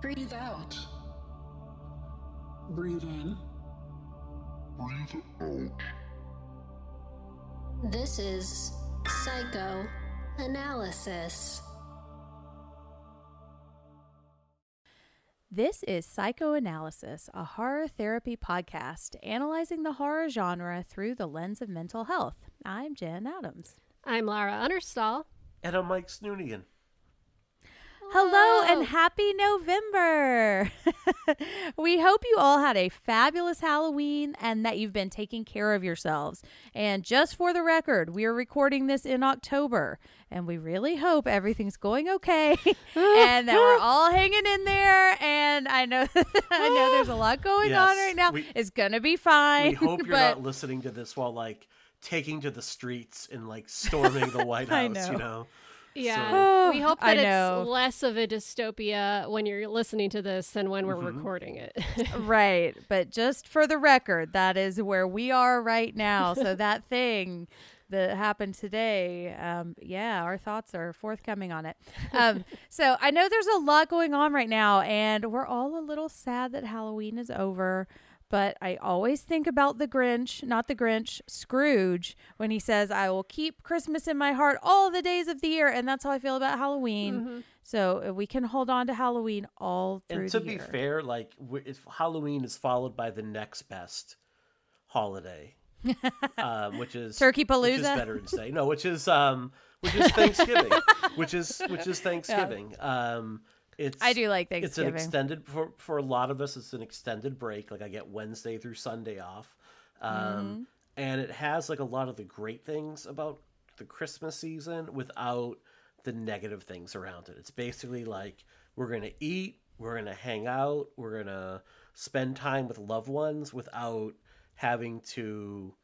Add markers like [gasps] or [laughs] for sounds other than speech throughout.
Breathe out. Breathe in. Breathe out. This is psychoanalysis. This is Psychoanalysis, a horror therapy podcast analyzing the horror genre through the lens of mental health. I'm Jen Adams. I'm Lara Understall. And I'm Mike Snoonian. Hello and happy November. [laughs] we hope you all had a fabulous Halloween and that you've been taking care of yourselves. And just for the record, we are recording this in October and we really hope everything's going okay [laughs] and that we're all [laughs] hanging in there and I know I know there's a [gasps] lot going on right now. we- it's going to be fine. We hope you're but not listening to this while like taking to the streets and like storming the White House, you know. Know. Yeah. So- [sighs] we hope I that know. it's less of a dystopia when you're listening to this than when we're Mhm. recording it. [laughs] right, but just for the record, that is where we are right now. So [laughs] that thing that happened today, um, yeah, our thoughts are forthcoming on it. Um, [laughs] so I know there's a lot going on right now, and we're all a little sad that Halloween is over. But I always think about the Grinch, not the Grinch, Scrooge, when he says, I will keep Christmas in my heart all the days of the year. And that's how I feel about Halloween. Mhm. So uh, we can hold on to Halloween all through And to be year. fair, like if Halloween is followed by the next best holiday, um, [laughs] which is Turkey Palooza, which is Veterans Day. No, which is um, which is [laughs] Thanksgiving, which is which is Thanksgiving. Um, it's I do like Thanksgiving. It's an extended for for a lot of us. It's an extended break. Like I get Wednesday through Sunday off, um, Mm-hmm. and it has like a lot of the great things about the Christmas season without the negative things around it. It's basically like we're gonna eat, we're gonna hang out, we're gonna spend time with loved ones without having to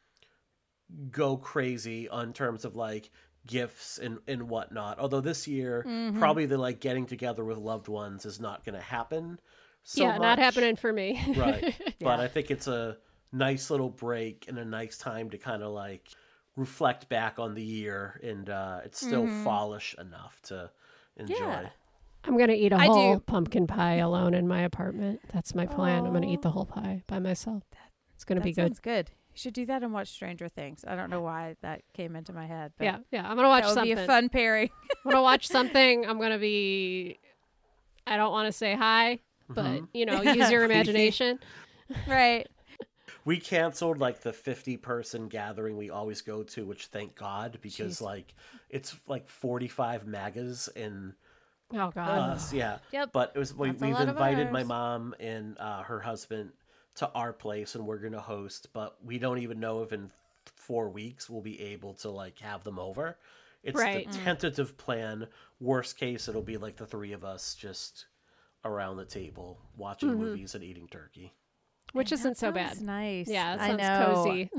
go crazy on terms of like gifts and and whatnot. Although this year, Mm-hmm. probably the like getting together with loved ones is not going to happen. So yeah, not happening for me. [laughs] Right, [laughs] but Yeah. I think it's a nice little break and a nice time to kind of like reflect back on the year, and uh, it's still fallish enough to enjoy. Mm-hmm. Yeah. I'm going to eat a I whole do. pumpkin pie alone in my apartment. That's my plan. I'm going to eat the whole pie by myself. It's going to be good. sounds good. You should do that and watch Stranger Things. I don't know why that came into my head. But Yeah, yeah. I'm going to watch that would something. be a fun pairing. I'm going [laughs] to watch something. I'm going to be I don't want to say hi, but Mm-hmm. you know, [laughs] use your [laughs] imagination. right. We canceled like the 50 person gathering we always go to, which thank God because Jeez. like it's like 45 magas and Oh god. us, yeah. Yep. But it was we, we've invited my mom and uh, her husband to our place, and we're gonna host. But we don't even know if in four weeks we'll be able to like have them over. It's Right. the Mm. tentative plan. Worst case, it'll be like the three of us just around the table watching Mm-hmm. movies and eating turkey. Which And isn't so bad. Nice. Yeah, it I know. cozy.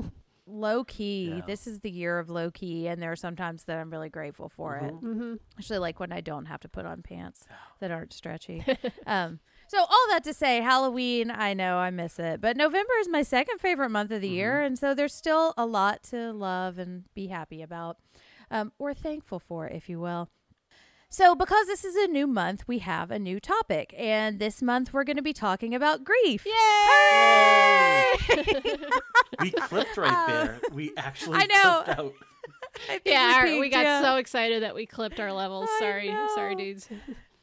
Low key. Yeah. This is the year of low key, and there are sometimes that I'm really grateful for it. Mm-hmm. Especially like when I don't have to put on pants that aren't stretchy. [laughs] um, so all that to say, Halloween, I know I miss it, but November is my second favorite month of the year, and so there's still a lot to love and be happy about, um, or thankful for, if you will. So, because this is a new month, we have a new topic, and this month we're going to be talking about grief. Yay! [laughs] We clipped right there. We actually Uh, I know. clipped [laughs] out. I think Yeah, our- we got yeah. so excited that we clipped our levels. Sorry, sorry, dudes. [laughs]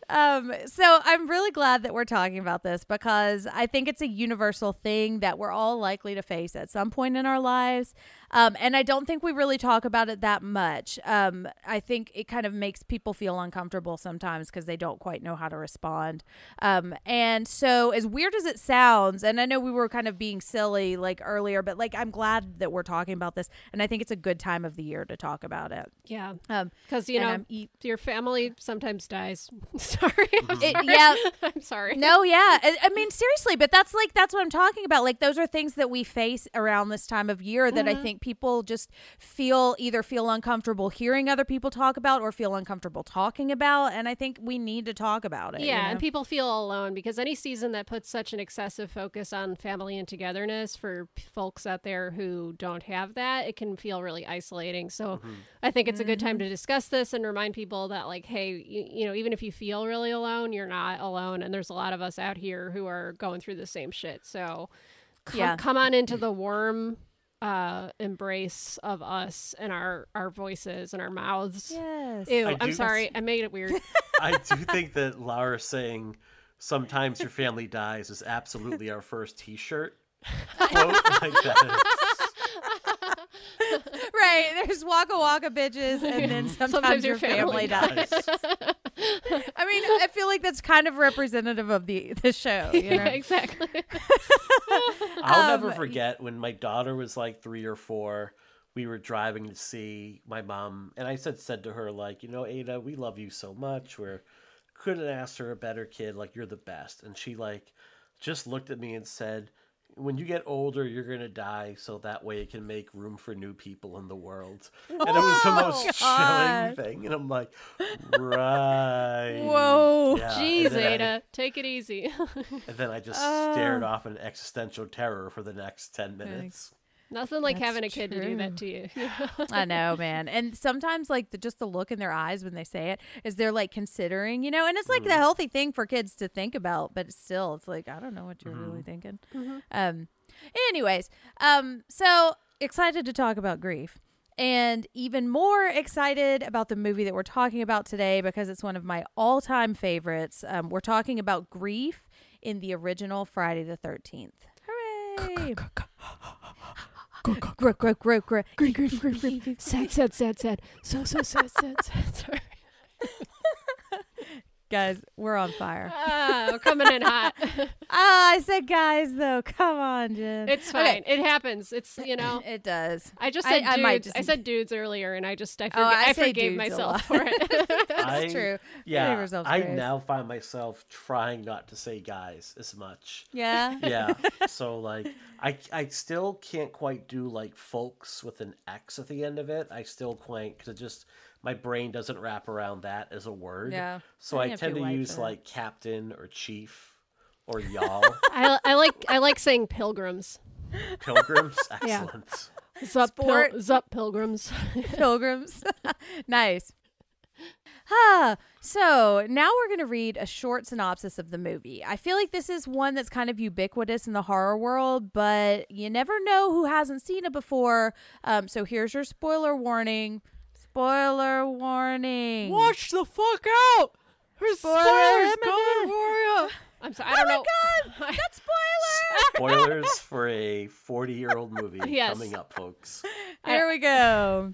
Um, so I'm really glad that we're talking about this because I think it's a universal thing that we're all likely to face at some point in our lives. Um, and I don't think we really talk about it that much. Um, I think it kind of makes people feel uncomfortable sometimes because they don't quite know how to respond. Um, and so as weird as it sounds, and I know we were kind of being silly like earlier, but like I'm glad that we're talking about this, and I think it's a good time of the year to talk about it. Yeah, Um, because you know e- your family sometimes dies. [laughs] sorry. I'm, It- sorry. yeah. [laughs] I'm sorry. No, yeah. I, I mean, seriously, but that's like that's what I'm talking about. Like those are things that we face around this time of year that Mm-hmm. I think people just feel either feel uncomfortable hearing other people talk about or feel uncomfortable talking about, and I think we need to talk about it. you Yeah, know? and people feel alone because any season that puts such an excessive focus on family and togetherness for folks out there who don't have that, it can feel really isolating. So I think it's a good Mm-hmm. time to discuss this and remind people that, like, hey, you, you know, even if you feel really alone, you're not alone. And there's a lot of us out here who are going through the same shit. So come, Yeah. come on into the warm uh embrace of us and our our voices and our mouths yes. ew I i'm do- sorry i made it weird [laughs] I do think that Laura saying sometimes your family dies is absolutely our first T-shirt quote. like that. [laughs] [laughs] right. There's Waka Waka bitches, and then sometimes, your family, dies. [laughs] I mean, I feel like that's kind of representative of the the show. You know? yeah, exactly [laughs] I'll never Um, forget when my daughter was like three or four. We were driving to see my mom, and I said said to her like, you know, Ada, we love you so much. We're couldn't ask her a better kid. Like you're the best. And she like just looked at me and said, when you get older, you're gonna die, so that way it can make room for new people in the world. And it was the most God. chilling thing. And I'm like, right. Whoa. Yeah. Jeez, then I- Ada, take it easy. and then I just Oh. [laughs] stared off in existential terror for the next 10 minutes. Nothing like That's having a kid to do that to you. [laughs] I know, man. And sometimes, like, the, just the look in their eyes when they say it is they're like considering, you know, and it's like the healthy thing for kids to think about, but still, it's like, I don't know what you're really thinking. Um, anyways, um, so excited to talk about grief. And even more excited about the movie that we're talking about today because it's one of my all time favorites. Um, we're talking about grief in the original Friday the 13th. Hooray! Grunt, grunt, grunt, grunt. Grief, grief, grief, grief. [laughs] Sad, sad, sad, sad. So, so sad, sad, sad. [laughs] Sorry. [laughs] Guys, we're on fire. Ah, [laughs] we're coming in hot. [laughs] [laughs] Ah, I said guys though. Come on, Jen. It's Okay. fine. It happens. It's you know. [clears throat] It does. I just said I dudes. I, just- said dudes earlier, and I just I, forg- Oh, I I, forgave dudes a lot. myself for it. That's I- true. Yeah, I grace. now find myself trying not to say guys as much. Yeah. Yeah, so like I I still can't quite do like folks with an X at the end of it. I still quite because it just my brain doesn't wrap around that as a word. Yeah. So I I, tend to white use for that. like captain or chief or [laughs] y'all. I, I like I like saying pilgrims. Pilgrims, [laughs] Yeah. excellent. Zup, Sport. pil- zup pilgrims. [laughs] Pilgrims. nice. Ah, so now we're going to read a short synopsis of the movie. I feel like this is one that's kind of ubiquitous in the horror world, but you never know who hasn't seen it before. Um, so here's your spoiler warning. Spoiler warning. Watch the fuck out. There's spoilers coming for you. I'm sorry. I Oh don't my know. god! [laughs] That's spoiler! [laughs] Spoilers for a forty-year-old movie [laughs] Yes. coming up, folks. Here we go.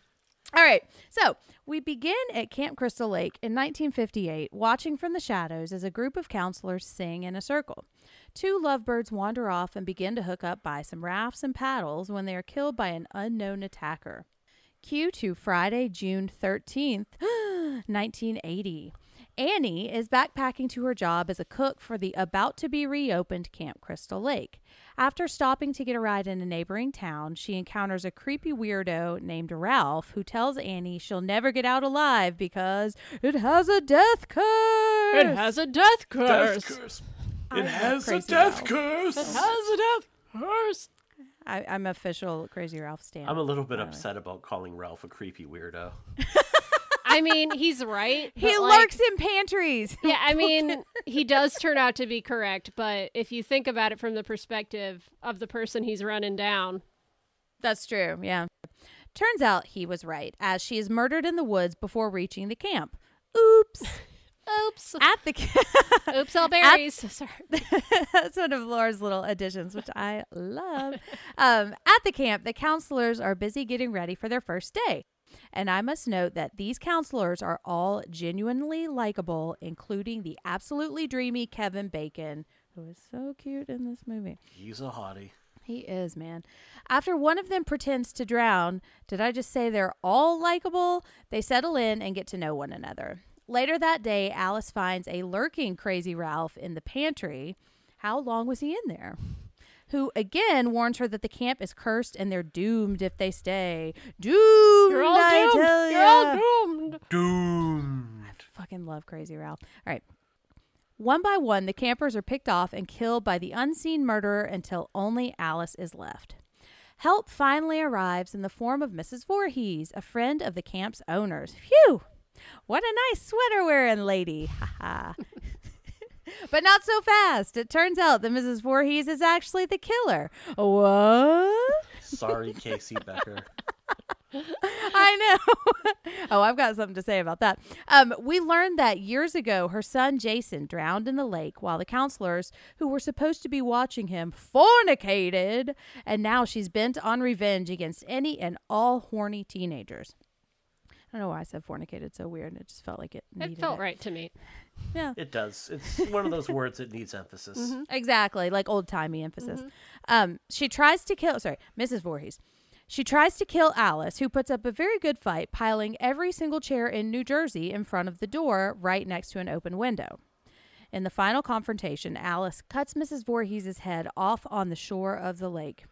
All right. So we begin at Camp Crystal Lake in 1958, watching from the shadows as a group of counselors sing in a circle. Two lovebirds wander off and begin to hook up by some rafts and paddles when they are killed by an unknown attacker. Cue to Friday, June 13th, 1980. [gasps] Annie is backpacking to her job as a cook for the about to be reopened Camp Crystal Lake. After stopping to get a ride in a neighboring town, she encounters a creepy weirdo named Ralph who tells Annie she'll never get out alive because it has a death curse. It has a death curse. Death curse. It has a death Ralph. curse. It has a death curse. I, I'm official Crazy Ralph stan. I'm a little bit by way. upset about calling Ralph a creepy weirdo. I mean, he's right. [laughs] He like, lurks in pantries. Yeah, I [laughs] mean, he does turn out to be correct, but if you think about it from the perspective of the person he's running down, That's true. Yeah. Turns out he was right, as she is murdered in the woods before reaching the camp. Oops. Oops, At the camp. [laughs] oops, all berries. [laughs] Sorry. That's one of Laura's little additions, which I love. Um, at the camp, the counselors are busy getting ready for their first day. And I must note that these counselors are all genuinely likable, including the absolutely dreamy Kevin Bacon, who is so cute in this movie. He's a hottie. He is, man. After one of them pretends to drown, did I just say they're all likable? They settle in and get to know one another. Later that day, Alice finds a lurking Crazy Ralph in the pantry. How long was he in there? Who again warns her that the camp is cursed and they're doomed if they stay. Doomed! You're all I doomed. tell You're all ya. doomed. Doomed. Fucking love Crazy Ralph. All right. One by one, the campers are picked off and killed by the unseen murderer until only Alice is left. Help finally arrives in the form of Mrs. Voorhees, a friend of the camp's owners. Phew! What a nice sweater wearing lady. Ha ha. [laughs] But not so fast. It turns out that Mrs. Voorhees is actually the killer. What? Sorry, Casey Becker. [laughs] I know. [laughs] oh, I've got something to say about that. Um, we learned that years ago, her son Jason drowned in the lake while the counselors, who were supposed to be watching him, fornicated, and now she's bent on revenge against any and all horny teenagers. I don't know why I said fornicated so weird. It just felt like it. It needed felt right to me. [laughs] Yeah. It does. It's one of those [laughs] words that needs emphasis. Exactly, like old timey emphasis. Um, she tries to kill. Sorry, Mrs. Voorhees. She tries to kill Alice, who puts up a very good fight, piling every single chair in New Jersey in front of the door, right next to an open window. In the final confrontation, Alice cuts Mrs. Voorhees' head off on the shore of the lake.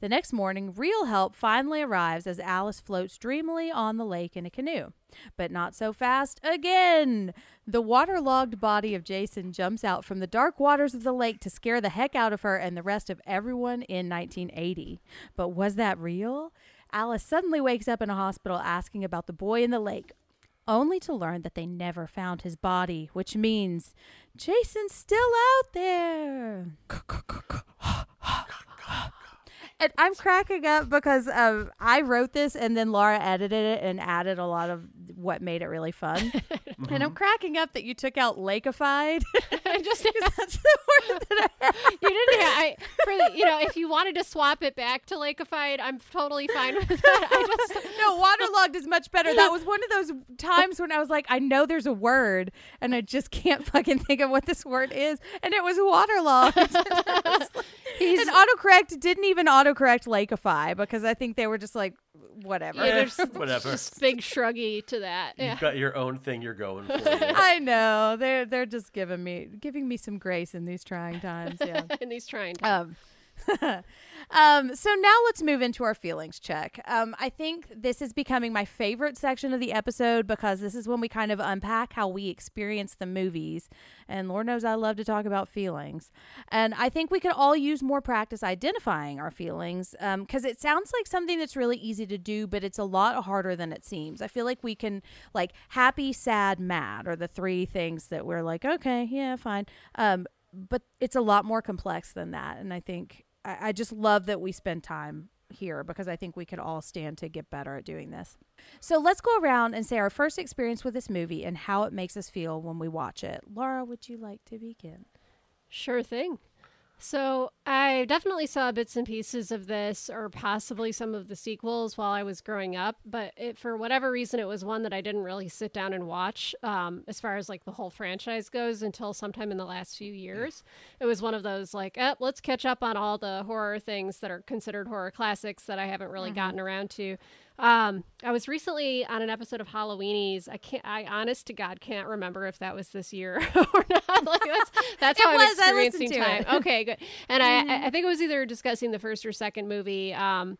The next morning, real help finally arrives as Alice floats dreamily on the lake in a canoe. But not so fast again! The waterlogged body of Jason jumps out from the dark waters of the lake to scare the heck out of her and the rest of everyone in 1980. But was that real? Alice suddenly wakes up in a hospital asking about the boy in the lake, only to learn that they never found his body, which means Jason's still out there. And I'm cracking up because um, I wrote this and then Laura edited it and added a lot of what made it really fun. [laughs] And I'm cracking up that you took out lakeified. [laughs] I [laughs] just [laughs] That's the word that I you didn't. Have, I for the, you know if you wanted to swap it back to lakeified, I'm totally fine with that. I just [laughs] no, waterlogged is much better. That was one of those times when I was like, I know there's a word, and I just can't fucking think of what this word is, and it was waterlogged. He's and autocorrect didn't even autocorrect lakeify because I think they were just like, whatever. yeah, there's Whatever. just big shruggy to that. Yeah. You've got your own thing you're going for. I know they're they're just giving me giving me some grace in these trying times. Yeah. [laughs] in these trying times. Um, um, so now let's move into our feelings check. Um, I think this is becoming my favorite section of the episode because this is when we kind of unpack how we experience the movies. And Lord knows I love to talk about feelings. And I think we could all use more practice identifying our feelings because it sounds like something that's really easy to do, but it's a lot harder than it seems. I feel like we can, like, happy, sad, mad are the three things that we're like, okay, yeah, fine. Um, but it's a lot more complex than that. And I think I, I just love that we spend time here because I think we could all stand to get better at doing this. So let's go around and say our first experience with this movie and how it makes us feel when we watch it. Laura, would you like to begin? Sure thing. So I definitely saw bits and pieces of this, or possibly some of the sequels, while I was growing up. But it, for whatever reason, it was one that I didn't really sit down and watch, um, as far as like the whole franchise goes, until sometime in the last few years. It was one of those like, eh, let's catch up on all the horror things that are considered horror classics that I haven't really gotten around to. Um, I was recently on an episode of Halloweenies. I can't. I honest to God can't remember if that was this year [laughs] or not. Like that's [laughs] that's how I'm was. I listened experiencing time. it. Mm-hmm. Okay, good. And I I think it was either discussing the first or second movie. Um,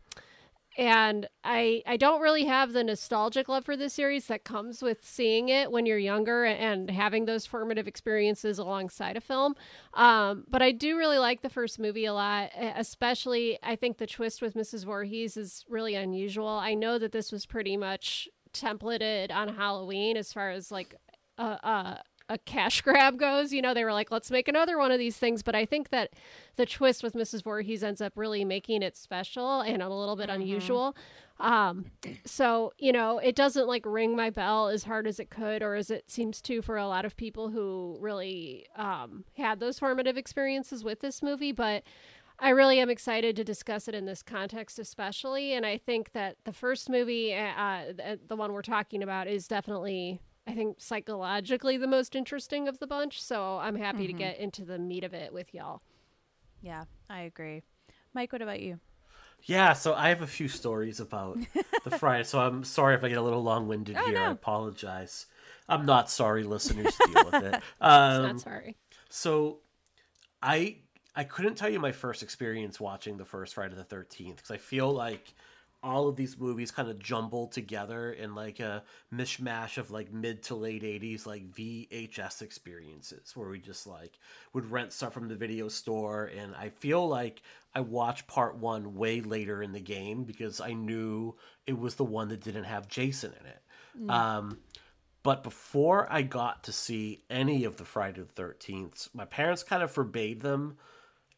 and I I don't really have the nostalgic love for this series that comes with seeing it when you're younger and having those formative experiences alongside a film. Um, but I do really like the first movie a lot, especially I think the twist with Mrs. Voorhees is really unusual. I know that this was pretty much templated on Halloween as far as like a, a a cash [laughs] grab goes. You know, they were like, let's make another one of these things. But I think that the twist with Mrs. Voorhees ends up really making it special and a little bit unusual. Um, so, you know, it doesn't like ring my bell as hard as it could or as it seems to for a lot of people who really um, had those formative experiences with this movie. But I really am excited to discuss it in this context, especially. And I think that the first movie, uh, the, the one we're talking about, is definitely, I think, psychologically the most interesting of the bunch. So I'm happy to get into the meat of it with y'all. Yeah, I agree. Mike, what about you? Yeah, so I have a few stories about the [laughs] Friday. So I'm sorry if I get a little long winded Oh, here. I apologize. I'm not sorry, listeners. Deal with it. [laughs] It's Um, not sorry. So, I I couldn't tell you my first experience watching the first Friday the Thirteenth because I feel like all of these movies kind of jumbled together in like a mishmash of like mid to late '80s like VHS experiences where we just like would rent stuff from the video store, and I feel like I watched part one way later in the game because I knew it was the one that didn't have Jason in it. Um, but before I got to see any of the Friday the Thirteenth, my parents kind of forbade them,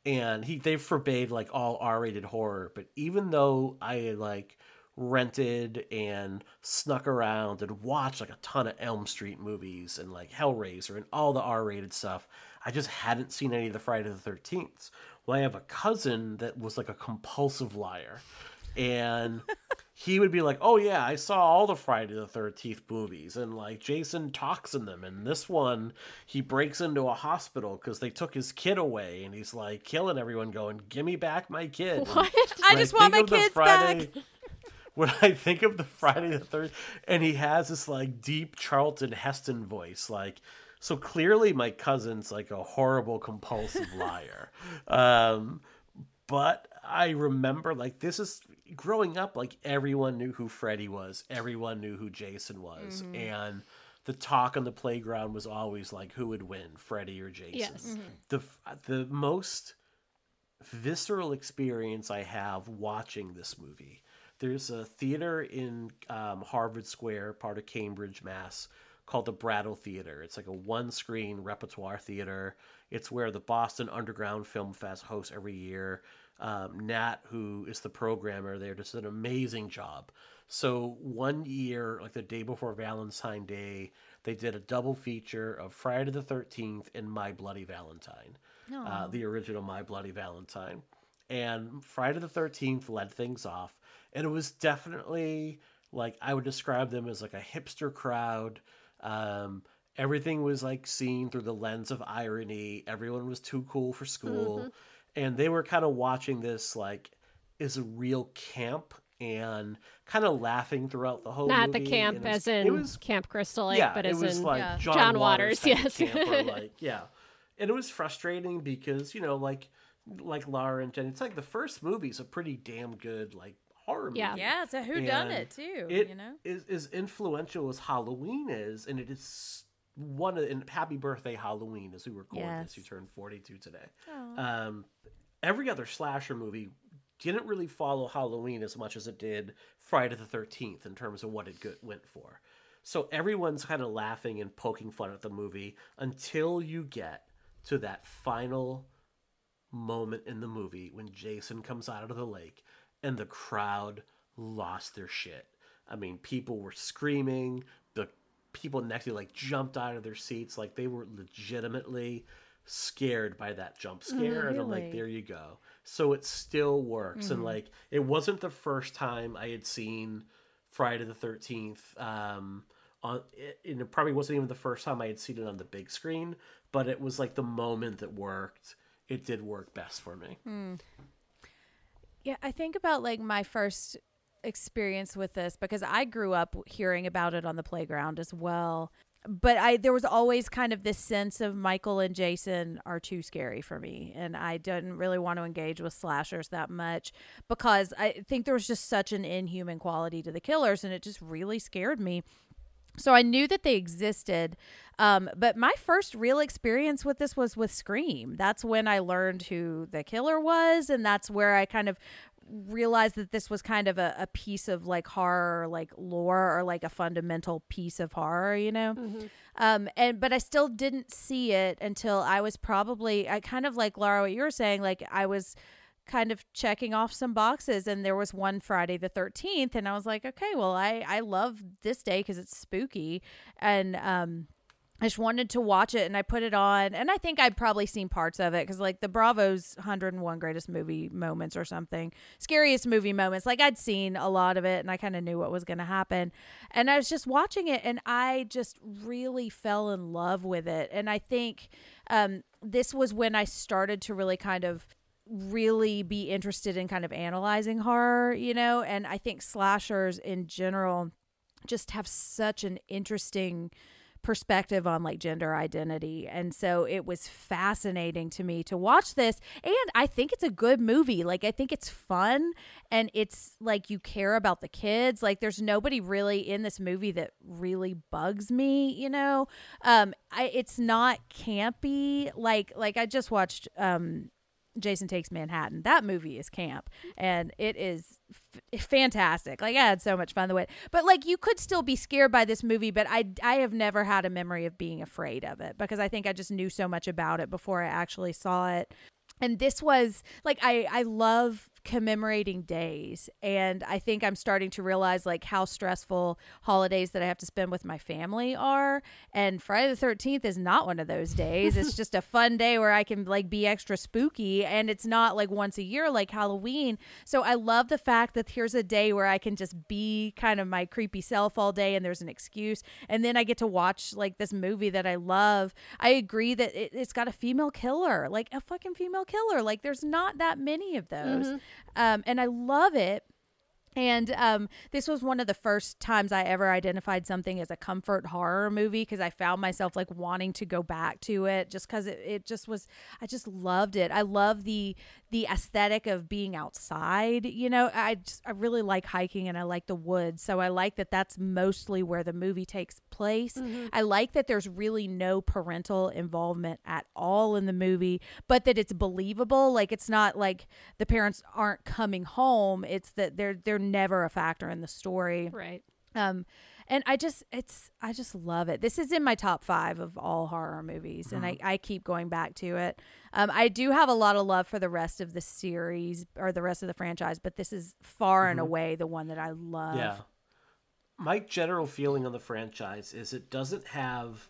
and he they forbade like all R rated horror. But even though I like rented and snuck around and watched like a ton of Elm Street movies and like Hellraiser and all the R rated stuff, I just hadn't seen any of the Friday the Thirteenth. Well, I have a cousin that was like a compulsive liar, and [laughs] he would be like, "Oh yeah, I saw all the Friday the Thirteenth movies, and like Jason talks in them. And this one, he breaks into a hospital because they took his kid away, and he's like killing everyone, going, "Give me back my kid." What? I just want my think of the kids Friday- back. [laughs] When I think of the Friday the Third, and he has this like deep Charlton Heston voice, like so clearly my cousin's like a horrible compulsive [laughs] liar. Um, but I remember like this is growing up like everyone knew who Freddy was, everyone knew who Jason was, Mm-hmm. and the talk on the playground was always like who would win, Freddy or Jason. Yes. The the most visceral experience I have watching this movie. There's a theater in um, Harvard Square, part of Cambridge, Mass, called the Brattle Theater. It's like a one screen repertoire theater. It's where the Boston Underground Film Fest hosts every year. Um, Nat, who is the programmer there, does an amazing job. So one year, like the day before Valentine Day, they did a double feature of Friday the 13th and My Bloody Valentine, uh, the original My Bloody Valentine. And Friday the 13th led things off. And it was definitely like I would describe them as like a hipster crowd. Um, everything was like seen through the lens of irony. Everyone was too cool for school. And they were kind of watching this like is a real camp and kind of laughing throughout the whole movie. Not the camp was- as in it was Camp Crystal Lake, yeah, but it as was in like Yeah. John, John Waters, Waters, yes. or [laughs] like yeah, and it was frustrating because you know like like Laura and Jen, it's like the first movie's a pretty damn good like horror movie. Yeah. Yeah, it's a who done it too. It you know. is as influential as Halloween is, and it is one of and happy birthday Halloween as we record Yes. this. You turned forty two today. Um, every other slasher movie didn't really follow Halloween as much as it did Friday the Thirteenth in terms of what it go- went for. So everyone's kind of laughing and poking fun at the movie until you get to that final moment in the movie when Jason comes out of the lake and the crowd lost their shit. I mean, people were screaming. People next to you like jumped out of their seats, like they were legitimately scared by that jump mm-hmm, scare. And I'm like, there you go. So it still works. And mm-hmm. like, it wasn't the first time I had seen Friday the Thirteenth. Um, on it, it probably wasn't even the first time I had seen it on the big screen, but it was like the moment that worked. It did work best for me. Hmm. Yeah, I think about like my first experience with this because I grew up hearing about it on the playground as well. But I there was always kind of this sense of Michael and Jason are too scary for me and I didn't really want to engage with slashers that much because I think there was just such an inhuman quality to the killers and it just really scared me. So I knew that they existed. Um, but my first real experience with this was with Scream. That's when I learned who the killer was, and that's where I kind of realized that this was kind of a, a piece of like horror, like lore, or like a fundamental piece of horror, you know. Um, and but I still didn't see it until I was probably I kind of like Laura, what you were saying, like I was kind of checking off some boxes and there was one Friday the 13th and I was like okay well I I love this day cuz it's spooky and um I just wanted to watch it and I put it on and I think I'd probably seen parts of it cuz like the Bravo's 101 greatest movie moments or something scariest movie moments like I'd seen a lot of it and I kind of knew what was going to happen and I was just watching it and I just really fell in love with it and I think um this was when I started to really kind of really be interested in kind of analyzing horror, you know, and I think slashers in general just have such an interesting perspective on like gender identity. And so it was fascinating to me to watch this. And I think it's a good movie. Like, I think it's fun and it's like you care about the kids. Like, there's nobody really in this movie that really bugs me, you know? Um, I, it's not campy. Like, like I just watched, um, Jason Takes Manhattan. That movie is camp and it is f- fantastic. Like I had so much fun the way. But like you could still be scared by this movie, but I I have never had a memory of being afraid of it because I think I just knew so much about it before I actually saw it. And this was like I I love commemorating days. And i think i'm starting to realize like how stressful holidays that i have to spend with my family are. And friday the 13th is not one of those days. It's [laughs] just a fun day where i can like be extra spooky and it's not like once a year like halloween. So i love the fact that here's a day where i can just be kind of my creepy self all day and there's an excuse. And then i get to watch like this movie that i love. I agree that it, it's got a female killer like a fucking female killer. Like there's not that many of those mm-hmm. Um, and I love it. And um, this was one of the first times I ever identified something as a comfort horror movie because I found myself like wanting to go back to it just because it, it just was, I just loved it. I love the the aesthetic of being outside. You know, I just, I really like hiking and I like the woods. So I like that that's mostly where the movie takes place. I like that there's really no parental involvement at all in the movie, but that it's believable. Like it's not like the parents aren't coming home. It's that they're they're never a factor in the story. Right. Um, and I just it's I just love it. This is in my top five of all horror movies, and I, I keep going back to it. Um, I do have a lot of love for the rest of the series or the rest of the franchise, but this is far and away the one that I love. Yeah. My general feeling on the franchise is it doesn't have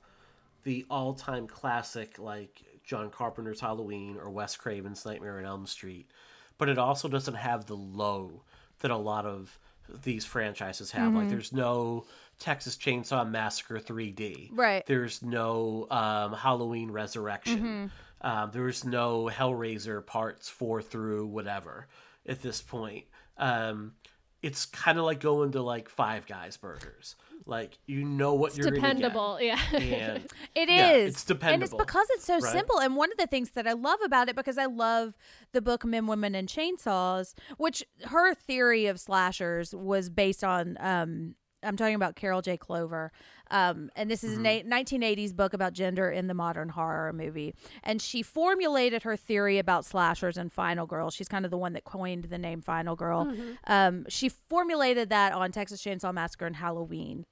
the all time classic like John Carpenter's Halloween or Wes Craven's Nightmare on Elm Street, but it also doesn't have the low that a lot of these franchises have. Like there's no Texas Chainsaw Massacre 3D. Right. There's no um, Halloween Resurrection. Um, there's no Hellraiser parts four through whatever at this point. Um, it's kind of like going to like Five Guys burgers. Like you know what you're Dependable. Yeah. And [laughs] It is. Yeah, it's And it's because it's so right? simple. And one of the things that I love about it, because I love the book Men, Women, and Chainsaws, which her theory of slashers was based on. Um, I'm talking about Carol J. Clover. Um, and this is Mm-hmm. a 1980s book about gender in the modern horror movie. And she formulated her theory about slashers and Final Girl. She's kind of the one that coined the name Final Girl. Mm-hmm. Um, she formulated that on Texas Chainsaw Massacre and Halloween.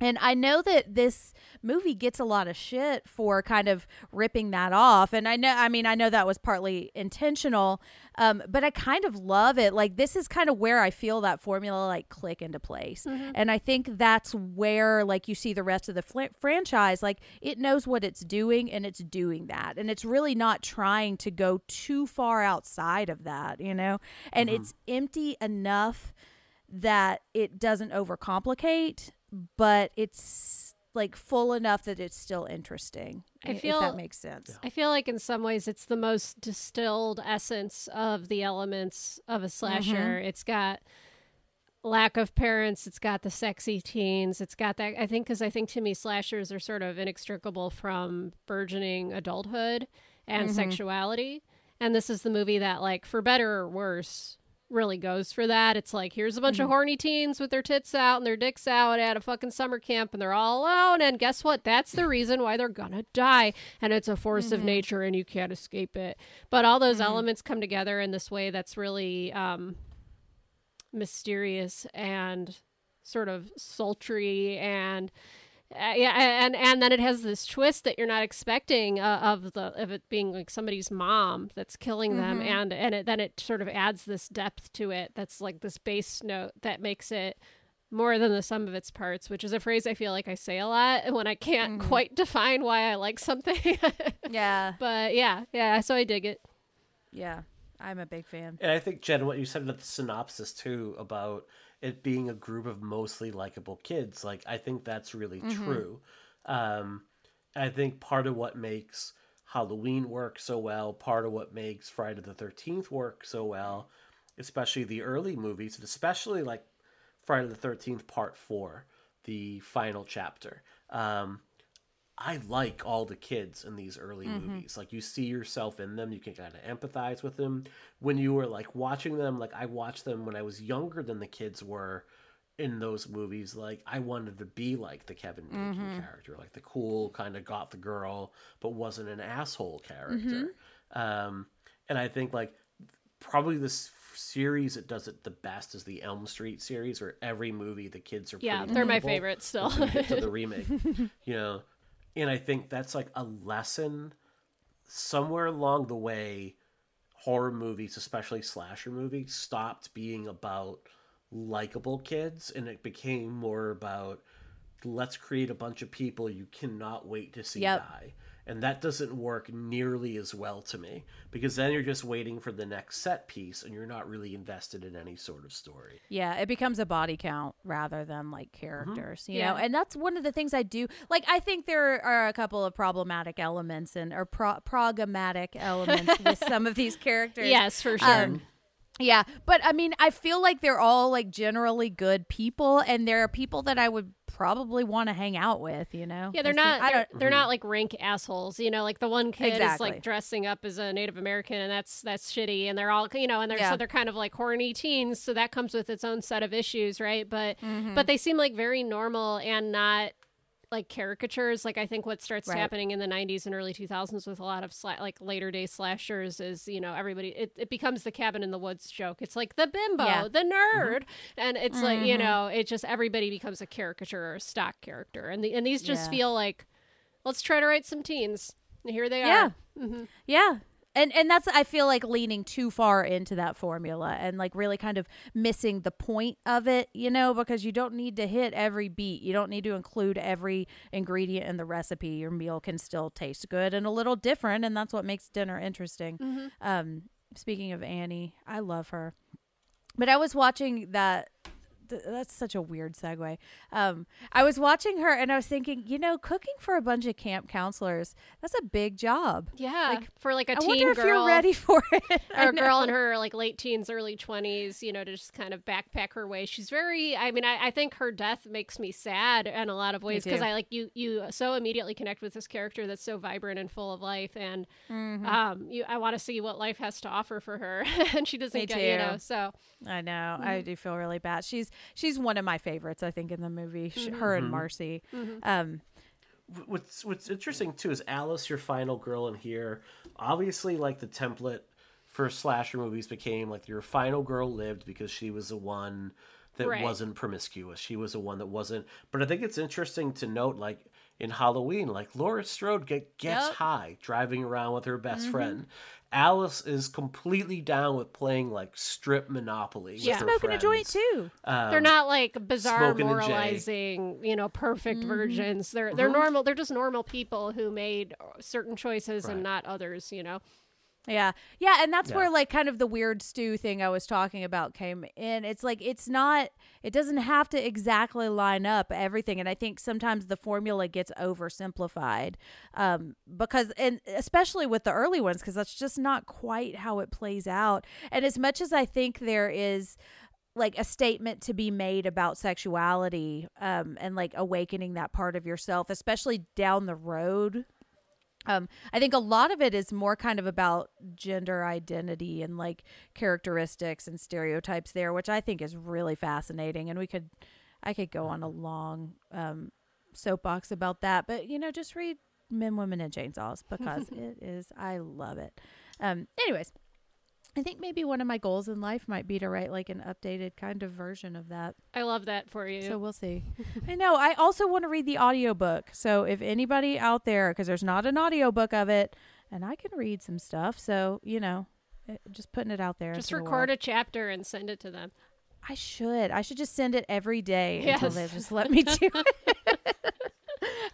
And I know that this movie gets a lot of shit for kind of ripping that off. And I know, I mean, I know that was partly intentional, um, but I kind of love it. Like, this is kind of where I feel that formula like click into place. And I think that's where, like, you see the rest of the fl- franchise, like, it knows what it's doing and it's doing that. And it's really not trying to go too far outside of that, you know? And it's empty enough that it doesn't overcomplicate, but it's like full enough that it's still interesting. I i- if feel- that makes sense. I feel like in some ways it's the most distilled essence of the elements of a slasher. Mm-hmm. It's got lack of parents, it's got the sexy teens, it's got that I think cuz I think to me slashers are sort of inextricable from burgeoning adulthood and mm-hmm. sexuality. And this is the movie that like for better or worse really goes for that. It's like here's a bunch of mm-hmm. horny teens with their tits out and their dicks out at a fucking summer camp and they're all alone and guess what? That's the reason why they're gonna die and it's a force of mm-hmm. nature and you can't escape it. But all those mm-hmm. elements come together in this way that's really um mysterious and sort of sultry and uh, yeah, and and then it has this twist that you're not expecting uh, of the of it being like somebody's mom that's killing them, and and it, then it sort of adds this depth to it. That's like this bass note that makes it more than the sum of its parts, which is a phrase I feel like I say a lot when I can't quite define why I like something. [laughs] Yeah, but yeah, yeah, so I dig it. yeah, I'm a big fan. And I think Jen, what you said about the synopsis too about it being a group of mostly likable kids, like I think that's really true. Um, I think part of what makes Halloween work so well, part of what makes Friday the Thirteenth work so well, especially the early movies, and especially like Friday the Thirteenth Part Four, the final chapter. Um, I like all the kids in these early mm-hmm. movies. Like you see yourself in them, you can kind of empathize with them. When you were like watching them, like I watched them when I was younger than the kids were in those movies. Like I wanted to be like the Kevin Bacon mm-hmm. character, like the cool kind of got the girl, but wasn't an asshole character. Mm-hmm. Um, and I think like probably this series that does it the best is the Elm Street series, where every movie the kids are Yeah, they're my favorite still. until you get to the remake, [laughs] you know. And I think that's like a lesson somewhere along the way. Horror movies, especially slasher movies, stopped being about likable kids, and it became more about let's create a bunch of people you cannot wait to see Yep. die. And that doesn't work nearly as well to me because then you're just waiting for the next set piece and you're not really invested in any sort of story. Yeah, it becomes a body count rather than like characters, you Yeah. know. And that's one of the things I do. Like, I think there are a couple of problematic elements and or pro- programmatic elements with [laughs] some of these characters. yes, for sure. Um, yeah, but I mean, I feel like they're all like generally good people, and there are people that I would probably want to hang out with. You know? Yeah, they're not. They're, they're not like rank assholes. You know, like the one kid is like dressing up as a Native American, and that's that's shitty. And they're all, you know, and they're Yeah. so they're kind of like horny teens. So that comes with its own set of issues, right? But Mm-hmm. but they seem like very normal and not like caricatures. Like I think what starts Right. happening in the '90s and early 2000s with a lot of sla- like later day slashers is you know everybody it, it becomes the cabin in the woods joke. It's like the bimbo, Yeah. Mm-hmm. the nerd, and it's like you know it just everybody becomes a caricature or a stock character, and the, and these just Yeah. feel like let's try to write some teens. And here they Yeah. are. Yeah. And and that's I feel like leaning too far into that formula and like really kind of missing the point of it, you know, because you don't need to hit every beat. You don't need to include every ingredient in the recipe. Your meal can still taste good and a little different and that's what makes dinner interesting. Um speaking of Annie, I love her. But I was watching that th- that's such a weird segue. Um, I was watching her and I was thinking, you know, cooking for a bunch of camp counselors, that's a big job. Yeah, Like, for like a I teen wonder if you're ready for [laughs] it. Or a girl in her like late teens, early twenties, you know, to just kind of backpack her way. She's very. I mean, I, I think her death makes me sad in a lot of ways because. I like you. You so immediately connect with this character that's so vibrant and full of life, and Mm-hmm. um, you. I want to see what life has to offer for her, [laughs] and she doesn't Me get. You know. So I know. Mm-hmm. I do feel really bad. She's she's one of my favorites. I think in the movie, Sh her Mm-hmm. and Marcy. Um, what's what's interesting too is Alice, your final girl in here. Obviously, like the template for slasher movies became like your final girl lived because she was the one that Right. wasn't promiscuous. She was the one that wasn't. But I think it's interesting to note, like in Halloween, like Laurie Strode get, gets Yep. high driving around with her best Mm-hmm. friend. Alice is completely down with playing like strip Monopoly. with Yeah. her smoking a joint friends. too. they're not like bizarre Um, smoking moralizing, you know, perfect Mm-hmm. virgins. They're they're normal. They're just normal people who made certain choices Right. and not others. You know. Yeah. Yeah. And that's Yeah. where, like, kind of the weird stew thing I was talking about came in. It's like, it's not, it doesn't have to exactly line up everything. And I think sometimes the formula gets oversimplified um, because, and especially with the early ones, because that's just not quite how it plays out. And as much as I think there is, like a statement to be made about sexuality um, and like awakening that part of yourself, especially down the road um, I think a lot of it is more kind of about gender identity and like characteristics and stereotypes there, which I think is really fascinating. And we could, I could go on a long um, soapbox about that, but you know, just read Men, Women, and Chainsaws because [laughs] it is, I love it. Um, anyways, I think maybe one of my goals in life might be to write like an updated kind of version of that. I love that for you. So we'll see. [laughs] I know. I also want to read the audiobook. So if anybody out there, because there's not an audiobook of it, and I can read some stuff. So, you know, eh, just putting it out there. just into the record a chapter and send it to them. I should. I should just send it every day [laughs] until they just let me do [laughs] it.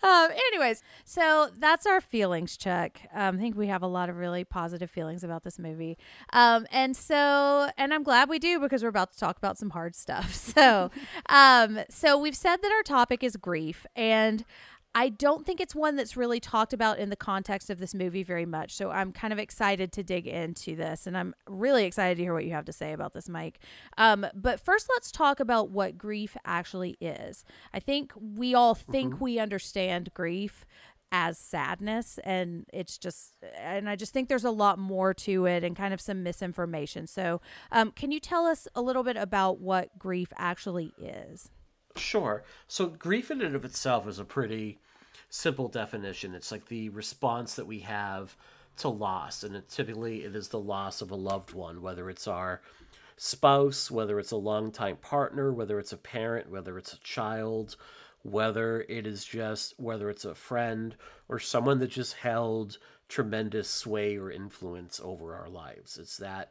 Um, anyways, so that's our feelings check. Um, I think we have a lot of really positive feelings about this movie. Um, and so, and I'm glad we do because we're about to talk about some hard stuff. [laughs] So, um, so we've said that our topic is grief and I don't think it's one that's really talked about in the context of this movie very much. So I'm kind of excited to dig into this, and I'm really excited to hear what you have to say about this, Mike. Um, but first, let's talk about what grief actually is. I think we all think we understand grief as sadness and it's just and i just think there's a lot more to it and kind of some misinformation so um, can you tell us a little bit about what grief actually is Sure. So grief in and of itself is a pretty simple definition. It's like the response that we have to loss, and it typically it is the loss of a loved one, whether it's our spouse, whether it's a longtime partner, whether it's a parent, whether it's a child, whether it is just whether it's a friend or someone that just held tremendous sway or influence over our lives. It's that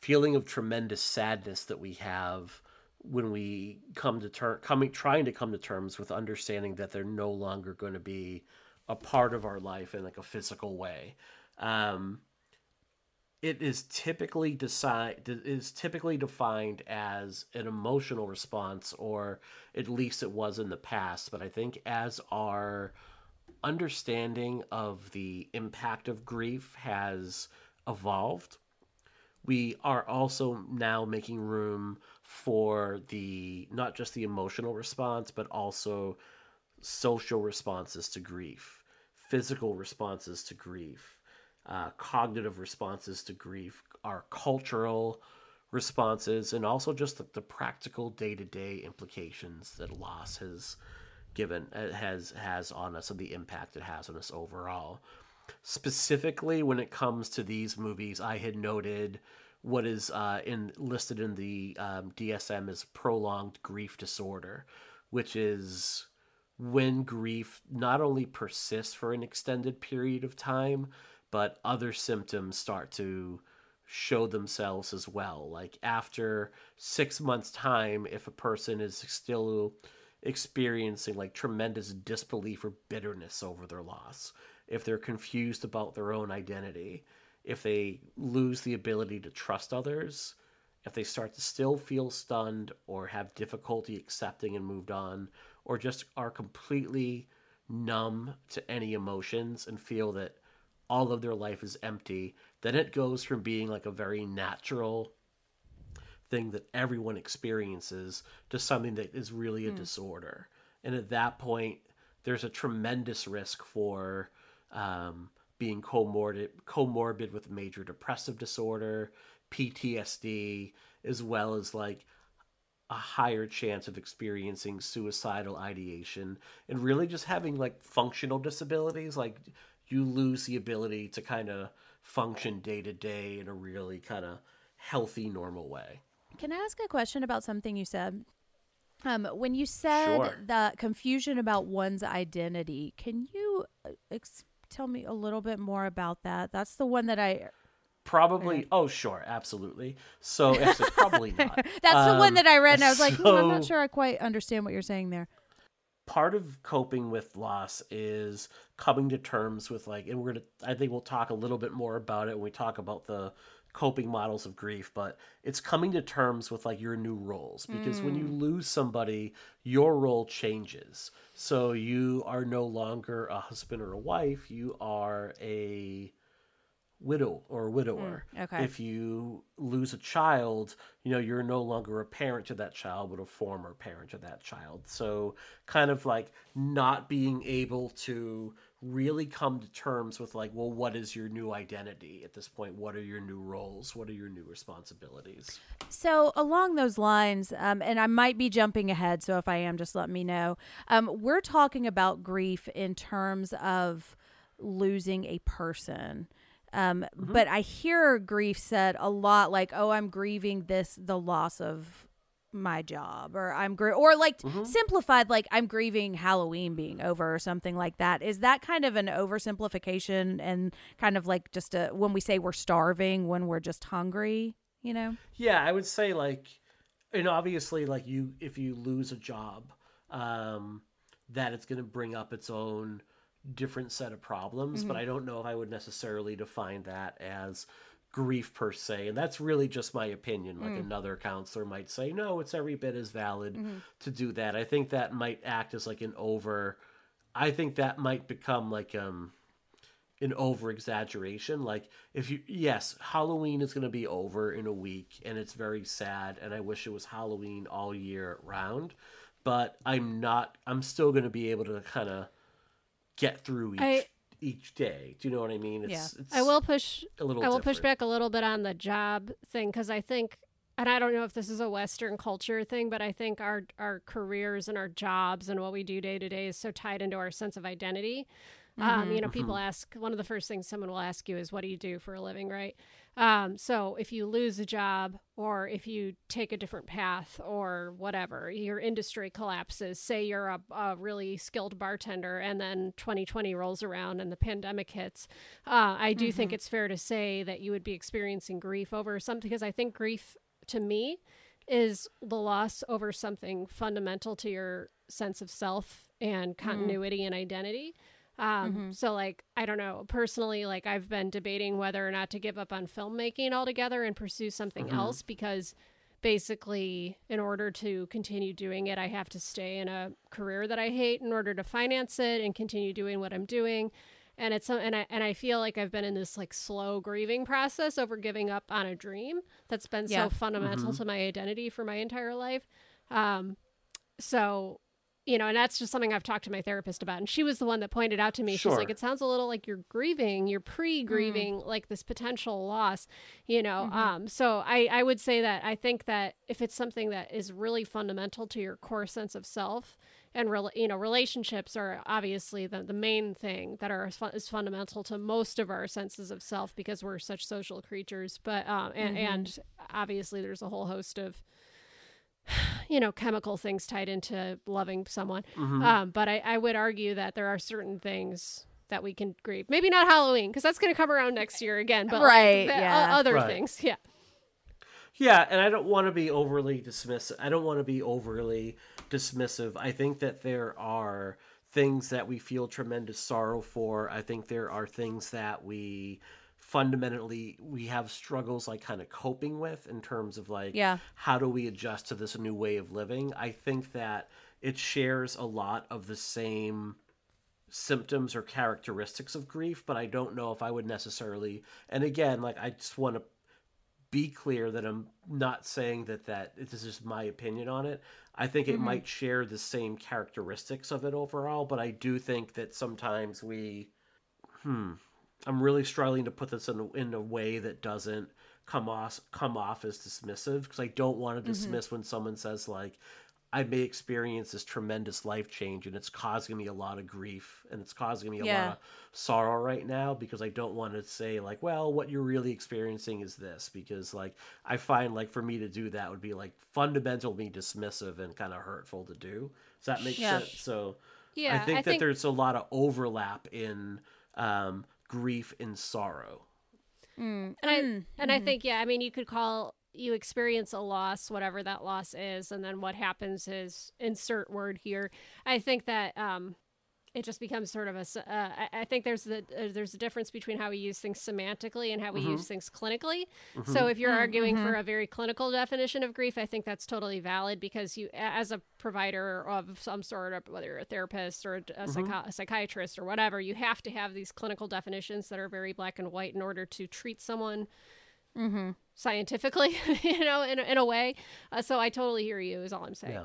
feeling of tremendous sadness that we have when we come to term coming trying to come to terms with understanding that they're no longer going to be a part of our life in like a physical way. Um, it is typically decide is typically defined as an emotional response or at least it was in the past. But i think as our understanding of the impact of grief has evolved we are also now making room for the not just the emotional response but also social responses to grief physical responses to grief uh, cognitive responses to grief our cultural responses and also just the, the practical day-to-day implications that loss has given uh, has has on us and the impact it has on us overall. Specifically when it comes to these movies i had noted what is uh, in listed in the um, DSM as prolonged grief disorder, which is when grief not only persists for an extended period of time, but other symptoms start to show themselves as well. Like after six months' time, if a person is still experiencing like tremendous disbelief or bitterness over their loss, if they're confused about their own identity, if they lose the ability to trust others, if they start to still feel stunned or have difficulty accepting and moved on, or just are completely numb to any emotions and feel that all of their life is empty, then it goes from being like a very natural thing that everyone experiences to something that is really a mm. disorder. And at that point, there's a tremendous risk for um, being comorbid, comorbid with major depressive disorder, PTSD, as well as like a higher chance of experiencing suicidal ideation and really just having like functional disabilities. Like you lose the ability to kind of function day to day in a really kind of healthy, normal way. Can I ask a question about something you said? Um, when you said sure. the confusion about one's identity, can you uh, ex- tell me a little bit more about that? That's the one that I probably oh sure absolutely so probably [laughs] not that's um, the one that i read and i was like so, i'm not sure i quite understand what you're saying there part of coping with loss is coming to terms with like and we're gonna i think we'll talk a little bit more about it when we talk about the coping models of grief, but it's coming to terms with like your new roles because mm. when you mm. lose somebody, your role changes. So you are no longer a husband or a wife, you are a widow or widower. Mm, okay. If you lose a child, you know, you're no longer a parent to that child, but a former parent to that child. So kind of like not being able to really come to terms with like well what is your new identity at this point? What are your new roles? What are your new responsibilities? So along those lines um, and i might be jumping ahead so if i am just let me know. Um, we're talking about grief in terms of losing a person. Um, mm-hmm. but i hear grief said a lot like oh i'm grieving this the loss of my job or I'm gr- or like mm-hmm. simplified like I'm grieving Halloween being over or something like that. Is that kind of an oversimplification and kind of like just a when we say we're starving when we're just hungry, you know? Yeah, I would say like and obviously like you if you lose a job um that it's going to bring up its own different set of problems, mm-hmm. but I don't know if I would necessarily define that as grief per se and that's really just my opinion like mm. another counselor might say no it's every bit as valid mm-hmm. to do that i think that might act as like an over i think that might become like um an over exaggeration like if you yes halloween is going to be over in a week and it's very sad and i wish it was halloween all year round but i'm not i'm still going to be able to kind of get through each I- each day. Do you know what I mean? It's, Yeah. it's I will push a little. I will push back a little bit on the job thing because I think, and I don't know if this is a Western culture thing, but I think our our careers and our jobs and what we do day to day is so tied into our sense of identity. Um, you know, people ask one of the first things someone will ask you is, "What do you do for a living?" Right? Um, so if you lose a job or if you take a different path or whatever, your industry collapses. Say you're a, a really skilled bartender, and then 2020 rolls around and the pandemic hits. Uh, I do think it's fair to say that you would be experiencing grief over something because I think grief to me is the loss over something fundamental to your sense of self and continuity and identity. Um, So, like, I don't know, personally, like, I've been debating whether or not to give up on filmmaking altogether and pursue something else because basically, in order to continue doing it, I have to stay in a career that I hate in order to finance it and continue doing what I'm doing. And it's and I and I feel like I've been in this like slow grieving process over giving up on a dream that's been Yeah. so fundamental to my identity for my entire life. Um, so you know, and that's just something I've talked to my therapist about. And she was the one that pointed out to me, she's like, it sounds a little like you're grieving, you're pre grieving, like this potential loss, you know. Um, so I, I would say that I think that if it's something that is really fundamental to your core sense of self, and rel you know, relationships are obviously the, the main thing that are fu- is fundamental to most of our senses of self because we're such social creatures. But um, and, and obviously there's a whole host of you know chemical things tied into loving someone Mm-hmm. um, but I, I would argue that there are certain things that we can grieve maybe not halloween because that's going to come around next year again but Right, the- o- yeah. other Right. things yeah Yeah, and I don't want to be overly dismissive. I don't want to be overly dismissive. I think that there are things that we feel tremendous sorrow for. I think there are things that we fundamentally we have struggles like kind of coping with in terms of like Yeah. how do we adjust to this new way of living. I think that it shares a lot of the same symptoms or characteristics of grief, but I don't know if I would necessarily and again, like I just want to be clear that I'm not saying that that this is my opinion on it. I think it might share the same characteristics of it overall, but I do think that sometimes we hmm I'm really struggling to put this in a, in a way that doesn't come off come off as dismissive because I don't want to dismiss when someone says like I may experience this tremendous life change and it's causing me a lot of grief and it's causing me a Yeah. lot of sorrow right now because I don't want to say like, well, what you're really experiencing is this because like I find like for me to do that would be like fundamental fundamentally dismissive and kind of hurtful to do. Does that make Yeah. sense? So yeah I think that there's a lot of overlap in um, grief and sorrow. Mm, and I mm, and I mm-hmm. think yeah, I mean you could call you experience a loss, whatever that loss is, and then what happens is insert word here. I think that um, it just becomes sort of a. s- Uh, I, I think there's the uh, there's a difference between how we use things semantically and how we use things clinically. So if you're arguing for a very clinical definition of grief, I think that's totally valid because you, as a provider of some sort, of whether you're a therapist or a, a, psychi- a psychiatrist or whatever, you have to have these clinical definitions that are very black and white in order to treat someone scientifically, [laughs] you know, in, a- in a way. Uh, so I totally hear you, is all I'm saying. Yeah.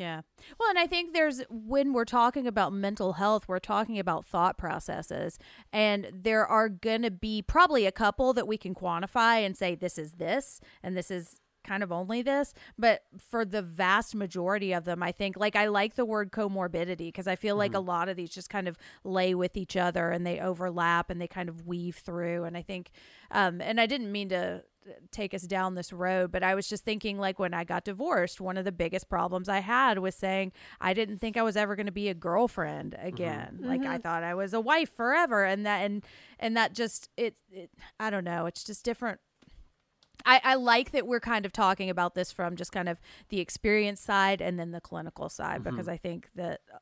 Yeah. Well, and I think there's when we're talking about mental health, we're talking about thought processes. And there are going to be probably a couple that we can quantify and say this is this and this is kind of only this. But for the vast majority of them, I think, like, I like the word comorbidity because I feel like a lot of these just kind of lay with each other and they overlap and they kind of weave through. And I think, um, and I didn't mean to take us down this road but i was just thinking like when i got divorced one of the biggest problems i had was saying i didn't think i was ever going to be a girlfriend mm-hmm. again. Like i mm-hmm. thought i was a wife forever and that and and that just it, it i don't know it's just different. I, I like that we're kind of talking about this from just kind of the experience side and then the clinical side mm-hmm. because I think that uh,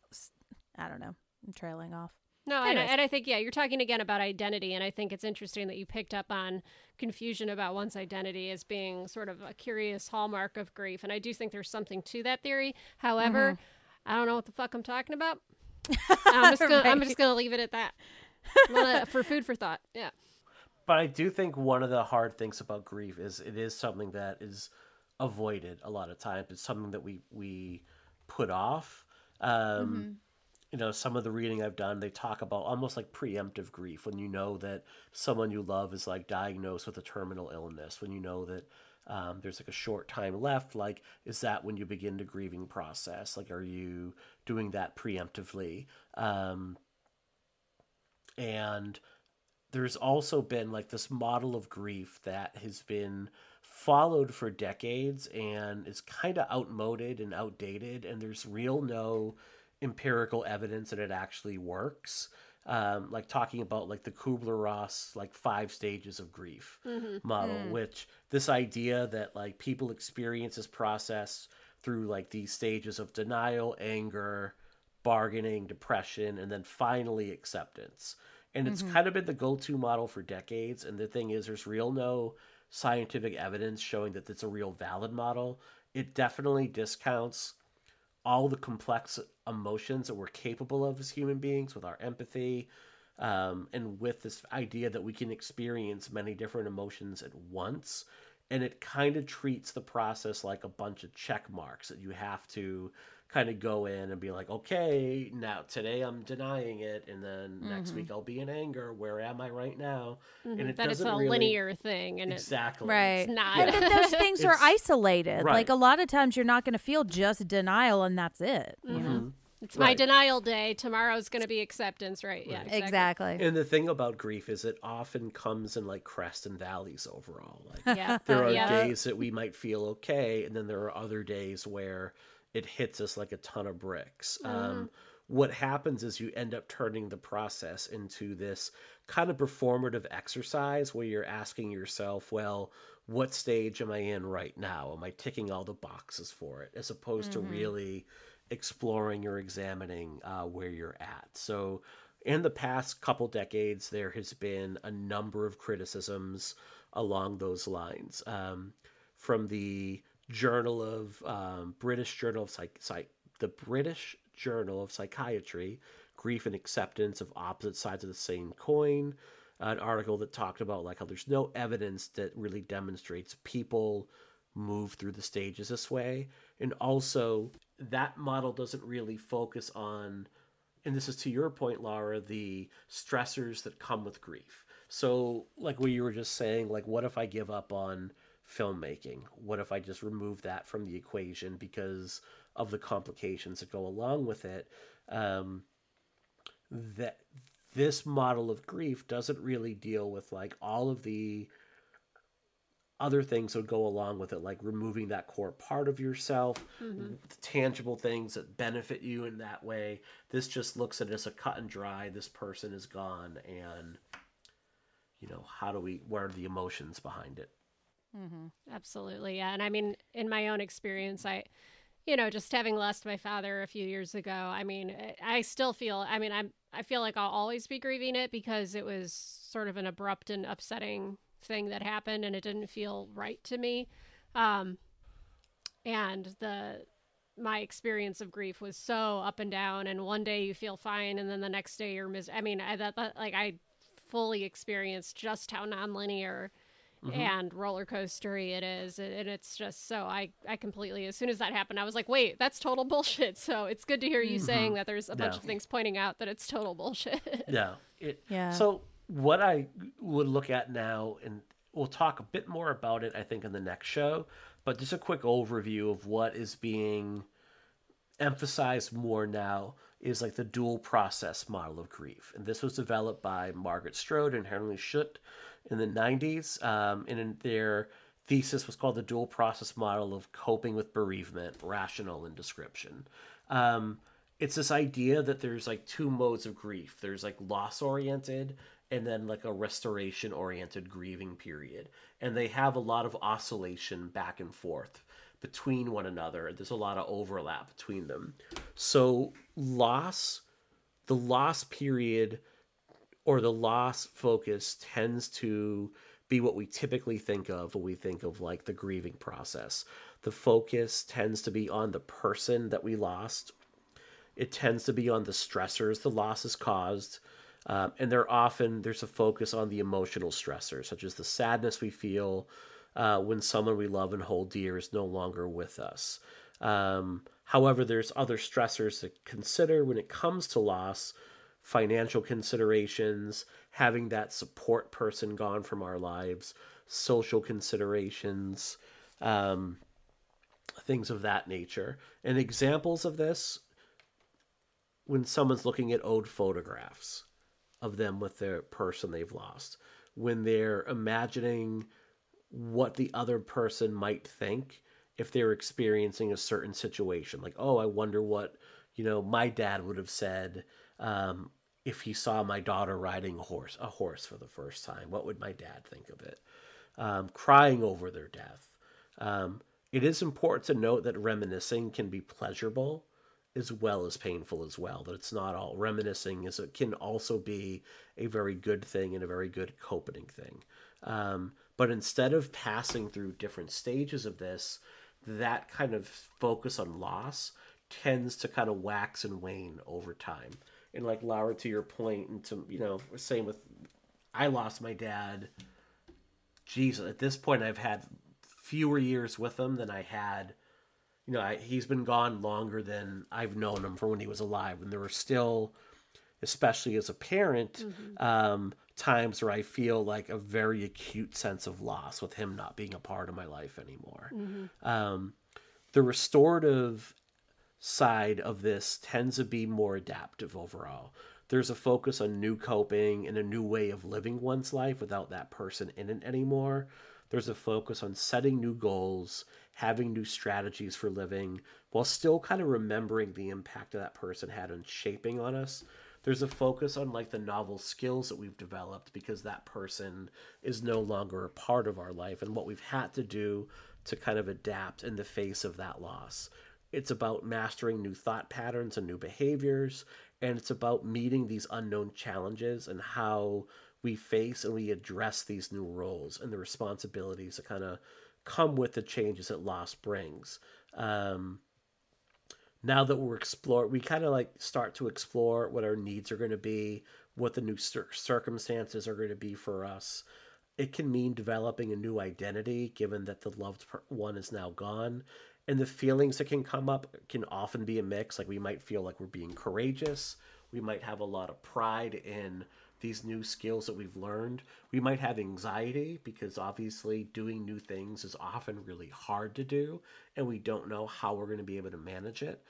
I don't know I'm trailing off. No, and I, and I think, yeah, you're talking again about identity. And I think it's interesting that you picked up on confusion about one's identity as being sort of a curious hallmark of grief. And I do think there's something to that theory. However, Mm-hmm. I don't know what the fuck I'm talking about. [laughs] I'm just gonna, I'm just gonna leave it at that. Wanna- for food for thought. Yeah. But I do think one of the hard things about grief is it is something that is avoided a lot of times. It's something that we we put off. Um, you know, some of the reading I've done, they talk about almost like preemptive grief when you know that someone you love is like diagnosed with a terminal illness, when you know that um, there's like a short time left. Like, is that when you begin the grieving process? Like, are you doing that preemptively? Um, and there's also been like this model of grief that has been followed for decades and is kind of outmoded and outdated and there's real no empirical evidence that it actually works. Um, like talking about like the kubler-ross like five stages of grief mm-hmm. model mm. which this idea that like people experience this process through like these stages of denial anger bargaining depression and then finally acceptance. And it's mm-hmm. kind of been the go-to model for decades and the thing is there's real no scientific evidence showing that it's a real valid model. It definitely discounts all the complex emotions that we're capable of as human beings with our empathy um, and with this idea that we can experience many different emotions at once. And it kind of treats the process like a bunch of check marks that you have to kind of go in and be like okay now today i'm denying it and then next week mm-hmm. i'll be in anger where am i right now and mm-hmm. it that it's doesn't a really linear thing and exactly Right. it's not. And then [laughs] those things are isolated. Right. Like a lot of times you're not going to feel just denial and that's it. You mm-hmm. know? it's my Right. denial day. Tomorrow's going to be acceptance, right? Yeah, exactly. Exactly. and the thing about grief is it often comes in like crests and valleys overall like [laughs] Yeah. there are yeah. days that we might feel okay and then there are other days where it hits us like a ton of bricks. Um, what happens is you end up turning the process into this kind of performative exercise where you're asking yourself well what stage am i in right now? Am i ticking all the boxes for it? As opposed to really exploring or examining uh, where you're at. So in the past couple decades, there has been a number of criticisms along those lines. Um, from the Journal of um, British Journal of Psych, Psych, the British Journal of Psychiatry, Grief and Acceptance of Opposite Sides of the Same Coin, an article that talked about like how there's no evidence that really demonstrates people move through the stages this way, and also that model doesn't really focus on and this is to your point, Laura, the stressors that come with grief. So, like what you were just saying, like, what if I give up on filmmaking? What if I just remove that from the equation because of the complications that go along with it? Um, that this model of grief doesn't really deal with like all of the other things that go along with it, like removing that core part of yourself, the tangible things that benefit you in that way. This just looks at it as a cut and dry. This person is gone, and you know how do we? What are the emotions behind it? Absolutely, yeah. And I mean, in my own experience, I, you know, just having lost my father a few years ago, I mean, I- I still feel. I mean, I'm. I feel like I'll always be grieving it because it was sort of an abrupt and upsetting thing that happened, and it didn't feel right to me. Um, and the my experience of grief was so up and down and one day you feel fine and then the next day you're mis i mean i that, that like i fully experienced just how nonlinear Mm-hmm. and roller coastery it is and and it's just so i i completely as soon as that happened i was like wait that's total bullshit [laughs] so it's good to hear you mm-hmm. saying that there's a bunch Yeah. of things pointing out that it's total bullshit [laughs] Yeah. It, Yeah. So what I would look at now, and we'll talk a bit more about it, I think, in the next show, but just a quick overview of what is being emphasized more now is like the dual process model of grief. And this was developed by Margaret Stroebe and Henry Schut in the 90s. Um, and their thesis was called the dual process model of coping with bereavement, rational and description. Um, it's this idea that there's like two modes of grief there's like loss oriented and then like a restoration oriented grieving period and they have a lot of oscillation back and forth between one another. There's a lot of overlap between them. So loss the loss period or the loss focus tends to be what we typically think of when we think of like the grieving process. The focus tends to be on the person that we lost. It tends to be on the stressors the loss has caused um, and they're often there's a focus on the emotional stressors such as the sadness we feel uh, when someone we love and hold dear is no longer with us Um, however, there's other stressors to consider when it comes to loss financial considerations, having that support person gone from our lives, social considerations, um, things of that nature. And examples of this when someone's looking at old photographs of them with their person they've lost, when they're imagining what the other person might think if they're experiencing a certain situation. Like, oh, I wonder what, you know, my dad would have said um, if he saw my daughter riding a horse, a horse for the first time. What would my dad think of it? Um, crying over their death. Um, it is important to note that reminiscing can be pleasurable as well as painful as well. That it's not all reminiscing is it can also be a very good thing and a very good coping thing. Um, but instead of passing through different stages of this, that kind of focus on loss tends to kind of wax and wane over time. And like Laura, to your point, and to you know, same with I lost my dad. Jesus, at this point, I've had fewer years with him than I had you know, I, he's been gone longer than I've known him for when he was alive. And there were still, especially as a parent, mm-hmm. um, times where I feel like a very acute sense of loss with him not being a part of my life anymore. Mm-hmm. Um, the restorative side of this tends to be more adaptive overall. There's a focus on new coping and a new way of living one's life without that person in it anymore. There's a focus on setting new goals having new strategies for living while still kind of remembering the impact that person had on shaping on us there's a focus on like the novel skills that we've developed because that person is no longer a part of our life and what we've had to do to kind of adapt in the face of that loss it's about mastering new thought patterns and new behaviors and it's about meeting these unknown challenges and how we face and we address these new roles and the responsibilities that kind of come with the changes that loss brings. Um, now that we're explore, we kind of like start to explore what our needs are going to be, what the new cir- circumstances are going to be for us. It can mean developing a new identity, given that the loved one is now gone, and the feelings that can come up can often be a mix. Like we might feel like we're being courageous, we might have a lot of pride in these new skills that we've learned. We might have anxiety because obviously doing new things is often really hard to do and we don't know how we're going to be able to manage it.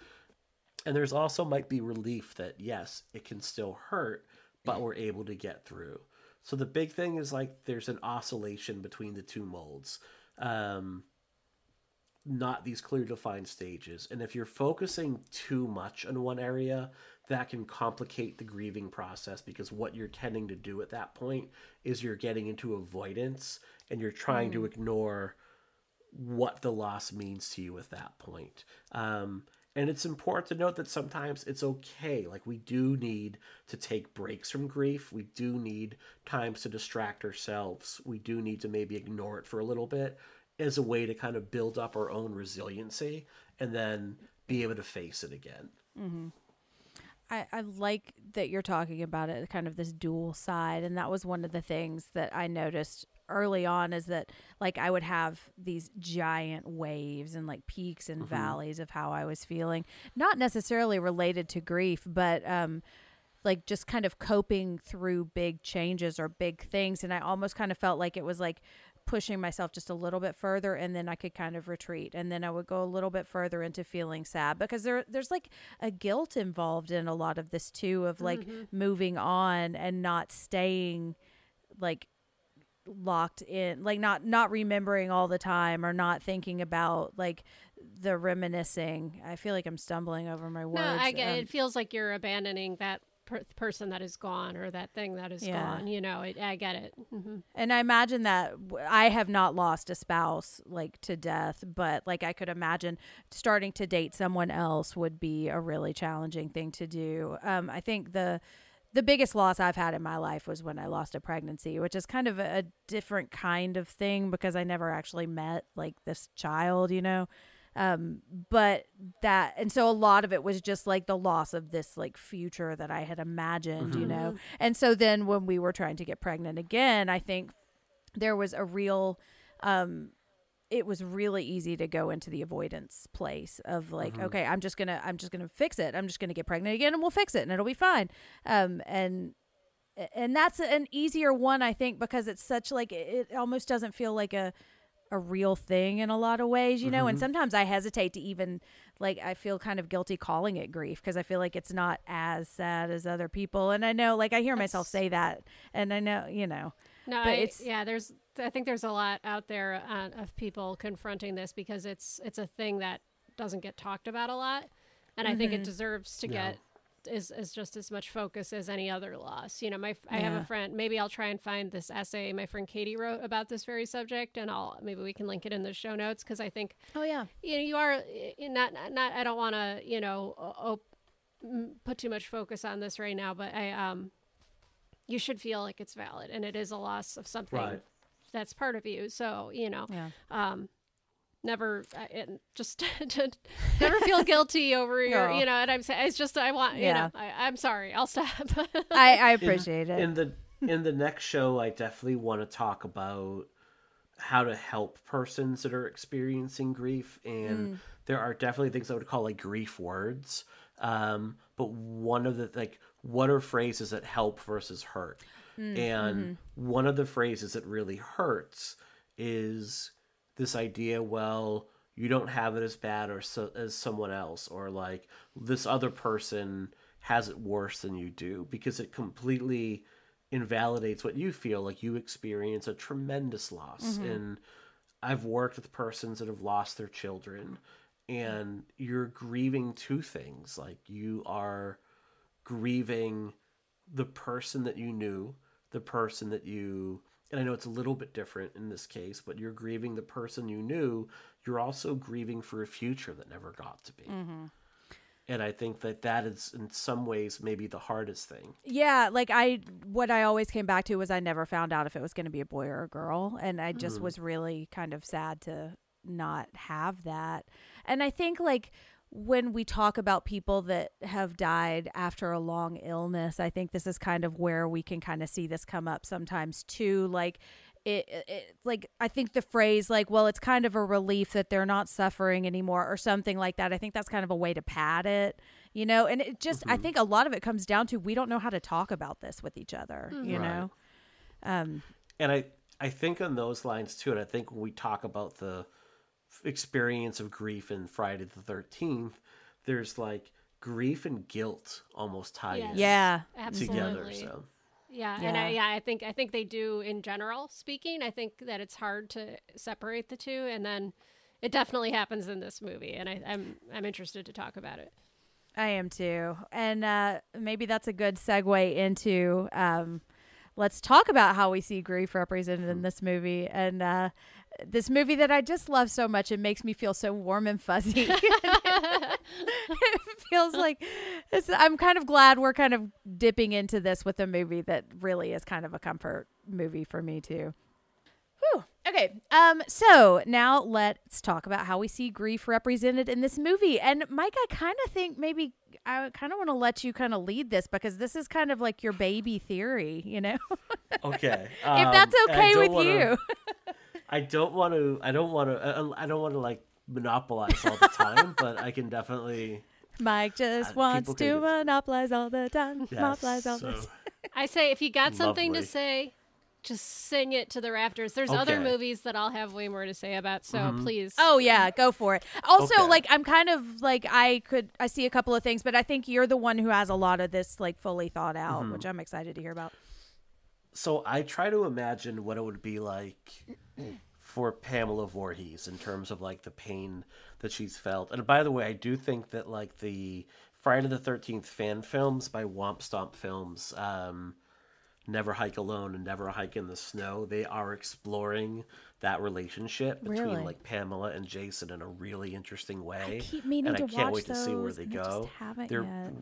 And there's also might be relief that yes, it can still hurt, but we're able to get through. So the big thing is like there's an oscillation between the two molds. Um, not these clear defined stages. And if you're focusing too much on one area, that can complicate the grieving process because what you're tending to do at that point is you're getting into avoidance and you're trying mm. to ignore what the loss means to you at that point. Um, and it's important to note that sometimes it's okay. Like, we do need to take breaks from grief. We do need times to distract ourselves. We do need to maybe ignore it for a little bit as a way to kind of build up our own resiliency and then be able to face it again. Mm-hmm. I, I like that you're talking about it, kind of this dual side. And that was one of the things that I noticed early on is that like I would have these giant waves and like peaks and mm-hmm. valleys of how I was feeling, not necessarily related to grief, but um like just kind of coping through big changes or big things and I almost kind of felt like it was like pushing myself just a little bit further and then I could kind of retreat and then I would go a little bit further into feeling sad because there there's like a guilt involved in a lot of this too of like mm-hmm. moving on and not staying like locked in like not not remembering all the time or not thinking about like the reminiscing i feel like i'm stumbling over my words no i get um, it feels like you're abandoning that per- person that is gone or that thing that is yeah. gone. You know, it, I get it. Mm-hmm. And I imagine that I have not lost a spouse like to death, but like I could imagine starting to date someone else would be a really challenging thing to do. Um, I think the the biggest loss I've had in my life was when I lost a pregnancy, which is kind of a, a different kind of thing because I never actually met like this child, you know. Um, but that, and so a lot of it was just like the loss of this like future that I had imagined, mm-hmm. you know? And so then when we were trying to get pregnant again, I think there was a real, um, it was really easy to go into the avoidance place of like Mm-hmm. okay i'm just gonna i'm just gonna fix it i'm just gonna get pregnant again and we'll fix it and it'll be fine um and and that's an easier one i think because it's such like it almost doesn't feel like a a real thing in a lot of ways you know Mm-hmm. and sometimes i hesitate to even like i feel kind of guilty calling it grief because i feel like it's not as sad as other people and i know like i hear myself say that and i know you know No, But I, it's- yeah. There's, I think there's a lot out there uh, of people confronting this because it's it's a thing that doesn't get talked about a lot, and I think it deserves to Yeah. get is is just as much focus as any other loss. You know, my I have a friend. Maybe I'll try and find this essay my friend Katie wrote about this very subject, and I'll maybe we can link it in the show notes because I think oh yeah you know you are not not I don't want to you know op- put too much focus on this right now, but I um you should feel like it's valid and it is a loss of something Right. that's part of you. So you know, yeah um, never it, just [laughs] to [laughs] never feel guilty over [laughs] your No. you know. And I'm saying it's just I want you know I, I'm sorry. I'll stop. i i In- appreciate it In the in the next show, I definitely want to talk about how to help persons that are experiencing grief, and Mm. there are definitely things I would call like grief words. Um, but one of the like, what are phrases that help versus hurt? Mm, and mm-hmm. one of the phrases that really hurts is this idea well you don't have it as bad or so, as someone else or like this other person has it worse than you do because it completely invalidates what you feel like you experience a tremendous loss. Mm-hmm. And i've worked with persons that have lost their children and you're grieving two things like you are grieving the person that you knew, the person that you, and I know it's a little bit different in this case, but you're grieving the person you knew. You're also grieving for a future that never got to be. Mm-hmm. And I think that that is, in some ways, maybe the hardest thing. Yeah, like I what I always came back to was I never found out if it was going to be a boy or a girl and I just mm-hmm. was really kind of sad to not have that. And I think like when we talk about people that have died after a long illness, I think this is kind of where we can kind of see this come up sometimes too like it, it, it like I think the phrase like well it's kind of a relief that they're not suffering anymore or something like that. I think that's kind of a way to pad it, you know. And it just I think a lot of it comes down to we don't know how to talk about this with each other, you Right. know. Um And I, I think on those lines too, and I think when we talk about the f- experience of grief in Friday the 13th, there's like grief and guilt almost tied Yes. in yeah. together. Absolutely. So, Yeah, and I, Yeah. yeah, I think I think they do in general speaking. I think that it's hard to separate the two, and then it definitely happens in this movie, and I, I'm I'm interested to talk about it. I am too. And uh, maybe that's a good segue into um, let's talk about how we see grief represented in this movie. And uh, this movie that I just love so much, it makes me feel so warm and fuzzy. [laughs] [laughs] it feels like it's, I'm kind of glad we're kind of dipping into this with a movie that really is kind of a comfort movie for me too. Whew. Okay. Um. So now let's talk about how we see grief represented in this movie. And Mike, I kind of think maybe I kind of want to let you kind of lead this because this is kind of like your baby theory, you know. okay. [laughs] if that's um, and okay with wanna- you. I don't want to. I don't want to. I don't want to like monopolize all the time, but I can definitely. [laughs] Mike just Uh, wants to can- monopolize all the time. Yes, monopolize all so- this. [laughs] I say if you got something to say, just sing it to the rafters. There's other movies that I'll have way more to say about, so please. Oh yeah, go for it. Also, Okay. like I'm kind of like I could I see a couple of things, but I think you're the one who has a lot of this like fully thought out, Mm-hmm. which I'm excited to hear about. So I try to imagine what it would be like for Pamela Voorhees in terms of like the pain that she's felt. And by the way, I do think that like the Friday the Thirteenth fan films by Womp Stomp Films, um, Never Hike Alone and Never Hike in the Snow, they are exploring that relationship between Really? like Pamela and Jason in a really interesting way. I keep meaning and to I can't watch wait to see where those, they and I just go. haven't They're yet.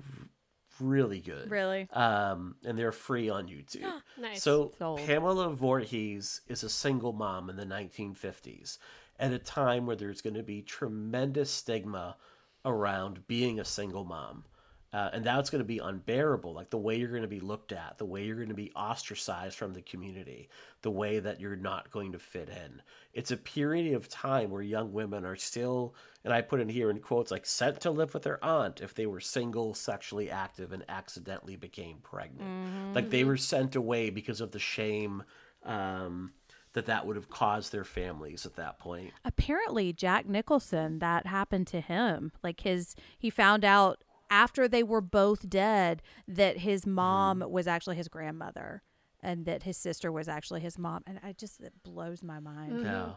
Really good. Really? Um, and they're free on YouTube. [gasps] Nice. So Sold. Pamela Voorhees is a single mom in the 1950s at a time where there's going to be tremendous stigma around being a single mom. Uh, and that's going to be unbearable. Like the way you're going to be looked at, the way you're going to be ostracized from the community, the way that you're not going to fit in. It's a period of time where young women are still, and I put in here in quotes, like sent to live with their aunt if they were single, sexually active, and accidentally became pregnant. Like they were sent away because of the shame um, that that would have caused their families at that point. apparently Jack Nicholson that happened to him. Like his he found out after they were both dead that his mom was actually his grandmother and that his sister was actually his mom and I just it blows my mind. Yeah.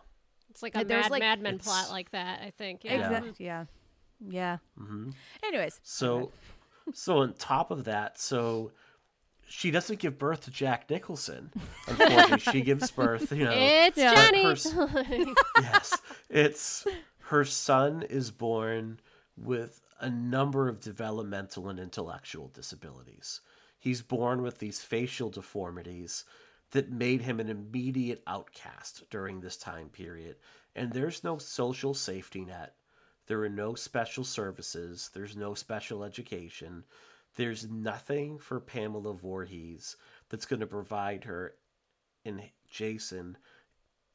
It's like a There's, Mad, like- Mad Men plot like that, I think. Yeah. Exactly. Yeah. Yeah. hmm Anyways, So, so on top of that, so she doesn't give birth to Jack Nicholson. [laughs] Unfortunately, she gives birth. You know, It's Yeah. Johnny. Her- [laughs] yes, it's her son is born with a number of developmental and intellectual disabilities. He's born with these facial deformities that made him an immediate outcast during this time period. And there's no social safety net. There are no special services. There's no special education. There's nothing for Pamela Voorhees that's going to provide her and Jason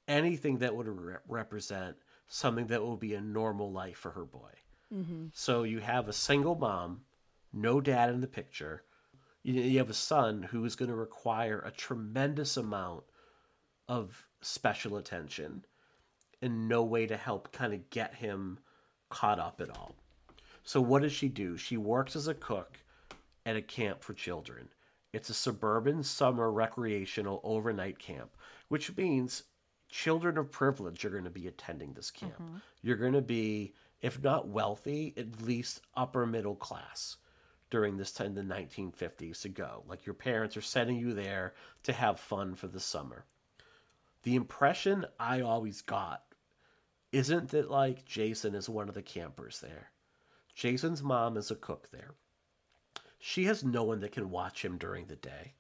anything that would re- represent something that will be a normal life for her boy. Mm-hmm. So you have a single mom, no dad in the picture. You, you have a son who is going to require a tremendous amount of special attention and no way to help kind of get him caught up at all. So what does she do? She works as a cook at a camp for children. It's a suburban summer recreational overnight camp, which means children of privilege are going to be attending this camp. Mm-hmm. You're going to be, if not wealthy, at least upper middle class during this time, the 1950s, to go. Like your parents are sending you there to have fun for the summer. The impression I always got isn't that like Jason is one of the campers there. Jason's mom is a cook there. She has no one that can watch him during the day.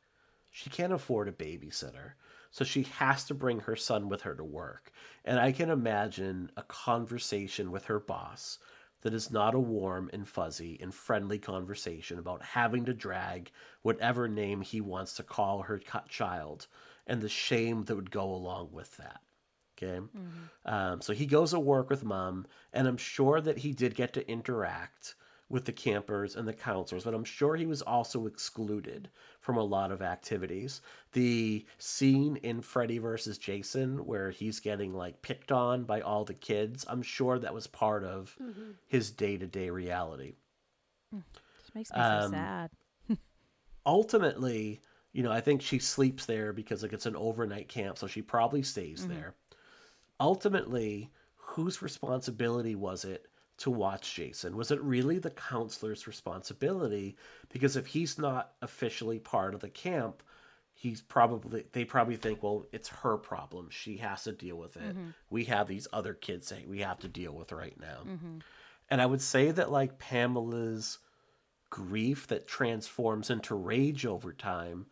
She can't afford a babysitter, so she has to bring her son with her to work. And I can imagine a conversation with her boss that is not a warm and fuzzy and friendly conversation about having to drag whatever name he wants to call her cut child and the shame that would go along with that. Okay. Um, so he goes to work with mom, and I'm sure that he did get to interact with the campers and the counselors, but I'm sure he was also excluded from a lot of activities. The scene in Freddy versus Jason, where he's getting like picked on by all the kids, I'm sure that was part of his day to day reality. it makes me so Um, sad. [laughs] ultimately, you know, I think she sleeps there because like it's an overnight camp, so she probably stays there. Ultimately, whose responsibility was it to watch Jason? Was it really the counselor's responsibility? Because if he's not officially part of the camp, he's probably they probably think, well, it's her problem. She has to deal with it. Mm-hmm. We have these other kids saying we have to deal with right now. Mm-hmm. And I would say that like Pamela's grief that transforms into rage over time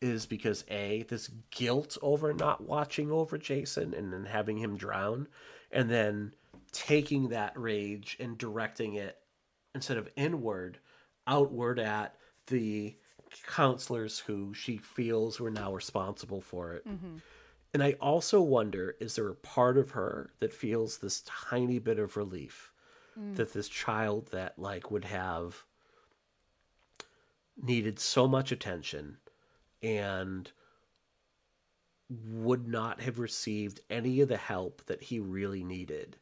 is because a this guilt over not watching over Jason and then having him drown and then taking that rage and directing it instead of inward outward at the counselors who she feels were now responsible for it. Mm-hmm. And i also wonder is there a part of her that feels this tiny bit of relief mm. that this child that like would have needed so much attention and would not have received any of the help that he really needed.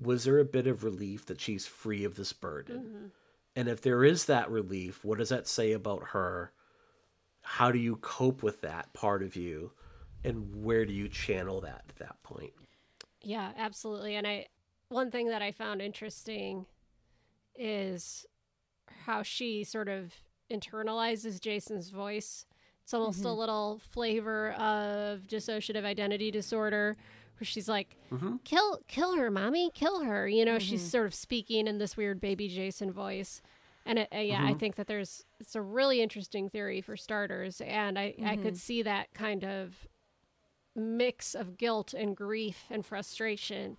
Was there a bit of relief that she's free of this burden? Mm-hmm. And if there is that relief, what does that say about her? How do you cope with that part of you? And where do you channel that at that point? Yeah, absolutely. And I one thing that I found interesting is how she sort of internalizes Jason's voice. It's almost a mm-hmm. little flavor of dissociative identity disorder where she's like, mm-hmm. "Kill kill her, mommy, kill her." You know, she's mm-hmm. sort of speaking in this weird baby Jason voice. And it, uh, yeah, I mm-hmm. think that there's it's a really interesting theory for starters and I I could see that kind of mix of guilt and grief and frustration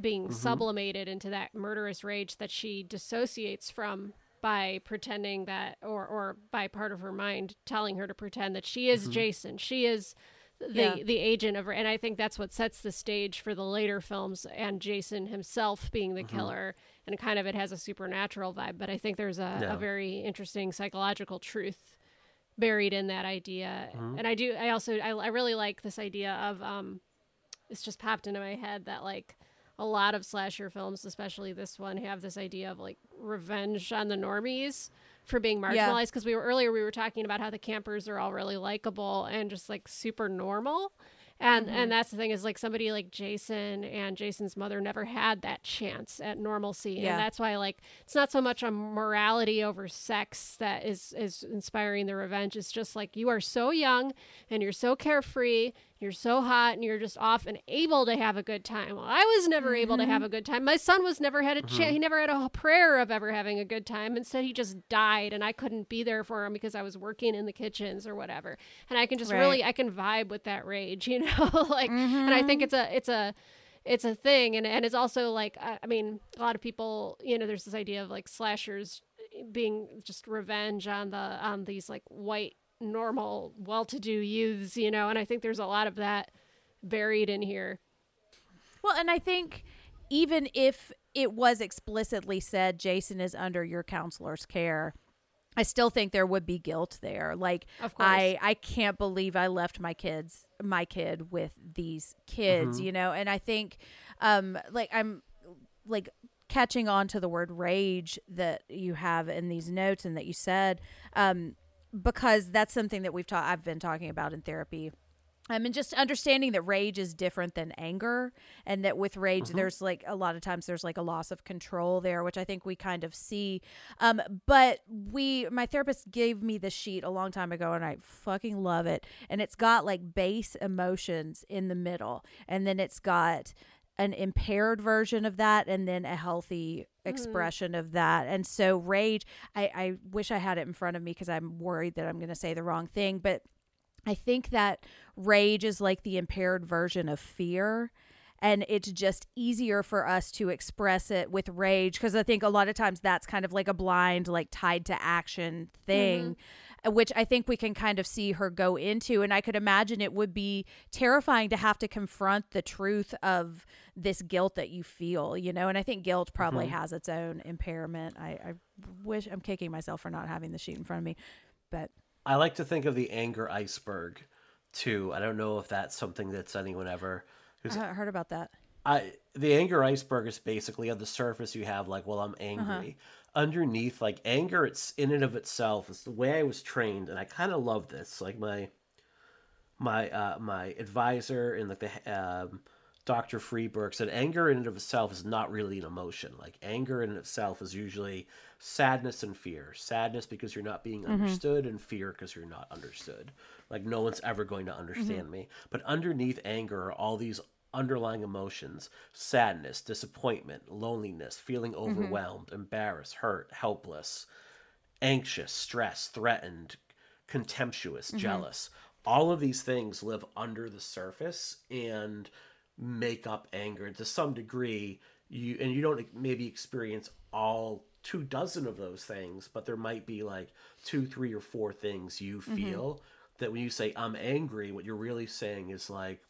being sublimated into that murderous rage that she dissociates from by pretending that or or by part of her mind telling her to pretend that she is Jason. She is the Yeah. the agent of and I think that's what sets the stage for the later films and Jason himself being the killer and kind of it has a supernatural vibe, but I think there's a, Yeah. a very interesting psychological truth buried in that idea. And I do I also I, I really like this idea of um it's just popped into my head that like a lot of slasher films, especially this one, have this idea of like revenge on the normies for being marginalized. Because we were earlier, we were talking about how the campers are all really likable and just like super normal. And mm-hmm. and that's the thing is like somebody like Jason and Jason's mother never had that chance at normalcy, Yeah. and that's why like it's not so much a morality over sex that is is inspiring the revenge. It's just like you are so young and you're so carefree, you're so hot, and you're just off and able to have a good time. Well, I was never able to have mm-hmm. a good time. My son was never had a chance. Mm-hmm. He never had a prayer of ever having a good time. Instead, he just died, and I couldn't be there for him because I was working in the kitchens or whatever. And I can just Right. really I can vibe with that rage, [laughs] you know, like. And I think mm-hmm. it's a it's a it's a thing and, and it's also like I, I mean a lot of people you know there's this idea of like slashers being just revenge on the on these like white normal well-to-do youths you know and i think there's a lot of that buried in here Well, and I think even if it was explicitly said Jason is under your counselor's care, I still think there would be guilt there. Like Of course. I I can't believe I left my kids my kid with these kids, you know. And I think um like I'm like catching on to the word rage that you have in these notes and that you said um because that's something that we've taught I've been talking about in therapy I mean, just understanding that rage is different than anger, and that with rage, there's like a lot of times there's like a loss of control there, which I think we kind of see. Um, but we, my therapist gave me the sheet a long time ago, and I fucking love it. And it's got like base emotions in the middle, and then it's got an impaired version of that, and then a healthy expression of that. And so, rage, I, I wish I had it in front of me because I'm worried that I'm going to say the wrong thing, but I think that rage is like the impaired version of fear. And it's just easier for us to express it with rage because I think a lot of times that's kind of like a blind, like tied to action thing, uh, which I think we can kind of see her go into. And I could imagine it would be terrifying to have to confront the truth of this guilt that you feel, you know? And I think guilt probably mm-hmm. has its own impairment. I, I wish I'm kicking myself for not having the sheet in front of me, but. I like to think of the anger iceberg too. I don't know if that's something that's anyone ever. 'cause I heard about that. I the anger iceberg is basically on the surface you have like, well, I'm uh-huh. angry. Underneath, like anger, it's in and of itself. It's the way I was trained, and I kind of love this. Like my my uh, my advisor and like the um, Dr. Freeberg said, anger in and of itself is not really an emotion. Like anger in itself is usually sadness and fear. Sadness because you're not being understood, and fear because you're not understood. Like no one's ever going to understand me. But underneath anger are all these underlying emotions sadness, disappointment, loneliness, feeling mm-hmm. overwhelmed, embarrassed, hurt, helpless, anxious, stressed, threatened, contemptuous, mm-hmm. jealous. All of these things live under the surface and make up anger to some degree. You and you don't maybe experience all two dozen of those things, but there might be like two, three, or four things you mm-hmm. feel that when you say I'm angry, what you're really saying is like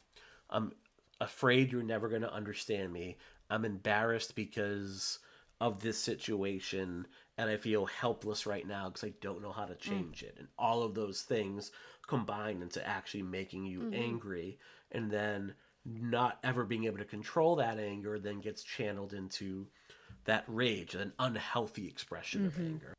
I'm afraid you're never going to understand me. I'm embarrassed because of this situation and I feel helpless right now because I don't know how to mm. change it. And all of those things combine into actually making you mm-hmm. angry and then not ever being able to control that anger then gets channeled into that rage, an unhealthy expression of mm-hmm. anger.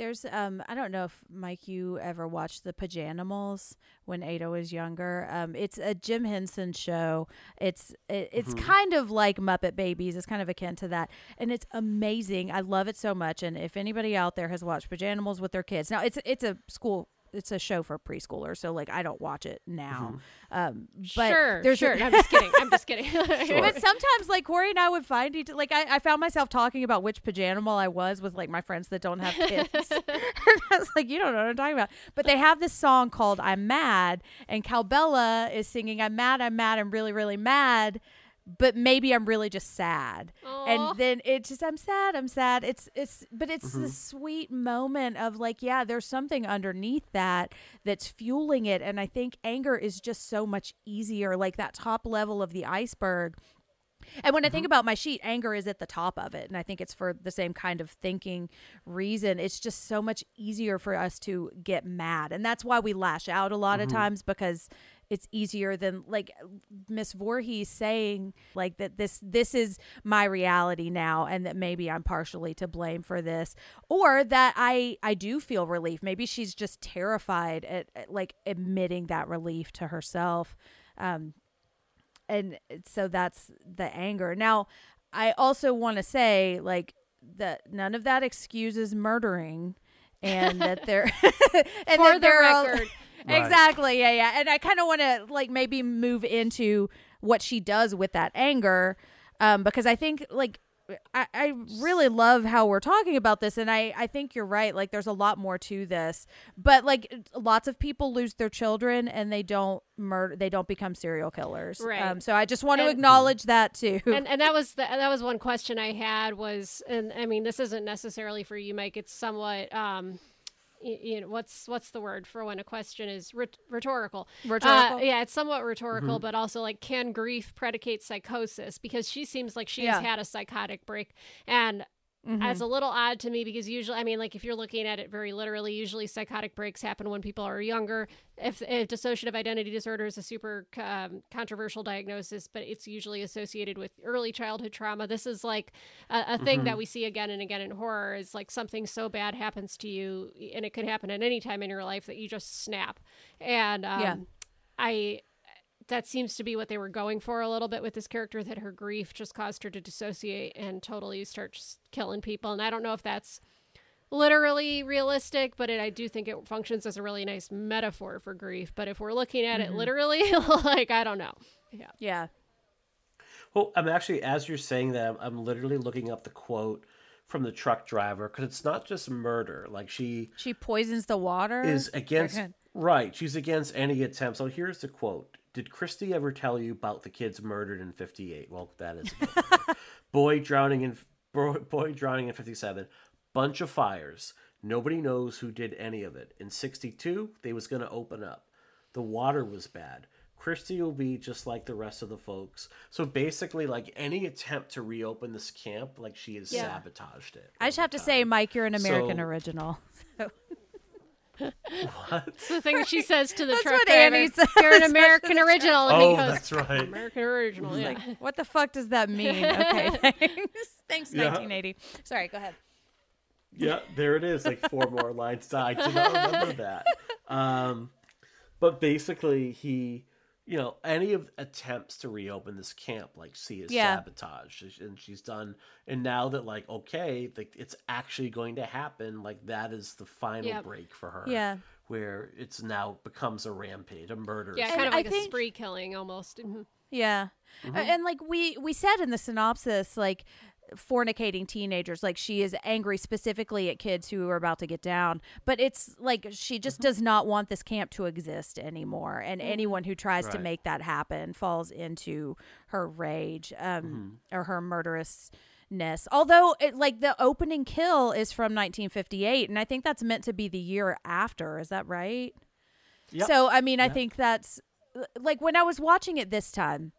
There's um I don't know if Mike you ever watched the Pajanimals when Ada was younger. Um it's a Jim Henson show. It's it, it's kind of like Muppet Babies. It's kind of akin to that. And it's amazing. I love it so much and if anybody out there has watched Pajanimals with their kids. Now it's it's a school it's a show for preschoolers, so like I don't watch it now. Um but sure there's a- sure [laughs] No, i'm just kidding i'm just kidding [laughs] but sometimes, like Corey and I would find each like I, I found myself talking about which pajanimal I was with like my friends that don't have [laughs] kids. and I was like, you don't know what I'm talking about. But they have this song called "I'm Mad," and Cowbella is singing "I'm mad, I'm mad, I'm really, really mad." But maybe I'm really just sad. Aw. And then it just I'm sad, I'm sad. It's it's but it's Mm-hmm. the sweet moment of like, yeah, there's something underneath that that's fueling it. And I think anger is just so much easier, like that top level of the iceberg. And when I Mm-hmm. think about my sheet, anger is at the top of it. And I think it's for the same kind of thinking reason. It's just so much easier for us to get mad. And that's why we lash out a lot Mm-hmm. of times because it's easier than like Miss Voorhees saying like that this this is my reality now and that maybe I'm partially to blame for this or that I I do feel relief. Maybe she's just terrified at, at like admitting that relief to herself. Um and so that's the anger. Now, I also want to say like that none of that excuses murdering, and that they're [laughs] [laughs] and For the record. Right. exactly, yeah, yeah. And I kind of want to like maybe move into what she does with that anger, um, because I think like. I, I really love how we're talking about this and I, I think you're right like there's a lot more to this but like lots of people lose their children and they don't murder they don't become serial killers Right. um, so I just want to And- acknowledge that too and and that was the, that was one question I had was and I mean this isn't necessarily for you Mike it's somewhat um you know what's what's the word for when a question is rhet- rhetorical Rhetorical? Uh, yeah it's somewhat rhetorical but also like can grief predicate psychosis because she seems like she Yeah. has had a psychotic break and It's a little odd to me because usually, I mean, like if you're looking at it very literally, usually psychotic breaks happen when people are younger. If, if dissociative identity disorder is a super um, controversial diagnosis, but it's usually associated with early childhood trauma. This is like a, a thing that we see again and again in horror is like something so bad happens to you, and it could happen at any time in your life that you just snap. And um, Yeah. I that seems to be what they were going for a little bit with this character that her grief just caused her to dissociate and totally start killing people. And i don't know if that's literally realistic but it, i do think it functions as a really nice metaphor for grief. But if we're looking at it mm-hmm. literally [laughs] like i don't know. Yeah. Yeah. Well, I'm actually, as you're saying that, I'm, I'm literally looking up the quote from the truck driver because it's not just murder. Like she she poisons the water? is against, right? She's against any attempt. So here's the quote: Did Christy ever tell you about the kids murdered in '58? Well, that is [laughs] boy drowning in boy, drowning in '57. Bunch of fires. Nobody knows who did any of it. In '62, they was gonna open up. The water was bad. Christy will be just like the rest of the folks. So basically, like any attempt to reopen this camp, like she has Yeah. sabotaged it. I just have to say. Mike, you're an American [laughs] So- original. It's the thing that she says to the That's truck what driver Annie says. you're an american original and Oh, he goes that's right. american original yeah what the fuck does that mean? [laughs] Okay, [laughs] thanks. Thanks, Yeah. 1980. Sorry, go ahead. Yeah, there it is. Like four more lines. I did not remember that. Um, but basically, he, you know, any of attempts to reopen this camp, like, see is Yeah. sabotage, and she's done. And now that, like, okay, like it's actually going to happen, like that is the final Yep. break for her. Yeah. where it's now becomes a rampage, a murder. yeah kind of like a think- spree killing almost Mhm. Yeah. Mm-hmm. And like we we said in the synopsis like fornicating teenagers. Like she is angry specifically at kids who are about to get down. But it's like she just Mm-hmm. does not want this camp to exist anymore. And anyone who tries to make that happen falls into her rage um Mm-hmm. or her murderousness. Although it, like the opening kill is from 1958 and i think that's meant to be the year after. Is that right? Yep. so I mean, I think that's like when I was watching it this time,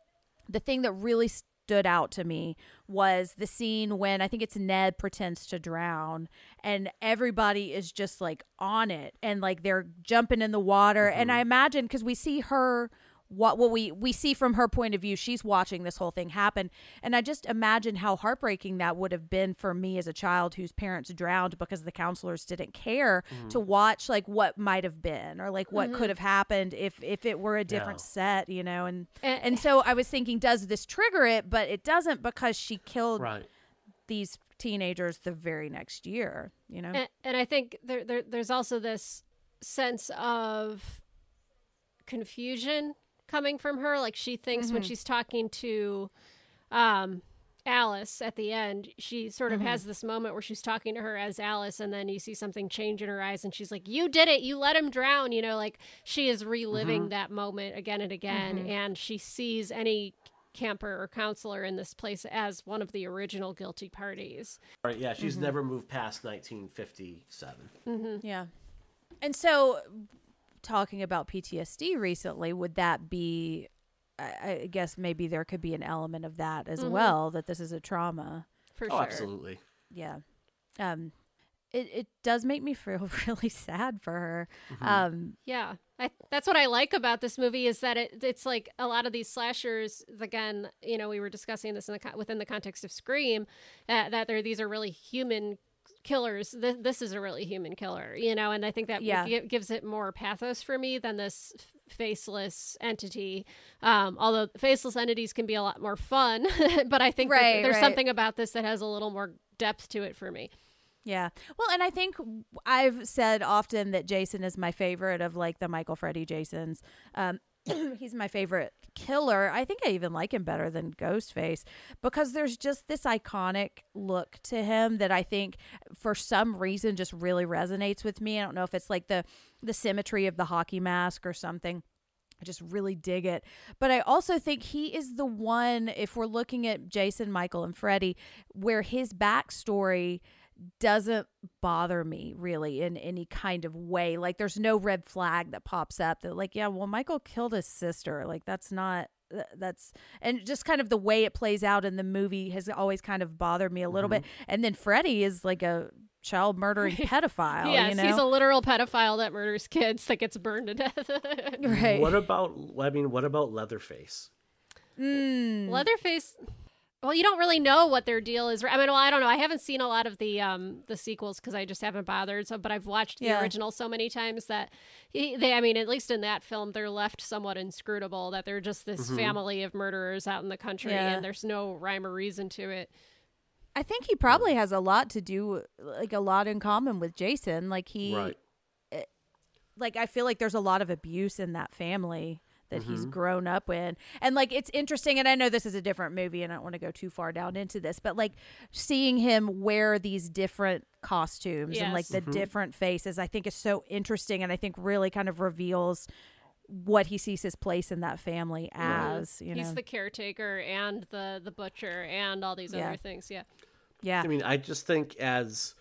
the thing that really stood out to me was the scene when I think it's Ned pretends to drown and everybody is just like on it and like they're jumping in the water. And mm-hmm. I imagine cuz we see her what what we we see from her point of view she's watching this whole thing happen. And i just imagine how heartbreaking that would have been for me as a child whose parents drowned because the counselors didn't care to watch like what might have been or like what could have happened if if it were a different Yeah. set you know? And Eh, and so i was thinking does this trigger it? But it doesn't because she killed right. these teenagers the very next year you know? And, and I think there, there there's also this sense of confusion coming from her. Like she thinks when mm-hmm. she's talking to um, Alice at the end, she sort of has mm-hmm. this moment where she's talking to her as Alice, and then you see something change in her eyes, and she's like, "You did it! You let him drown!" You know, like she is reliving mm-hmm. that moment again and again, and she sees any camper or counselor in this place as one of the original guilty parties. Right, yeah, she's never moved past 1957. Yeah. And so, talking about PTSD recently, would that be? I, I guess maybe there could be an element of that as well. That this is a trauma. For Oh, sure. absolutely. Yeah. Um, it it does make me [laughs] feel really sad for her. Mm-hmm. Um, Yeah, I, that's what I like about this movie is that it, it's like a lot of these slashers. Again, you know, we were discussing this in the within the context of Scream, uh, that there are these are really human killers. This, this is a really human killer, you know, and I think that Yeah. gi- gives it more pathos for me than this faceless entity. Um, although faceless entities can be a lot more fun, [laughs] but I think Right, there's right. something about this that has a little more depth to it for me. Yeah. Well, and I think I've said often that Jason is my favorite of like the Michael Freddy Jasons. Um, [clears throat] he's my favorite killer. I think I even like him better than Ghostface because there's just this iconic look to him that I think for some reason just really resonates with me. I don't know if it's like the the symmetry of the hockey mask or something. I just really dig it. But I also think he is the one, if we're looking at Jason, Michael, and Freddy, where his backstory doesn't bother me really in any kind of way. Like there's no red flag that pops up that like, yeah, well, Michael killed his sister. Like that's not that's and just kind of the way it plays out in the movie has always kind of bothered me a little bit. And then Freddy is like a child murdering [laughs] pedophile. yes, you know? he's a literal pedophile that murders kids that gets burned to death. [laughs] right. What about, I mean, what about Leatherface? Mm. Leatherface. Well, you don't really know what their deal is. I mean, well, I don't know. I haven't seen a lot of the um the sequels because I just haven't bothered. So, but I've watched the Yeah. original so many times that he, they. I mean, at least in that film, they're left somewhat inscrutable. That they're just this family of murderers out in the country, Yeah. and there's no rhyme or reason to it. I think he probably has a lot to do, like a lot in common with Jason. Like he, Right. like I feel like there's a lot of abuse in that family that he's Mm-hmm. grown up in. And like it's interesting and I know this is a different movie and I don't want to go too far down into this, but like seeing him wear these different costumes and like the Mm-hmm. different faces I think is so interesting and I think really kind of reveals what he sees his place in that family as, you know. He's the caretaker and the the butcher and all these Yeah. other things. Yeah. yeah. I mean, I just think as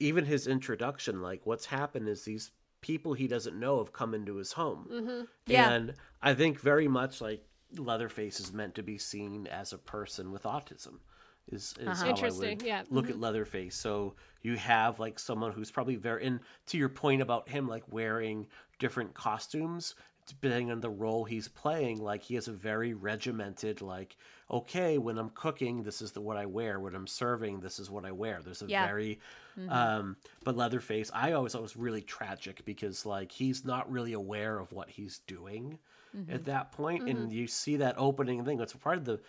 even his introduction, like what's happened is these people he doesn't know have come into his home. Mm-hmm. Yeah. And I think very much like Leatherface is meant to be seen as a person with autism. Is, is how I Interesting, would yeah. look at Leatherface. So you have like someone who's probably very, and to your point about him like wearing different costumes, depending on the role he's playing, like he has a very regimented, like, okay, when I'm cooking, this is the what I wear. When I'm serving, this is what I wear. There's a Yeah. very, um, but Leatherface, I always thought was really tragic because like he's not really aware of what he's doing at mm-hmm. that point, and mm-hmm. you see that opening thing. It's part of the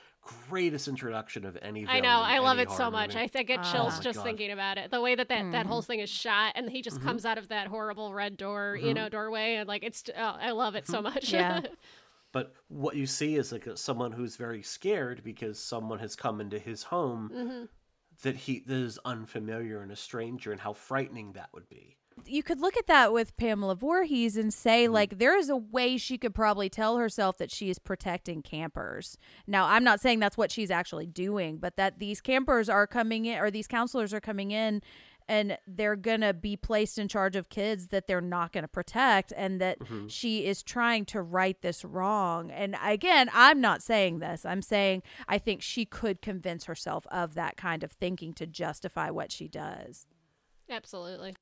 greatest introduction of any. I know. I love it so horror much. movie. I think it ah. chills Oh just God. thinking about it. The way that that, that whole mm-hmm. thing is shot, and he just comes out of that horrible red door, you know, doorway, and like it's. Oh, I love it so much. Yeah. [laughs] But what you see is like someone who's very scared because someone has come into his home that he that is unfamiliar and a stranger, and how frightening that would be. You could look at that with Pamela Voorhees and say Mm-hmm. like there is a way she could probably tell herself that she is protecting campers. Now, I'm not saying that's what she's actually doing, but that these campers are coming in or these counselors are coming in and they're going to be placed in charge of kids that they're not going to protect and that Mm-hmm. she is trying to right this wrong. And again, I'm not saying this. I'm saying I think she could convince herself of that kind of thinking to justify what she does. Absolutely.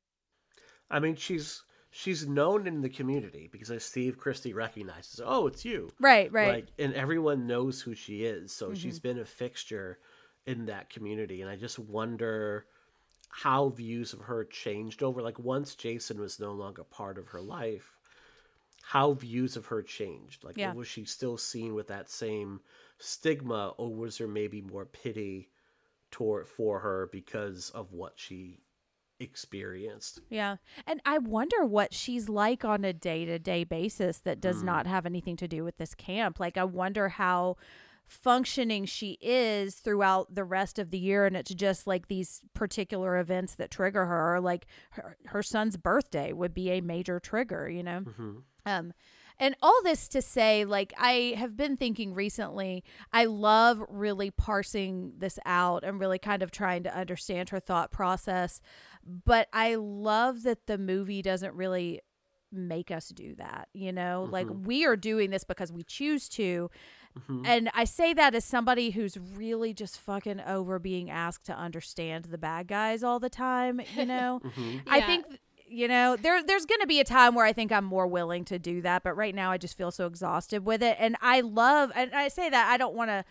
I mean, she's she's known in the community because as Steve Christy recognizes, oh, it's you, Right, right. Like, and everyone knows who she is, so mm-hmm. she's been a fixture in that community. And I just wonder how views of her changed over. Like once Jason was no longer part of her life, how views of her changed. Like, Yeah. was she still seen with that same stigma, or was there maybe more pity toward for her because of what she experienced? Yeah. And I wonder what she's like on a day to day basis that does not have anything to do with this camp. Like, I wonder how functioning she is throughout the rest of the year and it's just like these particular events that trigger her like her, her son's birthday would be a major trigger you know um and all this to say like i have been thinking recently i love really parsing this out and really kind of trying to understand her thought process but i love that the movie doesn't really make us do that you know? Like mm-hmm. we are doing this because we choose to. Mm-hmm. And I say that as somebody who's really just fucking over being asked to understand the bad guys all the time, you know? [laughs] Mm-hmm. I Yeah. think you know, there there's going to be a time where I think I'm more willing to do that, but right now I just feel so exhausted with it and I love and I say that I don't want to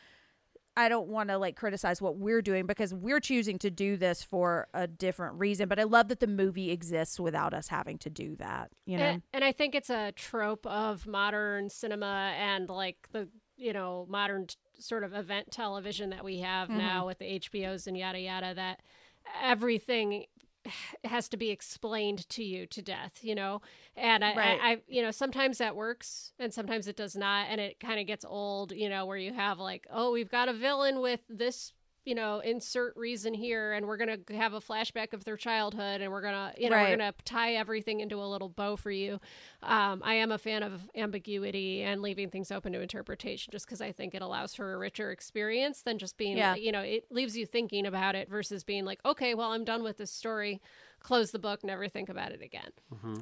I don't want to like criticize what we're doing because we're choosing to do this for a different reason, but I love that the movie exists without us having to do that, you know. And, and I think it's a trope of modern cinema and like the you know modern t- sort of event television that we have Mm-hmm. now with the HBOs and yada yada that everything [sighs] has to be explained to you to death, you know. And I, Right. I, I you know, sometimes that works and sometimes it does not, and it kind of gets old, you know, where you have like, oh, we've got a villain with this you know, insert reason here, and we're gonna have a flashback of their childhood, and we're gonna, you know, Right. we're gonna tie everything into a little bow for you. Um, I am a fan of ambiguity and leaving things open to interpretation, just because I think it allows for a richer experience than just being, Yeah. you know, it leaves you thinking about it versus being like, okay, well, I'm done with this story, close the book, never think about it again.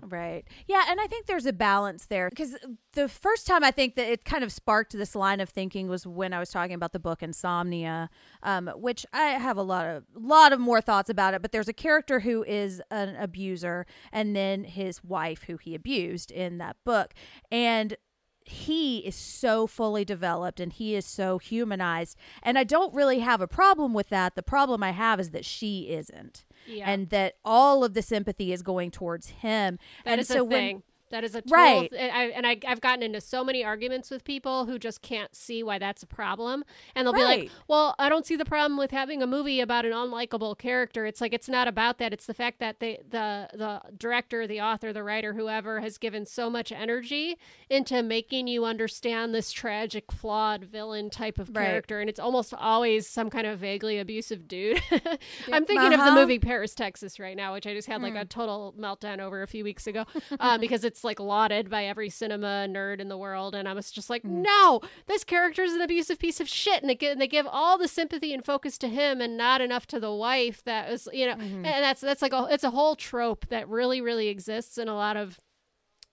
Right. Yeah, and I think there's a balance there because the first time I think that it kind of sparked this line of thinking was when I was talking about the book Insomnia, um, which I have a lot of lot of more thoughts about it. But there's a character who is an abuser, and then his wife who he abused in that book, and he is so fully developed and he is so humanized and i don't really have a problem with that the problem i have is that she isn't Yeah. and that all of the sympathy is going towards him That and so a when thing. That is a total Right. th- I, and I, I've gotten into so many arguments with people who just can't see why that's a problem, and they'll be like, "Well, I don't see the problem with having a movie about an unlikable character." It's like it's not about that. It's the fact that they, the the director, the author, the writer, whoever has given so much energy into making you understand this tragic, flawed villain type of Right. character, and it's almost always some kind of vaguely abusive dude. [laughs] I'm thinking of the Uh-huh. movie Paris, Texas, right now, which I just had like a Hmm. total meltdown over a few weeks ago, um, because it's like lauded by every cinema nerd in the world, and I was just like, Hmm. no, this character is an abusive piece of shit, and they give, they give all the sympathy and focus to him, and not enough to the wife. That was, you know, Mm-hmm. and that's that's like a it's a whole trope that really really exists in a lot of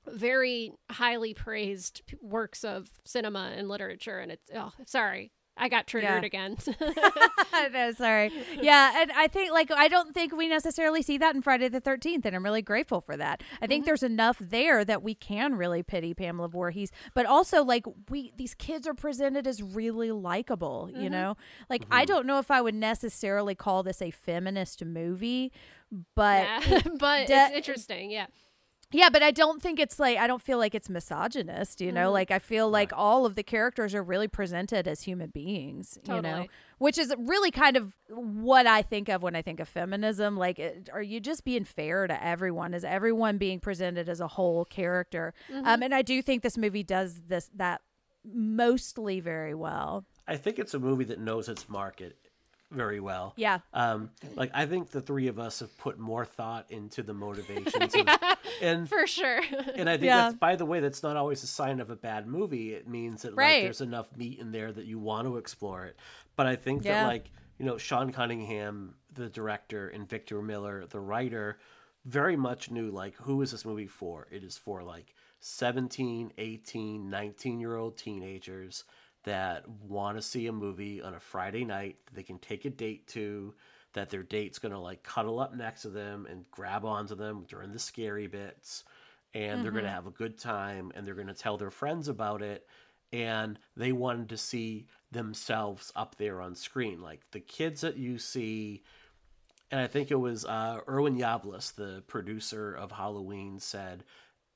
very highly praised p- works of cinema and literature, and it's oh, sorry. I got triggered Yeah. again. [laughs] [laughs] no, sorry. Yeah, and I think like I don't think we necessarily see that in Friday the Thirteenth, and I'm really grateful for that. I think mm-hmm. there's enough there that we can really pity Pamela Voorhees, but also like we these kids are presented as really likable. You mm-hmm. know, like I mm-hmm. don't know if I would necessarily call this a feminist movie, but yeah. [laughs] but de- it's interesting. Yeah. Yeah, but I don't think it's like I don't feel like it's misogynist, you Mm-hmm. know? Like I feel like all of the characters are really presented as human beings, you know? Which is really kind of what I think of when I think of feminism. Like it, are you just being fair to everyone? Is everyone being presented as a whole character? Mm-hmm. Um and I do think this movie does this that mostly very well. I think it's a movie that knows its market very well. Yeah. Um, like I think the three of us have put more thought into the motivations, of, [laughs] and For sure. and I think Yeah. that's by the way, that's not always a sign of a bad movie. It means that Right. like there's enough meat in there that you want to explore it. But I think Yeah. that like you know Sean Cunningham, the director, and Victor Miller, the writer, very much knew like who is this movie for? It is for like 17, 18, 19 year old teenagers that want to see a movie on a Friday night that they can take a date to, that their date's going to like cuddle up next to them and grab onto them during the scary bits. And they're going to have a good time and they're going to tell their friends about it. And they wanted to see themselves up there on screen. Like the kids that you see and I think it was uh, Irwin Yablans, the producer of Halloween, said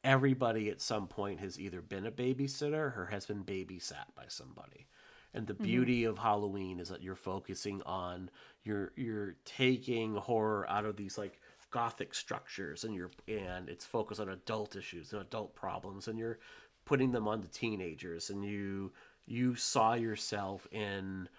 everybody at some point has either been a babysitter or has been babysat by somebody. And the beauty of Halloween is that you're focusing on you're you're taking horror out of these like gothic structures and you're and it's focused on adult issues and adult problems and you're putting them on the teenagers and you you saw yourself in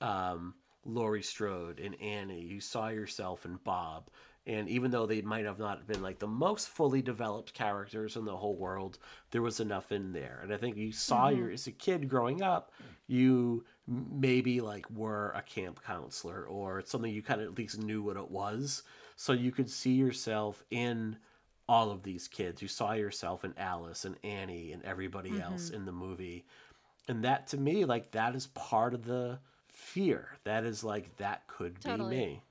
um, Laurie Strode and Annie. You saw yourself in Bob. And even though they might have not been like the most fully developed characters in the whole world, there was enough in there. And I think you saw mm-hmm. your as a kid growing up, you maybe like were a camp counselor or something you kind of at least knew what it was. So you could see yourself in all of these kids. You saw yourself in Alice and Annie and everybody mm-hmm. else in the movie. And that to me, like that is part of the fear. That is like that could Totally. be me.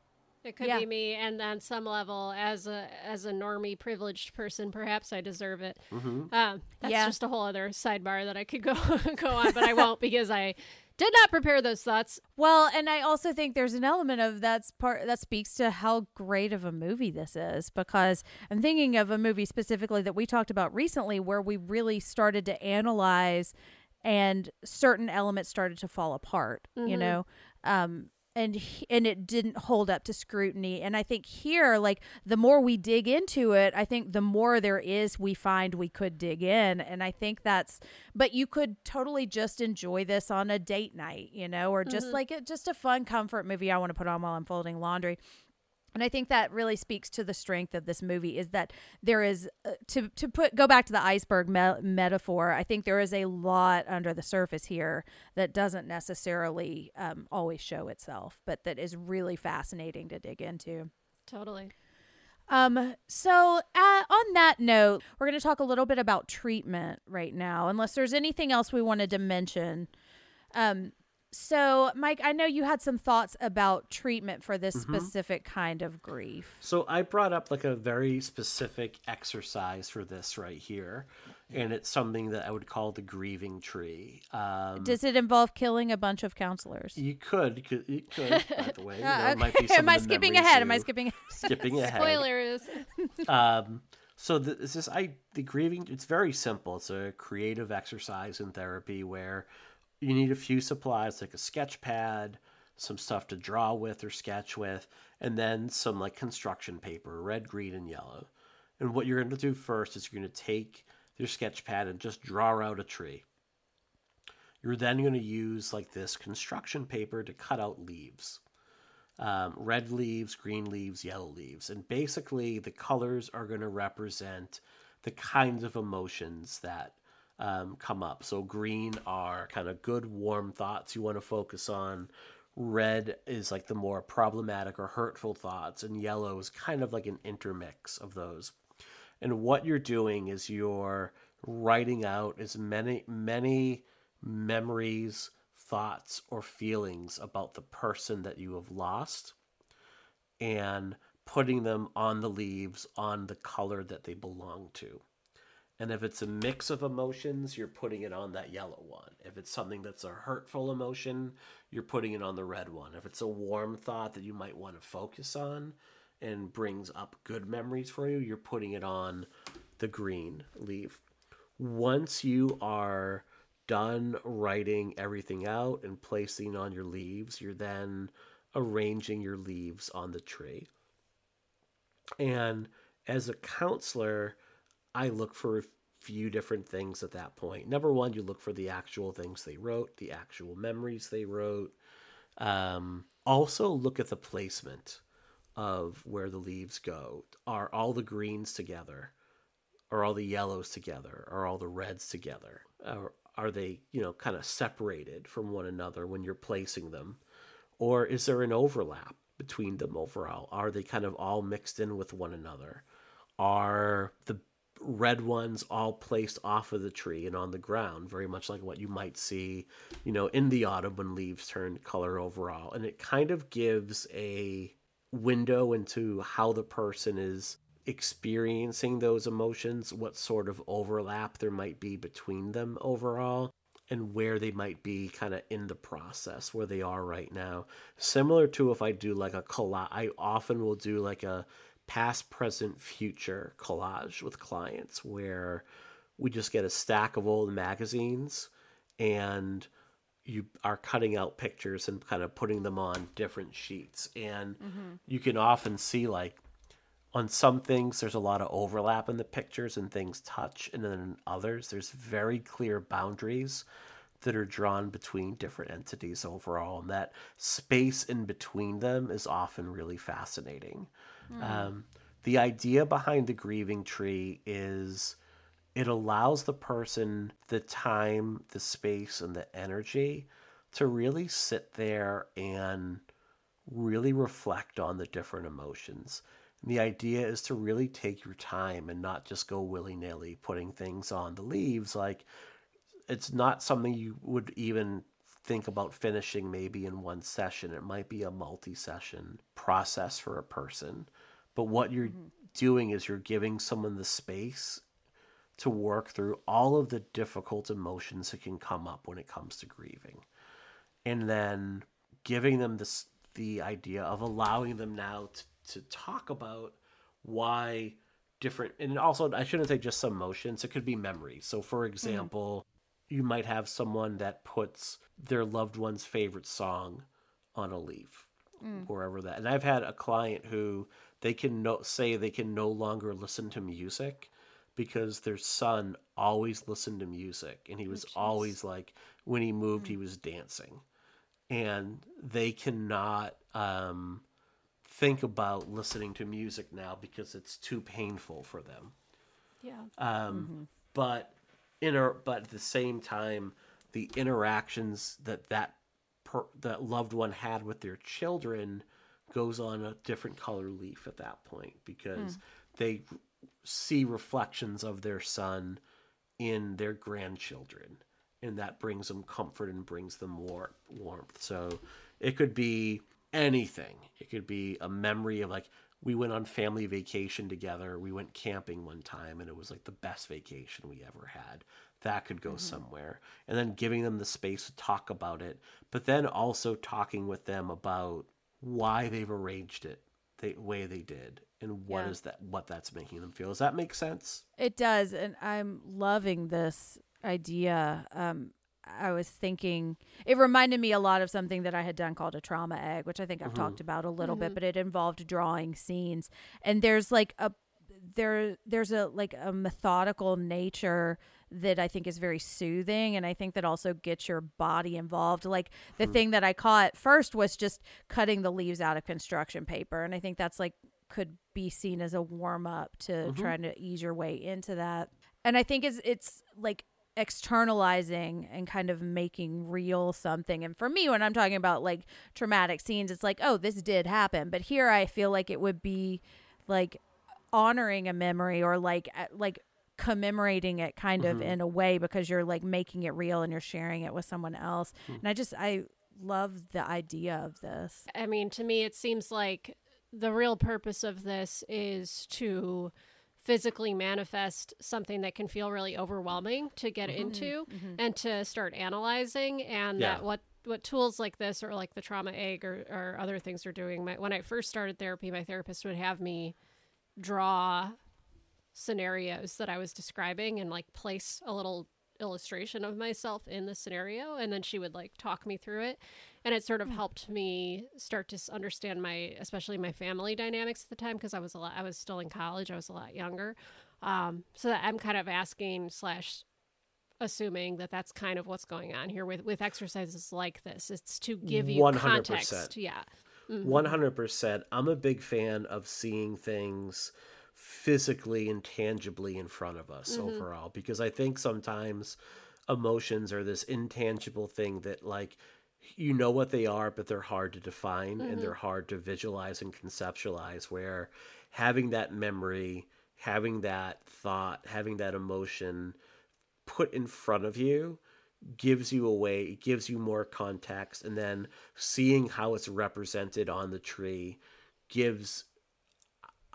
It could Yeah. be me, and on some level, as a as a normie privileged person, perhaps I deserve it. Mm-hmm. Um, that's Yeah. just a whole other sidebar that I could go [laughs] go on, but I won't because I did not prepare those thoughts. Well, and I also think there's an element of that's part that speaks to how great of a movie this is because I'm thinking of a movie specifically that we talked about recently where we really started to analyze and certain elements started to fall apart, you know. Um and he- and it didn't hold up to scrutiny. And i think here like the more we dig into it i think the more there is we find we could dig in. And i think that's but you could totally just enjoy this on a date night you know or just mm-hmm. like it just a fun comfort movie. I want to put on while i'm folding laundry and I think that really speaks to the strength of this movie is that there is uh, to to put go back to the iceberg me- metaphor. I think there is a lot under the surface here that doesn't necessarily um, always show itself, but that is really fascinating to dig into. Totally. Um, so uh, on that note, we're going to talk a little bit about treatment right now, unless there's anything else we wanted to mention. Um, so Mike, I know you had some thoughts about treatment for this specific kind of grief. So I brought up like a very specific exercise for this right here, and it's something that I would call the grieving tree. Um, Does it involve killing a bunch of counselors? you could, you could, by [laughs] the way. You know, Uh, it might be okay. Am I skipping ahead? Am I skipping? skipping ahead? [laughs] Spoilers. [laughs] um, so the, this I the grieving it's very simple. It's a creative exercise in therapy where you need a few supplies like a sketch pad, some stuff to draw with or sketch with, and then some like construction paper, red, green, and yellow. And what you're going to do first is you're going to take your sketch pad and just draw out a tree. You're then going to use like this construction paper to cut out leaves um, red leaves, green leaves, yellow leaves. And basically, the colors are going to represent the kinds of emotions that um, come up. So, green are kind of good, warm thoughts you want to focus on. Red is like the more problematic or hurtful thoughts, and yellow is kind of like an intermix of those. And what you're doing is you're writing out as many, many memories, thoughts, or feelings about the person that you have lost and putting them on the leaves on the color that they belong to. And if it's a mix of emotions, you're putting it on that yellow one. If it's something that's a hurtful emotion, you're putting it on the red one. If it's a warm thought that you might want to focus on and brings up good memories for you, you're putting it on the green leaf. Once you are done writing everything out and placing on your leaves, you're then arranging your leaves on the tree. And as a counselor, I look for a few different things at that point. Number one, you look for the actual things they wrote, the actual memories they wrote. Um, also, look at the placement of where the leaves go. Are all the greens together? Are all the yellows together? Are all the reds together? Or are they, you know, kind of separated from one another when you're placing them? Or is there an overlap between them overall? Are they kind of all mixed in with one another? Are the red ones all placed off of the tree and on the ground, very much like what you might see, you know, in the autumn when leaves turn color overall? And it kind of gives a window into how the person is experiencing those emotions, what sort of overlap there might be between them overall, and where they might be kind of in the process, where they are right now. Similar to if I do like a collage, I often will do like a past, present, future collage with clients where we just get a stack of old magazines and you are cutting out pictures and kind of putting them on different sheets and mm-hmm. you can often see like on some things there's a lot of overlap in the pictures and things touch and then in others there's very clear boundaries that are drawn between different entities overall, and that space in between them is often really fascinating. Um, the idea behind the grieving tree is it allows the person the time, the space, and the energy to really sit there and really reflect on the different emotions. And the idea is to really take your time and not just go willy nilly putting things on the leaves. Like, it's not something you would even think about finishing maybe in one session. It might be a multi session process for a person. But what you're mm-hmm. doing is you're giving someone the space to work through all of the difficult emotions that can come up when it comes to grieving. And then giving them this the idea of allowing them now to, to talk about why different and also I shouldn't say just some emotions, it could be memories. So for mm-hmm. example, you might have someone that puts their loved one's favorite song on a leaf wherever that and i've had a client who they can no, say they can no longer listen to music because their son always listened to music and he was always like when he moved he was dancing. And they cannot um, think about listening to music now because it's too painful for them. Yeah. um, but inter- but at the same time the interactions that that per- that loved one had with their children goes on a different color leaf at that point because hmm. they see reflections of their son in their grandchildren and that brings them comfort and brings them war- warmth. So it could be anything. It could be a memory of like we went on family vacation together. We went camping one time and it was like the best vacation we ever had. That could go somewhere. And then giving them the space to talk about it but then also talking with them about why they've arranged it the way they did and what Yeah. is that what that's making them feel. Does that make sense? It does, and I'm loving this idea. Um, I was thinking it reminded me a lot of something that I had done called a trauma egg, which I think I've mm-hmm. talked about a little bit, mm-hmm. but it involved drawing scenes. And there's like a there there's a like a methodical nature that I think is very soothing and I think that also gets your body involved. Like the hmm. thing that I caught first was just cutting the leaves out of construction paper and I think that's like could be seen as a warm up to mm-hmm. trying to ease your way into that. And I think it's it's like externalizing and kind of making real something. And for me, when I'm talking about like traumatic scenes, it's like, oh, this did happen. But here I feel like it would be like honoring a memory or like like commemorating it kind of mm-hmm. in a way because you're like making it real and you're sharing it with someone else. Hmm. And I just I love the idea of this. I mean, to me, it seems like the real purpose of this is to physically manifest something that can feel really overwhelming to get mm-hmm. into mm-hmm. and to start analyzing and Yeah. that what what tools like this or like the trauma egg or, or other things are doing. My, when i first started therapy my therapist would have me draw scenarios that i was describing and like place a little illustration of myself in the scenario and then she would like talk me through it. And it sort of helped me start to understand my especially my family dynamics at the time because i was a lot i was still in college i was a lot younger. Um, so that i'm kind of asking slash assuming that that's kind of what's going on here with with exercises like this. It's to give you 100%. context yeah. One hundred percent. I'm a big fan of seeing things physically and tangibly in front of us mm-hmm. overall because I think sometimes emotions are this intangible thing that like you know what they are but they're hard to define and mm-hmm. they're hard to visualize and conceptualize where having that memory having that thought having that emotion put in front of you gives you a way it gives you more context and then seeing how it's represented on the tree gives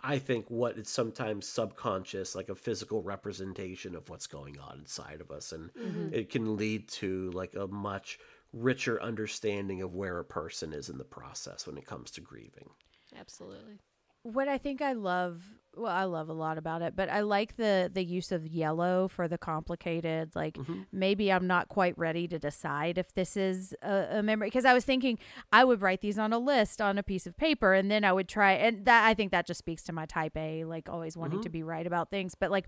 i think what is sometimes subconscious like a physical representation of what's going on inside of us and mm-hmm. it can lead to like a much richer understanding of where a person is in the process when it comes to grieving. Absolutely What I think I love, well, I love a lot about it, but I like the the use of yellow for the complicated. Like mm-hmm. maybe I'm not quite ready to decide if this is a, a memory because I was thinking I would write these on a list on a piece of paper and then I would try and that I think that just speaks to my type A, like always wanting mm-hmm. to be right about things. But like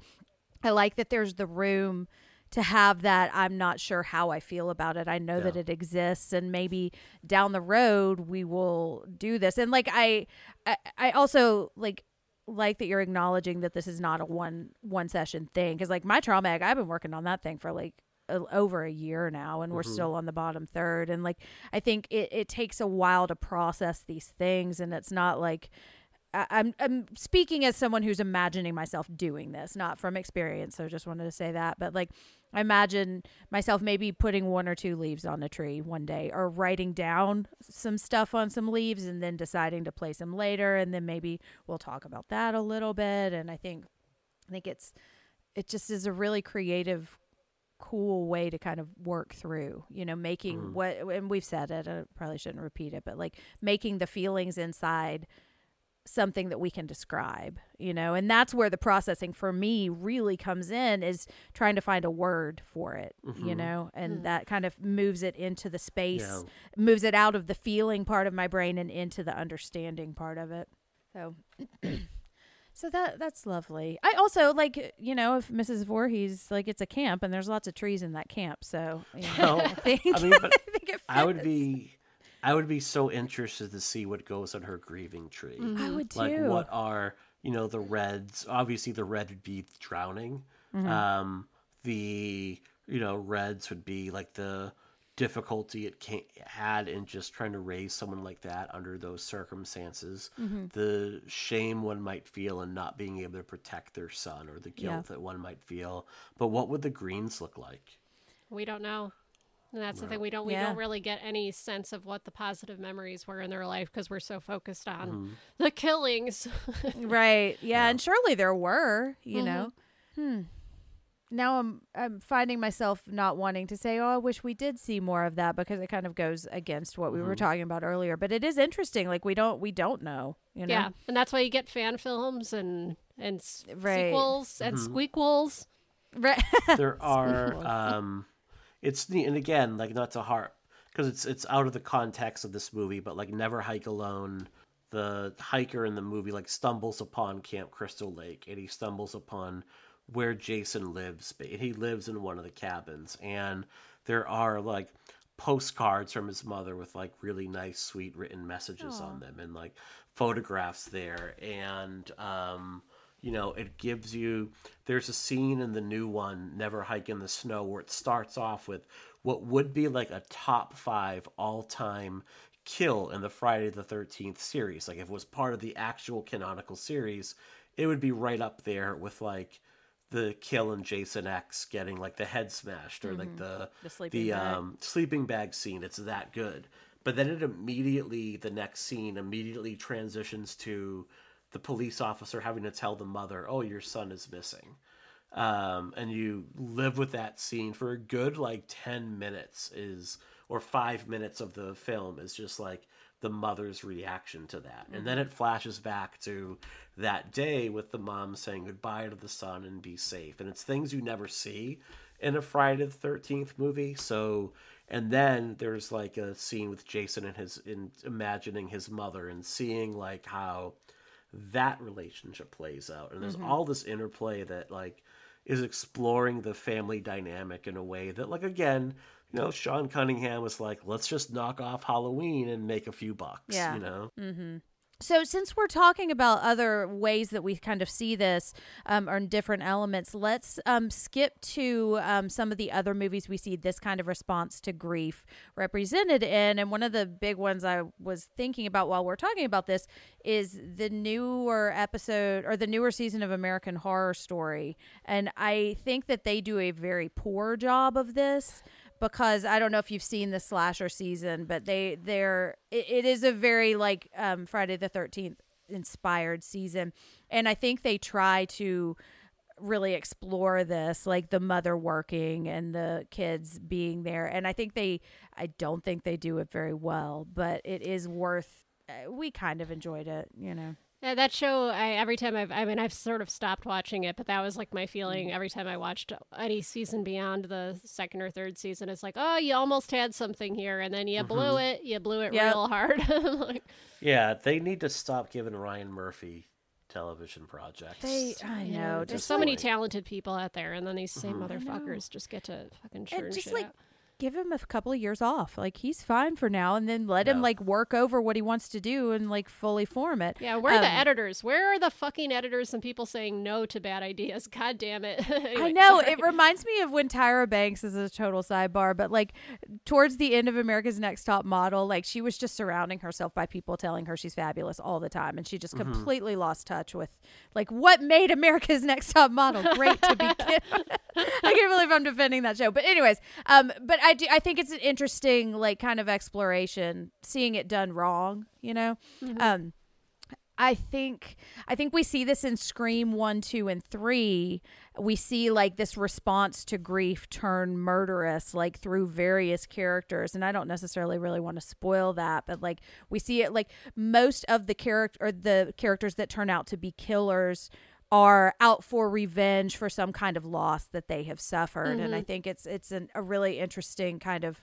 I like that there's the room to have that I'm not sure how I feel about it. I know that it exists and maybe down the road we will do this. And like I I, I also like like that you're acknowledging that this is not a one one session thing cuz like my trauma egg I've been working on that thing for like a, over a year now and we're mm-hmm. still on the bottom third and like I think it it takes a while to process these things and it's not like I- I'm I'm speaking as someone who's imagining myself doing this, not from experience. So just wanted to say that. But like I imagine myself maybe putting one or two leaves on a tree one day or writing down some stuff on some leaves and then deciding to place them later and then maybe we'll talk about that a little bit. And I think I think it's it just is a really creative cool way to kind of work through you know making mm. what and we've said it i probably shouldn't repeat it but like making the feelings inside something that we can describe you know? And that's where the processing for me really comes in is trying to find a word for it you mm-hmm. know? And hmm. that kind of moves it into the space Yeah. moves it out of the feeling part of my brain and into the understanding part of it. So [clears throat] so that that's lovely. I also like you know if mrs Voorhees like it's a camp and there's lots of trees in that camp so you know, Well, [laughs] i think I mean, [laughs] I think it I would be, I would be so interested to see what goes on her grieving tree. i would too Like, what are you know the reds? Obviously, the red would be drowning. Mm-hmm. Um, the you know reds would be like the difficulty it can had in just trying to raise someone like that under those circumstances. Mm-hmm. The shame one might feel in not being able to protect their son, or the guilt Yeah. that one might feel. But what would the greens look like? We don't know. And that's the thing. We don't we Yeah. don't really get any sense of what the positive memories were in their life because we're so focused on Mm-hmm. the killings. [laughs] right yeah, and surely there were you know hmm now i'm i'm finding myself not wanting to say oh i wish we did see more of that because it kind of goes against what we were talking about earlier but it is interesting like we don't we don't know you know yeah, and that's why you get fan films and and Right. sequels and Mm-hmm. squeakquels. right [laughs] there are um it's neat and again like not to harp because it's it's out of the context of this movie but like never hike alone the hiker in the movie like stumbles upon camp crystal lake and he stumbles upon where jason lives but he lives in one of the cabins and there are like postcards from his mother with like really nice sweet written messages on them and like photographs there and um you know it gives you there's a scene in the new one never hike in the snow where it starts off with what would be like a top five all-time kill in the friday the 13th series. Like if it was part of the actual canonical series it would be right up there with like the kill in jason x getting like the head smashed or like the The sleeping the bag. um sleeping bag scene. It's that good. But then it immediately the next scene immediately transitions to the police officer having to tell the mother oh your son is missing. Um, and you live with that scene for a good like 10 minutes is or five minutes of the film is just like the mother's reaction to that. And then it flashes back to that day with the mom saying goodbye to the son and be safe. And it's things you never see in a friday the 13th movie. So and then there's like a scene with jason and his in imagining his mother and seeing like how that relationship plays out. And there's mm-hmm. all this interplay that like is exploring the family dynamic in a way that like again you know sean cunningham was like let's just knock off halloween and make a few bucks Yeah. you know mm-hmm. So, since we're talking about other ways that we kind of see this um, or different elements, let's um, skip to um, some of the other movies we see this kind of response to grief represented in. And one of the big ones I was thinking about while we're talking about this is the newer episode or the newer season of American Horror Story. And I think that they do a very poor job of this because I don't know if you've seen the slasher season, but they they're it, it is a very like um, Friday the Thirteenth inspired season, and I think they try to really explore this like the mother working and the kids being there. And i think they i don't think they do it very well but it is worth uh, we kind of enjoyed it you know Yeah, that show. I every time I've, I mean, I've sort of stopped watching it, but that was like my feeling every time I watched any season beyond the second or third season. It's like, oh, you almost had something here, and then you blew it. You blew it Yep. real hard. [laughs] like, yeah they need to stop giving ryan murphy television projects. They, I know, there's just so many talented people out there, and then these same Mhm. Motherfuckers just get to fucking churn and just shit like out. Give him a couple of years off. Like he's fine for now, and then let him like work over what he wants to do and like fully form it. Yeah, where are the Um, editors? Where are the fucking editors and people saying no to bad ideas? [laughs] God damn it! [laughs] I know sorry. it reminds me of when Tyra Banks is a total sidebar, but like towards the end of America's Next Top Model, like she was just surrounding herself by people telling her she's fabulous all the time, and she just Mm-hmm. completely lost touch with like what made America's [laughs] Next Top Model great to begin. I can't believe I'm defending that show, but anyways, um, but I do I think it's an interesting like kind of exploration, seeing it done wrong, you know, um. I think I think we see this in Scream 1, 2 and 3. We see like this response to grief turn murderous like through various characters and I don't necessarily really want to spoil that, but like we see it like most of the character or the characters that turn out to be killers are out for revenge for some kind of loss that they have suffered. And I mm-hmm. think it's it's an, a really interesting kind of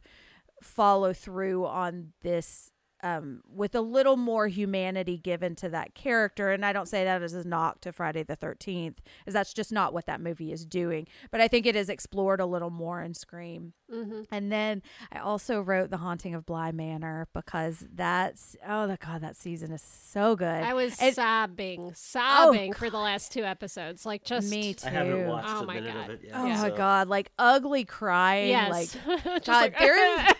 follow through on this um, with a little more humanity given to that character. And I don't say that as a knock to Friday the 13th, as that's just not what that movie is doing. But I think it is explored a little more in Scream. Mm-hmm. And then I also wrote The Haunting of Bly Manor because that's, oh, the God, that season is so good. I was It- sobbing, sobbing for the last two episodes. Like just Me too. I haven't watched Oh a my minute God. of it yet. Oh Yeah. my so- god, like ugly crying, Yes, like [laughs] Just God, like- there is- [laughs]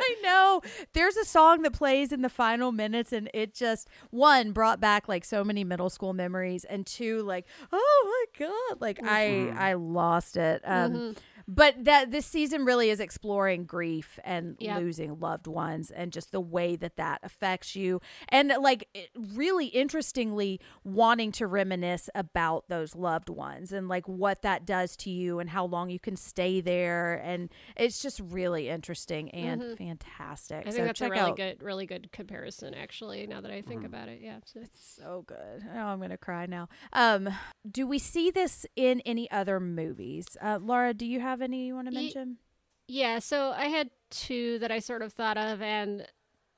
I know. There's a song that plays in the final minutes, and it just one brought back like so many middle school memories, and two, like oh my god, like Mm-hmm. I I lost it. Um, Mhm. But that this season really is exploring grief and Yep. losing loved ones, and just the way that that affects you, and like really interestingly, wanting to reminisce about those loved ones and like what that does to you and how long you can stay there, and it's just really interesting and fantastic. I think so that's a really out. good, really good comparison. Actually, now that I think about it, yeah. So- So good. Oh, I'm gonna cry now. Um, do we see this in any other movies? Uh, Laura, do you have any you want to mention? Yeah, so I had two that I sort of thought of, and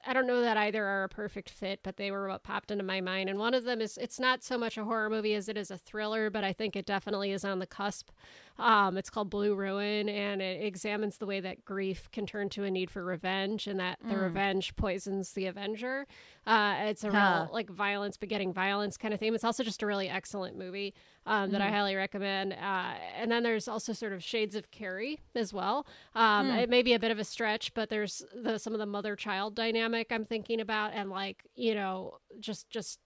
I don't know that either are a perfect fit, but they were what popped into my mind. And one of them is it's not so much a horror movie as it is a thriller, but I think it definitely is on the cusp. Um, it's called Blue Ruin, and it examines the way that grief can turn to a need for revenge, and that the revenge poisons the avenger. Uh, it's a Huh. real like violence begetting violence kind of theme. It's also just a really excellent movie um, that I highly recommend. Uh, and then there's also sort of shades of Carrie as well. Um, It may be a bit of a stretch, but there's the some of the mother child dynamic I'm thinking about, and like you know just just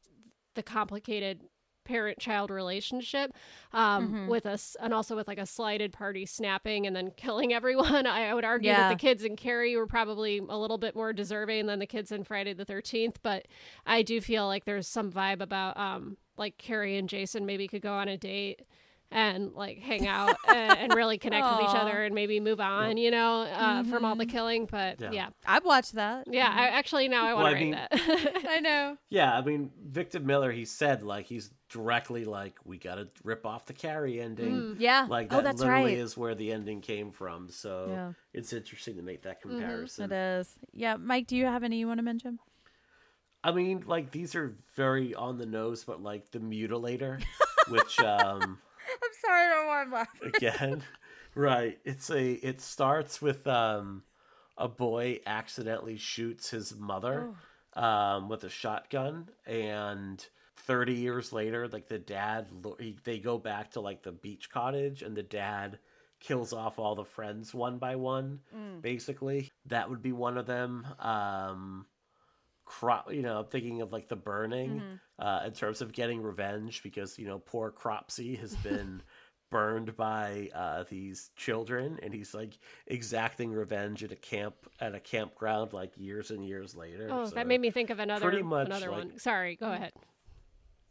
the complicated parent child relationship um, with us and also with like a slighted party snapping and then [laughs] killing everyone i, I would argue Yeah. that the kids in carrie were probably a little bit more deserving than the kids in friday the 13th but i do feel like there's some vibe about um like carrie and jason maybe could go on a date and like hang out and, and really [laughs] connect with each other and maybe move on you know uh, from all the killing but Yeah. yeah I've watched that. yeah, I actually now I want Well, to I write mean- that. [laughs] I know. Yeah, I mean, Victor Miller, he said like he's directly like we got to rip off the Carrie ending. Yeah. Like oh, that that's literally right. is where the ending came from. So Yeah. it's interesting to make that It comparison. It is. Yeah, Mike, do you have any you want to mention? I mean, like these are very on the nose, but like the mutilator, [laughs] which um [laughs] I'm sorry, I don't want to laugh. [laughs] again, right? It's a it starts with um a boy accidentally shoots his mother um with a shotgun and 30 years later like the dad he, they go back to like the beach cottage and the dad kills off all the friends one by one basically. That would be one of them. Um crop you know i'm thinking of like the burning uh in terms of getting revenge because you know poor cropsy has [laughs] been burned by uh these children and he's like exacting revenge at a camp at a campground like years and years later oh, so- that made me think of another pretty much, another like- one. Sorry, go ahead.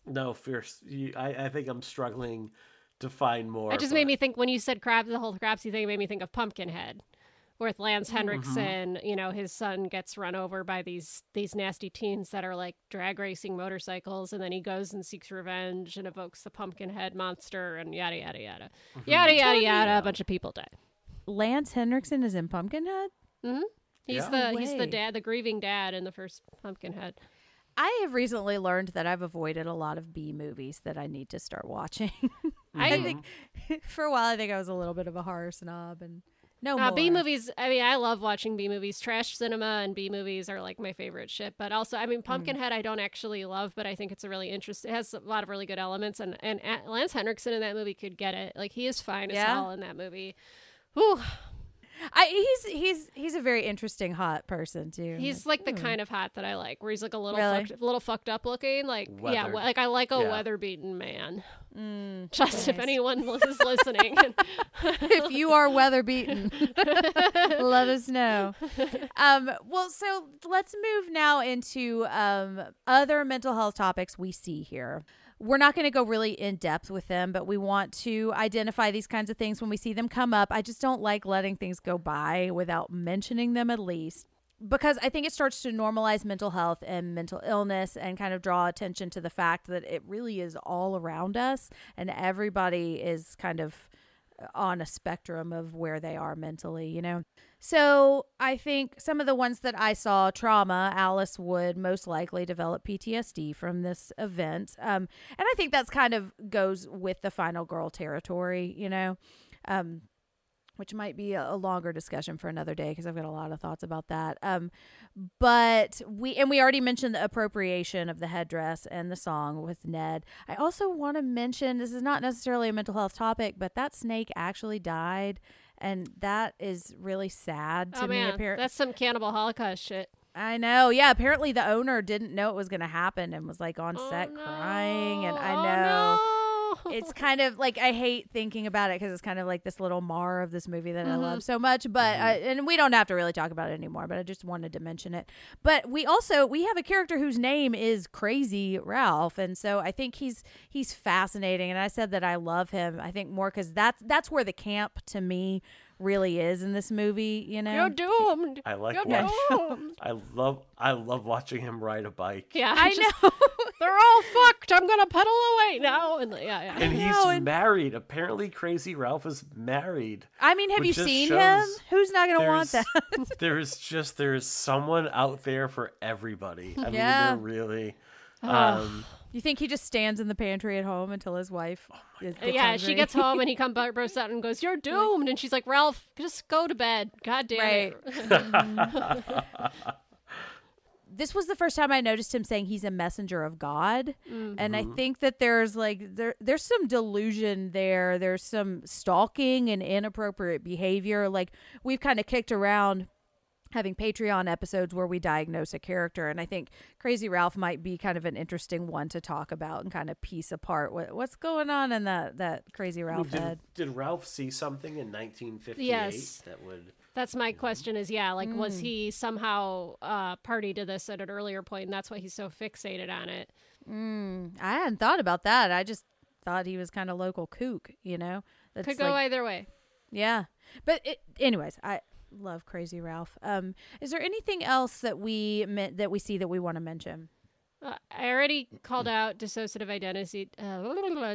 no fierce you, I, I think i'm struggling to find more It just made me think when you said crab, the whole cropsy thing made me think of Pumpkinhead, with Mm-hmm. Lance Henriksen. You know, his son gets run over by these these nasty teens that are like drag racing motorcycles, and then he goes and seeks revenge and evokes the Pumpkinhead monster, and yada yada yada, Mm-hmm. yada yada yada. A bunch of people die. Lance Henriksen is in Pumpkinhead. Hmm. He's Yeah. the No he's the dad, the grieving dad in the first Pumpkinhead. I have recently learned that I've avoided a lot of B movies that I need to start watching. [laughs] I I- think [laughs] for a while I think I was a little bit of a horror snob and no Uh. B movies. I mean, I love watching B movies. Trash cinema and B movies are like my favorite shit. But also, I Mm. mean, Pumpkinhead, I don't actually love, but I think it's a really interesting. It has a lot of really good elements, and and Lance Henriksen in that movie could get it. Like he is fine as Yeah. hell in that movie. Whew. I, he's he's he's a very interesting hot person too. He's like the kind of hot that I like, where he's like a little Really? fucked, a little fucked up looking. Like yeah, Weathered. like I like a Yeah. weather beaten man. Mm, Just if anyone [laughs] is listening, [laughs] if you are weather beaten, [laughs] let us know. Um, well, so let's move now into um, other mental health topics we see here. We're not going to go really in depth with them, but we want to identify these kinds of things when we see them come up. I just don't like letting things go by without mentioning them at least. Because I think it starts to normalize mental health and mental illness and kind of draw attention to the fact that it really is all around us and everybody is kind of on a spectrum of where they are mentally, you know? So I think some of the ones that I saw trauma, Alice would most likely develop PTSD from this event. Um, and I think that's kind of goes with the final girl territory, you know? Um, which might be a, longer discussion for another day because I've got a lot of thoughts about that. Um, but we and we already mentioned the appropriation of the headdress and the song with Ned. I also want to mention this is not necessarily a mental health topic, but that snake actually died, and that is really sad to oh me. Apparently, that's some cannibal holocaust shit. I know. Yeah, apparently the owner didn't know it was going to happen and was like on Oh, set crying, and no. I Oh, know no. It's [laughs] kind of like I hate thinking about it because it's kind of like this little mar of this movie that I Mm-hmm. love so much. But I, and we don't have to really talk about it anymore. But I just wanted to mention it. But we also we have a character whose name is Crazy Ralph, and so I think he's he's fascinating. And I said that I love him. I think more because that's that's where the camp to me really is in this movie. You know, You're doomed. I like You're watching. doomed. [laughs] I love I love watching him ride a bike. Yeah, I just- know. [laughs] They're all fucked. I'm gonna pedal away now. And yeah, yeah. And he's know, and- married. Apparently, Crazy Ralph is married. I mean, have you seen him? Who's not going to want that? [laughs] there's just there's someone out there for everybody. I mean, Yeah. they're really. Um, you think he just stands in the pantry at home until his wife? is- gets Uh, yeah, she gets home and he [laughs] comes bursts out and goes, "You're doomed." And she's like, "Ralph, just go to bed. God damn Right. it." [laughs] this was the first time I noticed him saying he's a messenger of God, and I think that there's like there there's some delusion there. There's some stalking and inappropriate behavior. Like we've kind of kicked around having Patreon episodes where we diagnose a character, and I think Crazy Ralph might be kind of an interesting one to talk about and kind of piece apart what what's going on in that that Crazy Ralph did, head. did Ralph see something in 1958 Yes. that would? That's my question. Is yeah, like Mm. was he somehow uh, party to this at an earlier point, and that's why he's so fixated on it? Mm, I hadn't thought about that. I just thought he was kind of local kook, you know. That's Could go like- either way. Yeah. But it, anyways, I love Crazy Ralph. Um is there anything else that we that we see that we want to mention? Uh, I already called out dissociative identity, uh,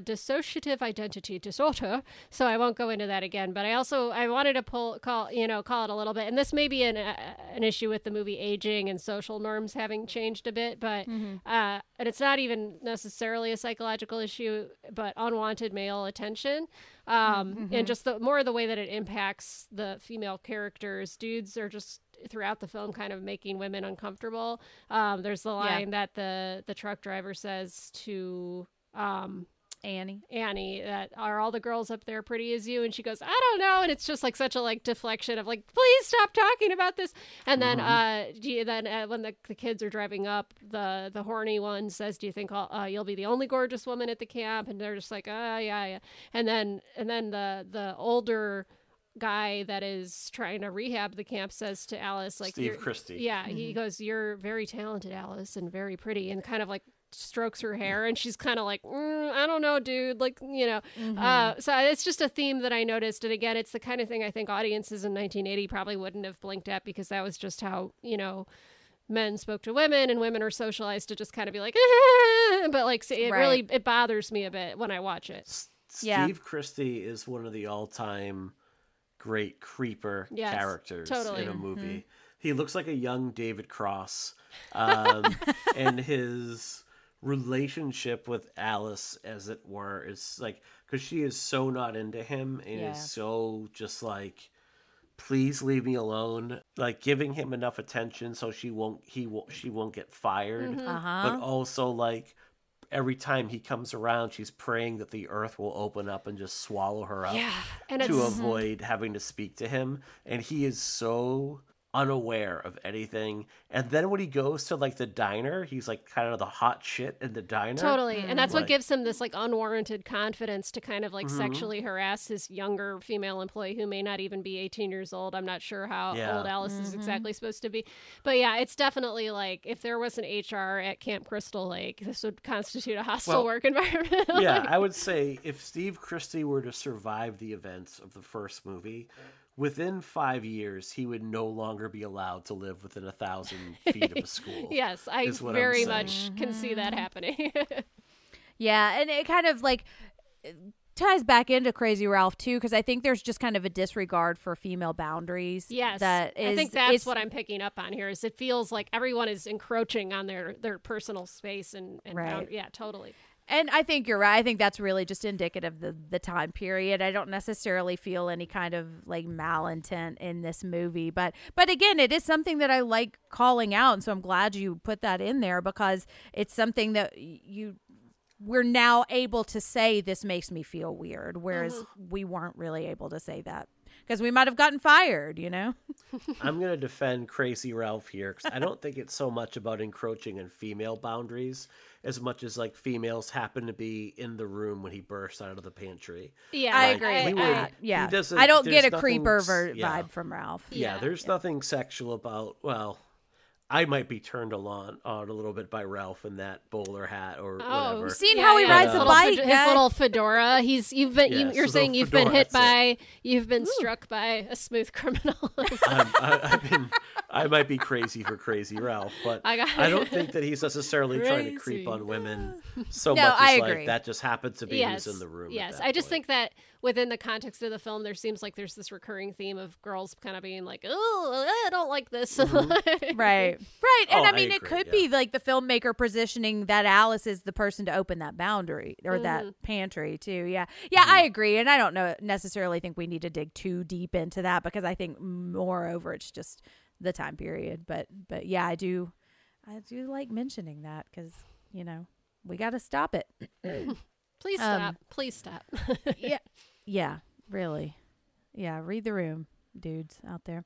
dissociative identity disorder, so I won't go into that again. But I also I wanted to pull call you know call it a little bit, and this may be an uh, an issue with the movie aging and social norms having changed a bit, but uh, and it's not even necessarily a psychological issue, but unwanted male attention, um, and just the more of the way that it impacts the female characters. Dudes are just throughout the film kind of making women uncomfortable. Um, there's the line that the the truck driver says to um, Annie. Annie that are all the girls up there pretty as you? And she goes I don't know. And it's just like such a like deflection of like please stop talking about this. And then uh do you, then uh, when the, the kids are driving up the the horny one says do you think I'll, uh, you'll be the only gorgeous woman at the camp? And they're just like oh yeah yeah. And then and then the the older guy that is trying to rehab the camp says to Alice like Steve you're- Christy. yeah he goes you're very talented Alice and very pretty and kind of like strokes her hair and she's kind of like mm, i don't know dude like you know. Uh, so it's just a theme that i noticed and again it's the kind of thing i think audiences in 1980 probably wouldn't have blinked at because that was just how you know men spoke to women and women are socialized to just kind of be like [laughs] but like it really it bothers me a bit when i watch it. S- Yeah. Steve Christy is one of the all-time great creeper Yes, characters totally. in a movie. he looks like a young David Cross, um, [laughs] and his relationship with Alice, as it were, is like because she is so not into him and Yeah. is so just like, please leave me alone. Like giving him enough attention so she won't he won't she won't get fired, Uh huh. but also like. Every time he comes around, she's praying that the earth will open up and just swallow her up Yeah, to avoid having to speak to him. And he is so unaware of anything and then when he goes to like the diner he's like kind of the hot shit in the diner Totally. And that's Like- what gives him this like unwarranted confidence to kind of like Mhm. sexually harass his younger female employee who may not even be 18 years old. I'm not sure how Yeah. old Alice is Mhm. exactly supposed to be. But yeah, it's definitely like if there was an HR at Camp Crystal Lake, this would constitute a hostile Well, work environment. [laughs] yeah i would say if steve christy were to survive the events of the first movie within five years he would no longer be allowed to live within a thousand [laughs] feet of a school yes, I is what I'm very much can see that mm-hmm. happening. [laughs] Yeah, and it kind of like ties back into Crazy Ralph too, because I think there's just kind of a disregard for female boundaries. Yes, that is. I think that's it's- what I'm picking up on here. Is it feels like everyone is encroaching on their their personal space and, and Right. bound- yeah, totally. And I think you're right. I think that's really just indicative of the, the time period. I don't necessarily feel any kind of like malintent in this movie, but but again, it is something that I like calling out, and so I'm glad you put that in there because it's something that you we're now able to say this makes me feel weird, whereas mm-hmm. we weren't really able to say that because we might have gotten fired, you know. [laughs] I'm going to defend Crazy Ralph here because I don't think it's so much about encroaching on female boundaries as much as like females happen to be in the room when he bursts out of the pantry. Yeah, I agree uh, he with would- Yeah, he doesn't- I don't get a nothing creeper ver- yeah. vibe from Ralph. Yeah, Yeah, there's nothing sexual about, well, I might be turned on, on a little bit by Ralph in that bowler hat or Oh, whatever. Seen Yeah, how he yeah, rides his the little bike? fed- guy? his little fedora. He's you've been you, Yeah, you're his saying you've been hit that's by you've been struck by a smooth [laughs] criminal. I'm, I, I've been, I might be crazy for Crazy Ralph, but I got I don't think that he's necessarily trying to creep on women [laughs] so No, much as I like that just happened to be yes, who's in the room. yes. that I just point. think that within the context of the film, there seems like there's this recurring theme of girls kind of being like, "Oh, I don't like this." [laughs] right right and Oh, i I mean it could yeah. be like the filmmaker positioning that alice is the person to open that boundary or that Mhm. pantry too yeah yeah i agree and i don't know necessarily think we need to dig too deep into that because i think moreover it's just the time period but but yeah i do i do like mentioning that because you know we got to stop it [coughs] [laughs] Please Um, stop. Please stop. [laughs] yeah yeah really yeah read the room dudes out there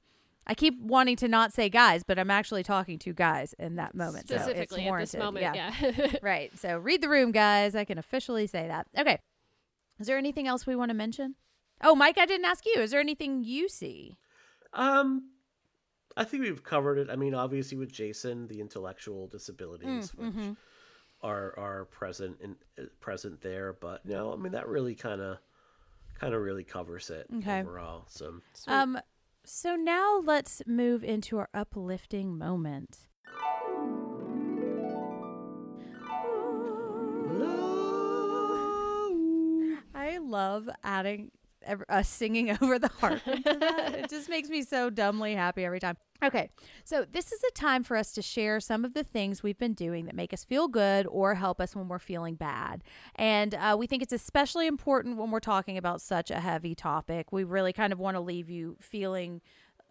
I keep wanting to not say guys, but I'm actually talking to guys in that moment. so it's Specifically at this warranted. moment, yeah. yeah. [laughs] right. So read the room, guys. I can officially say that. Okay. Is there anything else we want to mention? Oh, Mike, I didn't ask you. Is there anything you see? Um, I think we've covered it. I mean, obviously with Jason, the intellectual disabilities, which mhm. are are present in uh, present there, but no, I mean that really kind of kind of really covers it Okay. overall. So Sweet. Um, so now let's move into our uplifting moment. I love adding ev- uh, singing [laughs] over the harp. into that. [laughs] it just makes me so dumbly happy every time. Okay, so this is a time for us to share some of the things we've been doing that make us feel good or help us when we're feeling bad. And uh, we think it's especially important when we're talking about such a heavy topic. We really kind of want to leave you feeling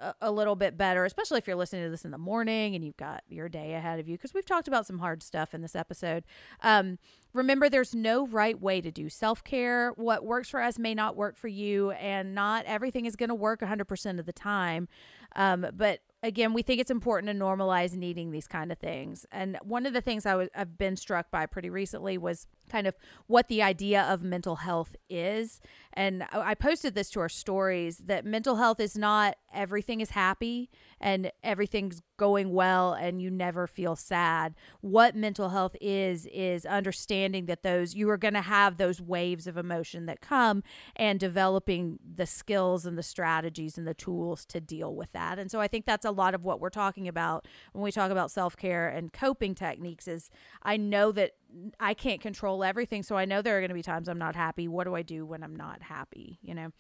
a, a little bit better, especially if you're listening to this in the morning and you've got your day ahead of you, because we've talked about some hard stuff in this episode. Um, remember, there's no right way to do self care. What works for us may not work for you, and not everything is going to work 100% of the time. Um, but again, we think it's important to normalize needing these kind of things. And one of the things I was I've been struck by pretty recently was kind of what the idea of mental health is. And I posted this to our stories that mental health is not everything is happy and everything's going well and you never feel sad. What mental health is is understanding that those you are going to have those waves of emotion that come and developing the skills and the strategies and the tools to deal with that. And so I think that's a lot of what we're talking about when we talk about self-care and coping techniques is I know that I can't control everything, so I know there are going to be times I'm not happy. What do I do when I'm not happy, you know?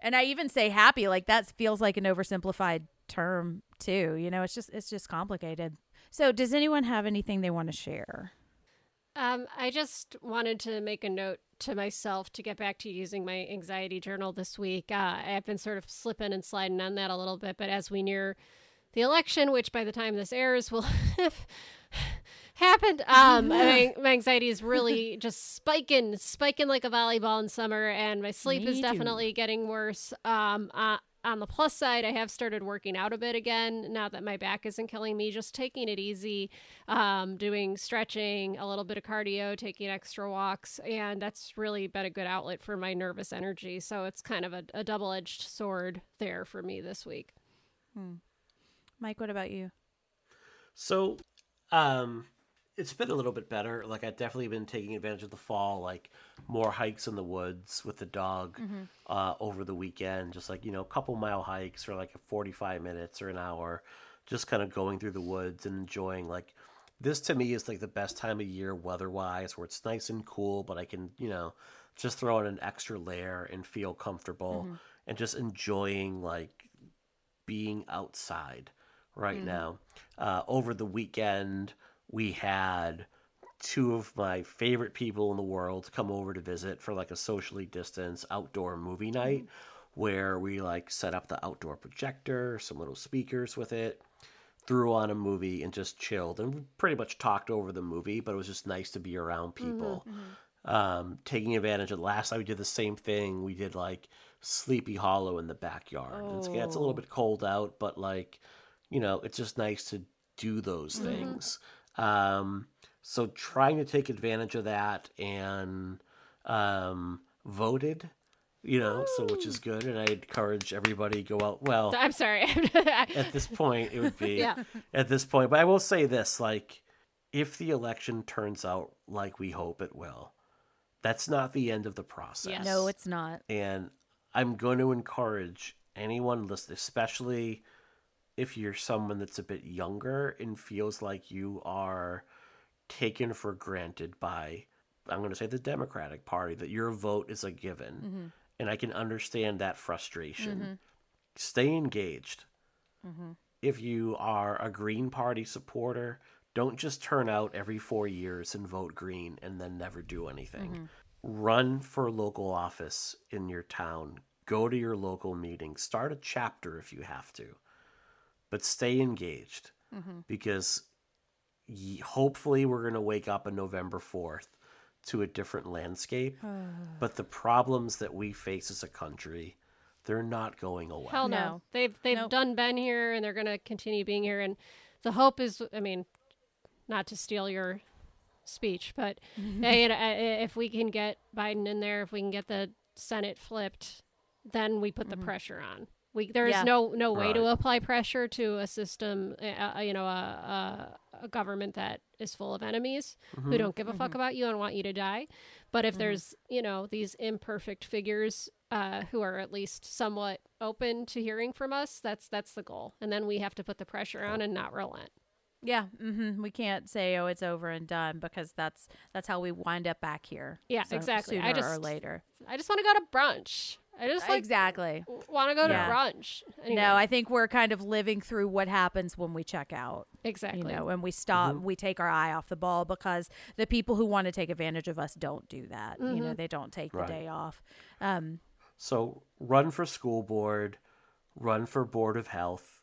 And I even say happy like that feels like an oversimplified term too. You know, it's just it's just complicated. So, does anyone have anything they want to share? Um, I just wanted to make a note to myself to get back to using my anxiety journal this week. Uh, I've been sort of slipping and sliding on that a little bit, but as we near the election, which by the time this airs will [laughs] have happened, um, my, my anxiety is really just spiking, spiking like a volleyball in summer, and my sleep Me is too. definitely getting worse. Um, uh, on the plus side, I have started working out a bit again now that my back isn't killing me. Just taking it easy, um, doing stretching, a little bit of cardio, taking extra walks, and that's really been a good outlet for my nervous energy. So it's kind of a, a double edged sword there for me this week. Hmm. Mike, what about you? So, um, it's been a little bit better. Like I've definitely been taking advantage of the fall, like more hikes in the woods with the dog uh, over the weekend. Just like you know, a couple mile hikes for like forty-five minutes or an hour, just kind of going through the woods and enjoying. Like this to me is like the best time of year weather-wise, where it's nice and cool, but I can you know just throw in an extra layer and feel comfortable and just enjoying like being outside right now. Uh, over the weekend, we had two of my favorite people in the world come over to visit for like a socially distanced outdoor movie mm-hmm. night where we like set up the outdoor projector, some little speakers with it, threw on a movie and just chilled and we pretty much talked over the movie, but it was just nice to be around mm-hmm, people. Mm-hmm. Um, taking advantage of the last night we did the same thing. We did like Sleepy Hollow in the backyard. It's, yeah, it's a little oh. bit cold out, but like, you know, it's just nice to do those things. Um, so trying to take advantage of that and um, voted, you know, so which is good. And I encourage everybody go out. Well, I'm sorry. [laughs] at this point, it would be Yeah. at this point. But I will say this: like, if the election turns out like we hope it will, that's not the end of the process. Yes. No, it's not. And I'm going to encourage anyone listening, especially if you're someone that's a bit younger and feels like you are taken for granted by, I'm going to say the Democratic Party, that your vote is a given. Mm-hmm. And I can understand that frustration. Mm-hmm. Stay engaged. Mm-hmm. If you are a Green Party supporter, don't just turn out every four years and vote Green and then never do anything. Run for local office in your town. Go to your local meeting. Start a chapter if you have to but stay engaged because y- hopefully we're going to wake up on november 4th to a different landscape [sighs] but the problems that we face as a country they're not going away Hell no. No. They've they've Nope. done been here and they're going to continue being here and the hope is I mean not to steal your speech, but [laughs] uh, you know, if we can get Biden in there, if we can get the Senate flipped, then we put the pressure on. We there is Yeah. no no way to apply pressure to a system, uh, uh, you know, a, a a government that is full of enemies who don't give a fuck about you and want you to die. But if there's you know these imperfect figures uh, who are at least somewhat open to hearing from us, that's that's the goal, and then we have to put the pressure on and not relent. Yeah, hmm we can't say oh it's over and done because that's that's how we wind up back here. Yeah, so- exactly. Sooner I or later. I just want to go to brunch. I just like exactly. want to go to Yeah. brunch. Anyway, No, I think we're kind of living through what happens when we check out. exactly. You know, and we stop, we take our eye off the ball because the people who want to take advantage of us don't do that. You know, they don't take Right. the day off. Um, So run for school board, run for board of health,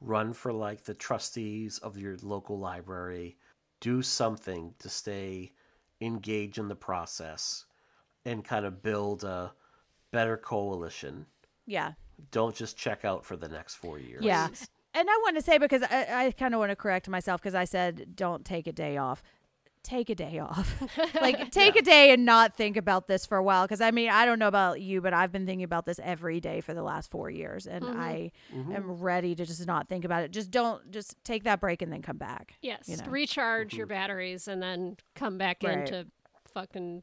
run for like the trustees of your local library. Do something to stay engaged in the process and kind of build a better coalition. yeah, Don't just check out for the next four years. Yeah. And I want to say because I, I kind of want to correct myself because I said don't take a day off. Take a day off. [laughs] like [laughs] take a day and not think about this for a while because I mean I don't know about you but I've been thinking about this every day for the last 4 years and mm-hmm. I mm-hmm. am ready to just not think about it. Just don't just take that break and then come back. Yes, you know. recharge your mm-hmm. batteries and then come back Right. into fucking.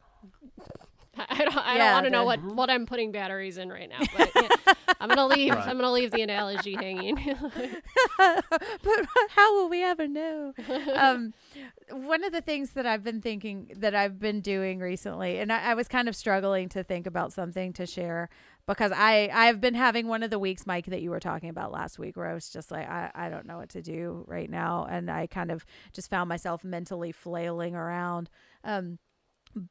[laughs] I don't. I Yeah, don't want to know what what I'm putting batteries in right now. But yeah, I'm gonna leave. I'm gonna leave the analogy hanging. [laughs] but how will we ever know? [laughs] um, one of the things that I've been thinking that I've been doing recently, and I, I was kind of struggling to think about something to share, because I I've been having one of the weeks, Mike, that you were talking about last week, where I was just like, I, I don't know what to do right now, and I kind of just found myself mentally flailing around. Um,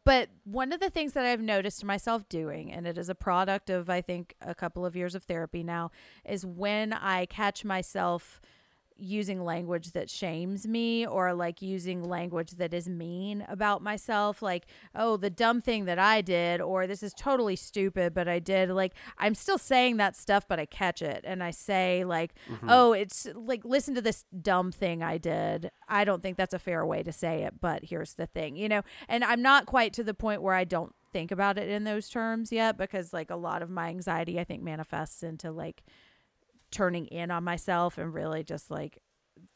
but one of the things that I've noticed myself doing, and it is a product of I think a couple of years of therapy now, is when I catch myself using language that shames me or like using language that is mean about myself like oh the dumb thing that i did or this is totally stupid but i did like i'm still saying that stuff but i catch it and i say like mm-hmm. oh it's like listen to this dumb thing i did. I don't think that's a fair way to say it but here's the thing you know? And i'm not quite to the point where i don't think about it in those terms yet because like a lot of my anxiety i think manifests into like turning in on myself and really just like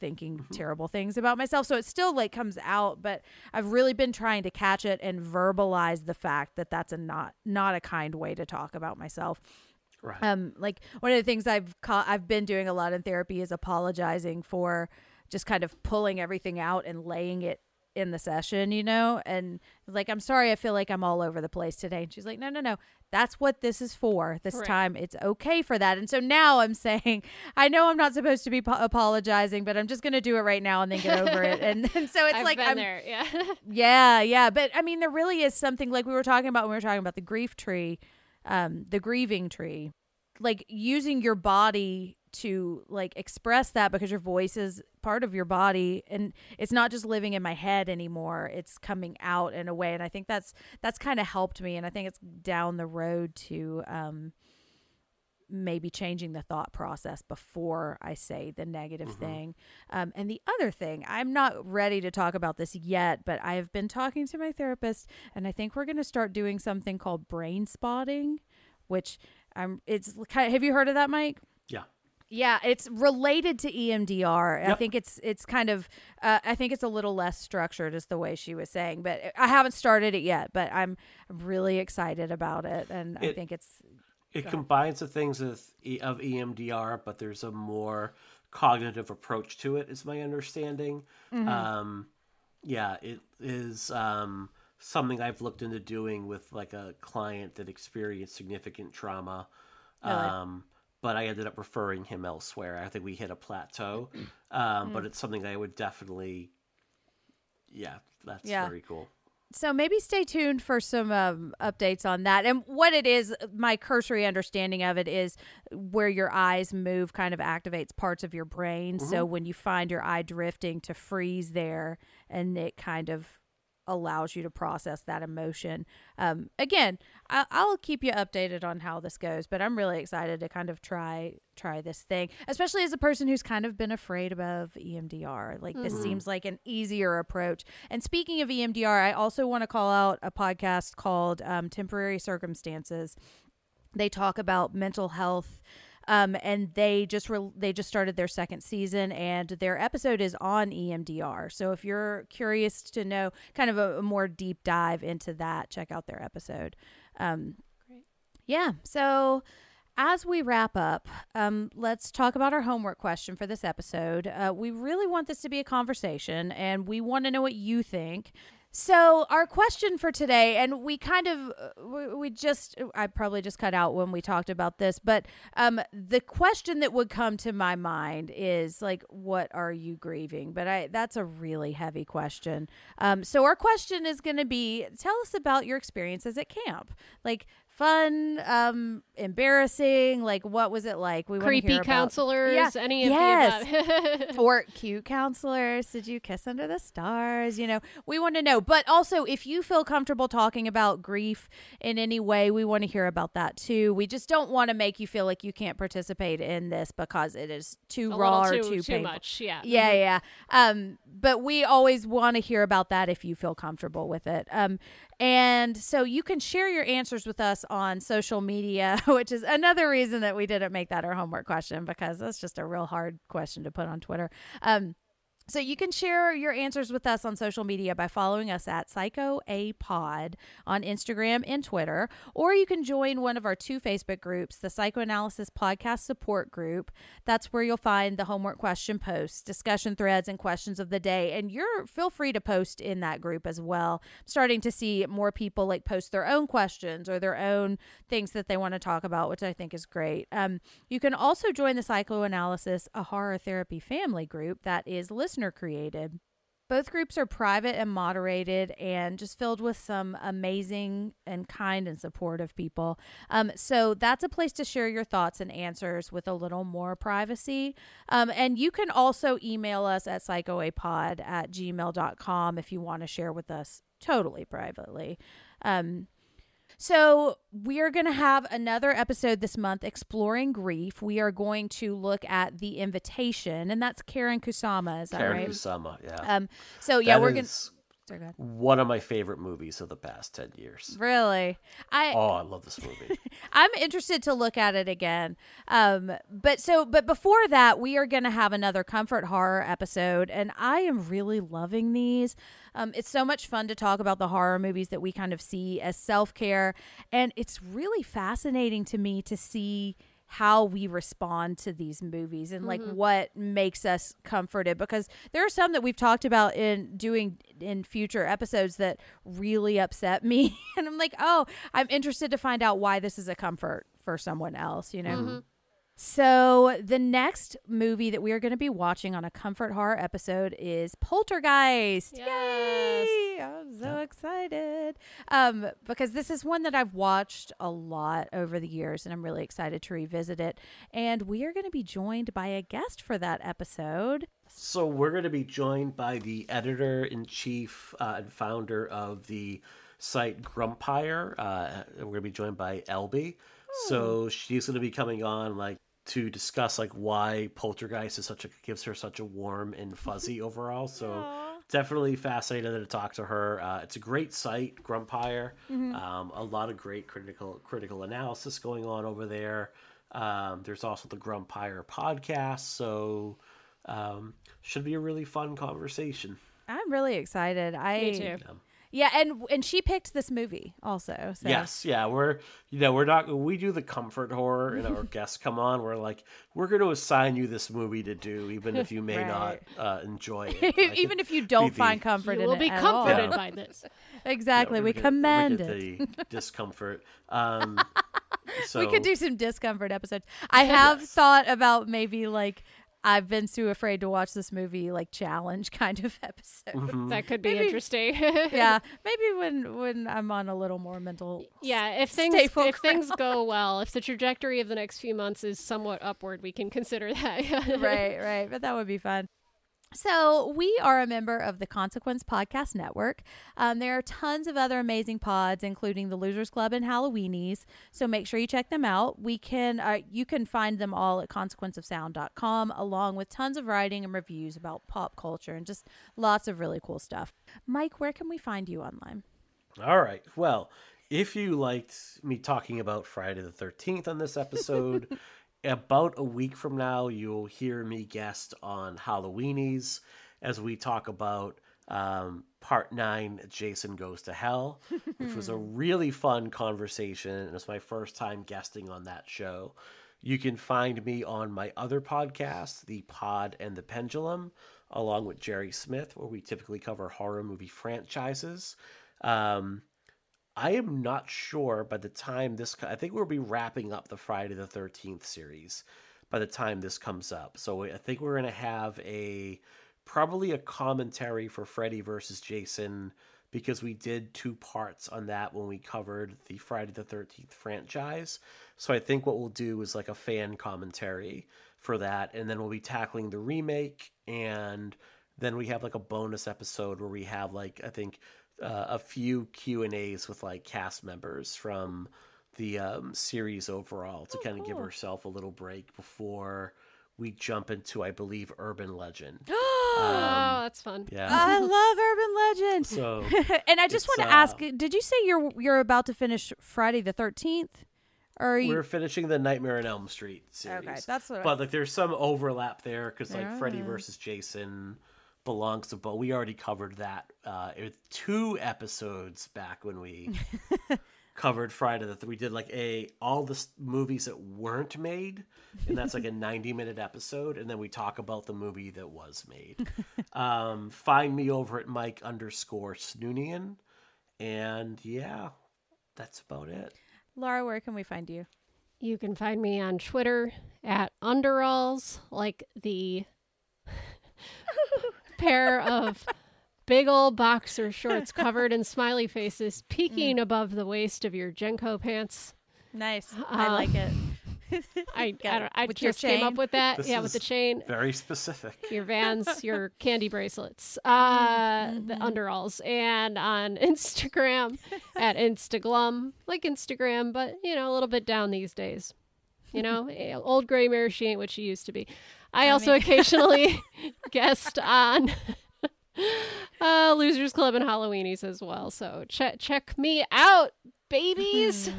thinking terrible things about myself. So it still like comes out, but I've really been trying to catch it and verbalize the fact that that's a not not a kind way to talk about myself. Right. Um like one of the things I've ca- I've been doing a lot in therapy is apologizing for just kind of pulling everything out and laying it in the session, you know, and like, I'm sorry, I feel like I'm all over the place today. And she's like, no, no, no, that's what this is for. This Right. time it's okay for that. And so now I'm saying, [laughs] I know I'm not supposed to be po- apologizing, but I'm just going to do it right now and then get over it. And, [laughs] and so it's I've like, I'm, there. Yeah. [laughs] yeah, yeah. But I mean, there really is something like we were talking about when we were talking about the grief tree, um, the grieving tree, like using your body to like express that because your voice is part of your body and it's not just living in my head anymore it's coming out in a way and i think that's that's kind of helped me and i think it's down the road to um maybe changing the thought process before I say the negative thing. Um, and the other thing, I'm not ready to talk about this yet, but I have been talking to my therapist, and I think we're going to start doing something called brain spotting, which I'm. It's kind. Have you heard of that, Mike? Yeah. It's related to EMDR. I think it's it's kind of uh, I think it's a little less structured, is the way she was saying. But I haven't started it yet. But I'm really excited about it, and I think it's It combines the things of, of EMDR, but there's a more cognitive approach to it, is my understanding. Mm-hmm. Um, yeah, it is um, something I've looked into doing with like a client that experienced significant trauma. Really? Um, but I ended up referring him elsewhere. I think we hit a plateau. [clears throat] Um, Mm. But it's something that I would definitely, yeah, that's Yeah. very cool. so maybe stay tuned for some um, updates on that and what it is my cursory understanding of it is where your eyes move kind of activates parts of your brain so when you find your eye drifting to freeze there and it kind of allows you to process that emotion. Um, again I- i'll keep you updated on how this goes but i'm really excited to kind of try try this thing especially as a person who's kind of been afraid of emdr like this seems like an easier approach. And speaking of emdr i also want to call out a podcast called um, temporary circumstances. They talk about mental health um, and they just re- they just started their second season and their episode is on EMDR. So if you're curious to know kind of a, a more deep dive into that, check out their episode. Um, Great. Yeah. So as we wrap up, um, let's talk about our homework question for this episode. Uh, we really want this to be a conversation, and we want to know what you think. So, our question for today, and we kind of, uh, we, we just, I probably just cut out when we talked about this, but um, the question that would come to my mind is like, what are you grieving? But I, that's a really heavy question. Um, so, our question is going to be tell us about your experiences at camp. Like, fun, um, embarrassing, like, what was it like? We Creepy hear about- counselors. Yeah. Any of Yes. [laughs] or cute counselors did you kiss under the stars you know we want to know but also if you feel comfortable talking about grief in any way we want to hear about that too we just don't want to make you feel like you can't participate in this because it is too a raw little or too, too, too painful much. Yeah. yeah, yeah. Um, but we always want to hear about that if you feel comfortable with it. Um, and so you can share your answers with us on social media, [laughs] which is another reason that we didn't make that our homework question because that's just a real hard question to put on Twitter. Um, So you can share your answers with us on social media by following us at Psycho A Pod on Instagram and Twitter, or you can join one of our two Facebook groups, the Psychoanalysis Podcast Support Group. That's where you'll find the homework question posts, discussion threads, and questions of the day. And you're feel free to post in that group as well. I'm starting to see more people like post their own questions or their own things that they want to talk about, which I think is great. Um, you can also join the Psychoanalysis a Horror Therapy Family group that is created. Both groups are private and moderated and just filled with some amazing and kind and supportive people. Um, so that's a place to share your thoughts and answers with a little more privacy. Um, and you can also email us at psychoapod at gmail.com if you want to share with us totally privately. Um, so, we are going to have another episode this month exploring grief. We are going to look at the invitation, and that's Karyn Kusama. Is that Karyn right? Kusama, yeah. Um. So yeah, That we're gonna. is Sorry, go ahead. one of my favorite movies of the past 10 years. Really, I Oh, I love this movie. [laughs] I'm interested to look at it again. Um, but so, but before that, we are going to have another comfort horror episode, and I am really loving these. Um, it's so much fun to talk about the horror movies that we kind of see as self care, and it's really fascinating to me to see how we respond to these movies and like mm-hmm. what makes us comforted because there are some that we've talked about in doing in future episodes that really upset me. [laughs] And I'm like oh I'm interested to find out why this is a comfort for someone else you know mm-hmm. So the next movie that we are going to be watching on a comfort horror episode is Poltergeist. Yes. Yay! I'm so excited. Um, because this is one that I've watched a lot over the years and I'm really excited to revisit it. And we are going to be joined by a guest for that episode. So we're going to be joined by the editor in chief uh, and founder of the site Grumpire. Uh, we're going to be joined by Elby. So she's going to be coming on like to discuss like why Poltergeist is such a gives her such a warm and fuzzy [laughs] overall. So definitely fascinated to talk to her. Uh, it's a great site, Grumpire. Um, a lot of great critical critical analysis going on over there. Um, there's also the Grumpire podcast. So um, should be a really fun conversation. I'm really excited. I Me too. Yeah, and and she picked this movie also. So Yes, yeah, we're you know we're not we do the comfort horror and our [laughs] guests come on. We're like we're going to assign you this movie to do, even if you may not uh, enjoy it. [laughs] Like, even if you don't the- find comfort You in will it be at all. comforted Yeah. by this. [laughs] Exactly, we're we get- we're commend gonna it. the discomfort. Um, so we could do some discomfort episodes. I have thought about maybe like I've been too afraid to watch this movie like challenge [laughs] kind of episode. Mm-hmm. That could be Maybe- interesting. [laughs] yeah, maybe when when I'm on a little more mental. Yeah, if things Stable if things [laughs] go well, if the trajectory of the next few months is somewhat upward, we can consider that. right, right. But that would be fun. So, we are a member of the Consequence Podcast Network. Um, there are tons of other amazing pods, including the Losers Club and Halloweenies. So make sure you check them out. We can, uh, you can find them all at consequenceofsound.com, along with tons of writing and reviews about pop culture and just lots of really cool stuff. Mike, where can we find you online? All right. Well, if you liked me talking about Friday the 13th on this episode, [laughs] about a week from now, you'll hear me guest on Halloweenies as we talk about um, part nine Jason Goes to Hell, which was a [laughs] really fun conversation. And it's my first time guesting on that show. You can find me on my other podcast, The Pod and the Pendulum, along with Jerry Smith, where we typically cover horror movie franchises. Um, I am not sure by the time this. I think we'll be wrapping up the Friday the Thirteenth series by the time this comes up. So I think we're gonna have a probably a commentary for Freddy versus Jason because we did two parts on that when we covered the Friday the Thirteenth franchise. So I think what we'll do is like a fan commentary for that, and then we'll be tackling the remake and then we have like a bonus episode where we have like I think uh, a few Q and A's with like cast members from the um, series overall to kind of give herself a little break before we jump into I believe Urban Legend. oh, [gasps] that's fun. Yeah. I [laughs] love Urban Legend. So [laughs] and I just want to ask, uh, did you say you're you're about to finish Friday the 13th? Or are you we're finishing the Nightmare on Elm Street series. Okay, that's what I- But like, there's some overlap there because like Freddy versus Jason belongs to both. We already covered that. Uh, it was two episodes back when we [laughs] covered Friday the. Th- we did like a all the movies that weren't made, and that's like a [laughs] ninety minute episode, and then we talk about the movie that was made. um, find me over at Mike underscore Snoonian, and yeah, that's about it. Laura, where can we find you? You can find me on Twitter at underalls, like the [laughs] pair of big old boxer shorts covered in smiley faces peeking above the waist of your JNCO pants. Nice. I Uh, like it. I, [laughs] I, Got it. don't, I just came up with that. This yeah, with the chain. Very specific. your vans, your [laughs] candy bracelets, uh, Mm-hmm. the underalls, and on [laughs] Instagram at Instaglum, like Instagram, but you know, a little bit down these days. You know, Eh, old gray mare, she ain't what she used to be. I, I also mean- [laughs] occasionally [laughs] guest on [laughs] uh, Losers Club and Halloweenies as well. So check check me out, babies.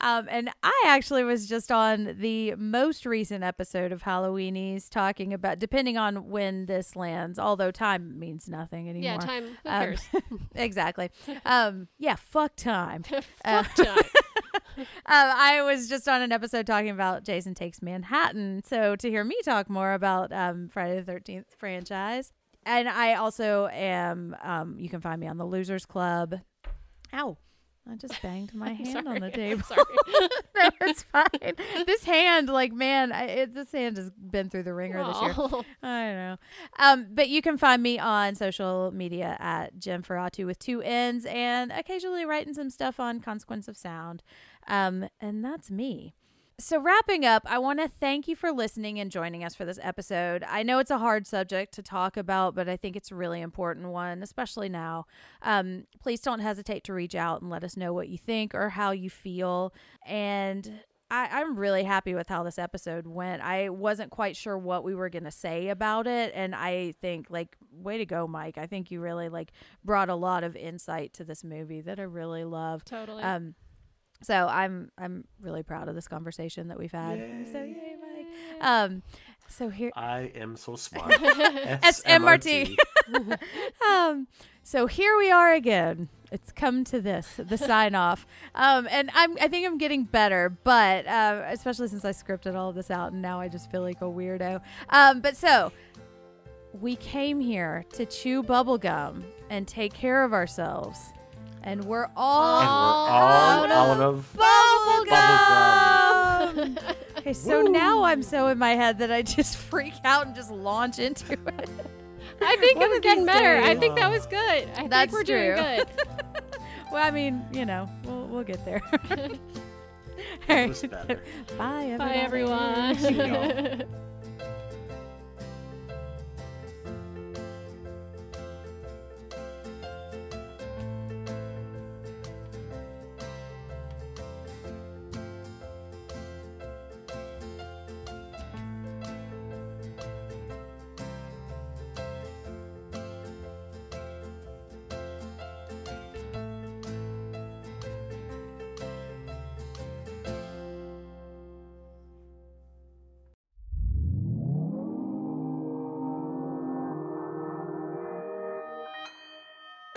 Um, and I actually was just on the most recent episode of Halloweenies talking about, depending on when this lands, although time means nothing anymore. yeah, time. Who Um, cares? [laughs] exactly. Um, yeah, fuck time. [laughs] Uh, Fuck time. [laughs] um, I was just on an episode talking about Jason Takes Manhattan. So to hear me talk more about um, Friday the 13th franchise. And I also am, um, you can find me on the Losers Club. Ow. I just banged my [laughs] hand on the [laughs] table. Sorry. [laughs] no, it's fine. This hand, like, man, I, it, this hand has been through the ringer this year. I know. Um, but you can find me on social media at Jem Ferratu with two N's and occasionally writing some stuff on Consequence of Sound. Um, and that's me. So, wrapping up, I want to thank you for listening and joining us for this episode. I know it's a hard subject to talk about, but I think it's a really important one, especially now. Um, please don't hesitate to reach out and let us know what you think or how you feel. And I, I'm really happy with how this episode went. I wasn't quite sure what we were gonna say about it, and I think like way to go, Mike. I think you really like brought a lot of insight to this movie that I really loved. Totally. Um, so I'm I'm really proud of this conversation that we've had. So yay, Mike. Um, so here I am so smart. [laughs] SMRT. [laughs] um, so here we are again. It's come to this, the sign off. Um, and I'm, I think I'm getting better, but uh, especially since I scripted all of this out and now I just feel like a weirdo. Um, but so we came here to chew bubblegum and take care of ourselves. And we're all, And we're all out out of of bubblegum. [laughs] okay, so now I'm so in my head that I just [laughs] freak out and just launch into it. [laughs] I think One it was getting these better. I think that was good. I That's think we're true. doing good. Well, I mean, you know, we'll we'll get there. It was better. Bye, Bye, everybody. See y'all. everyone.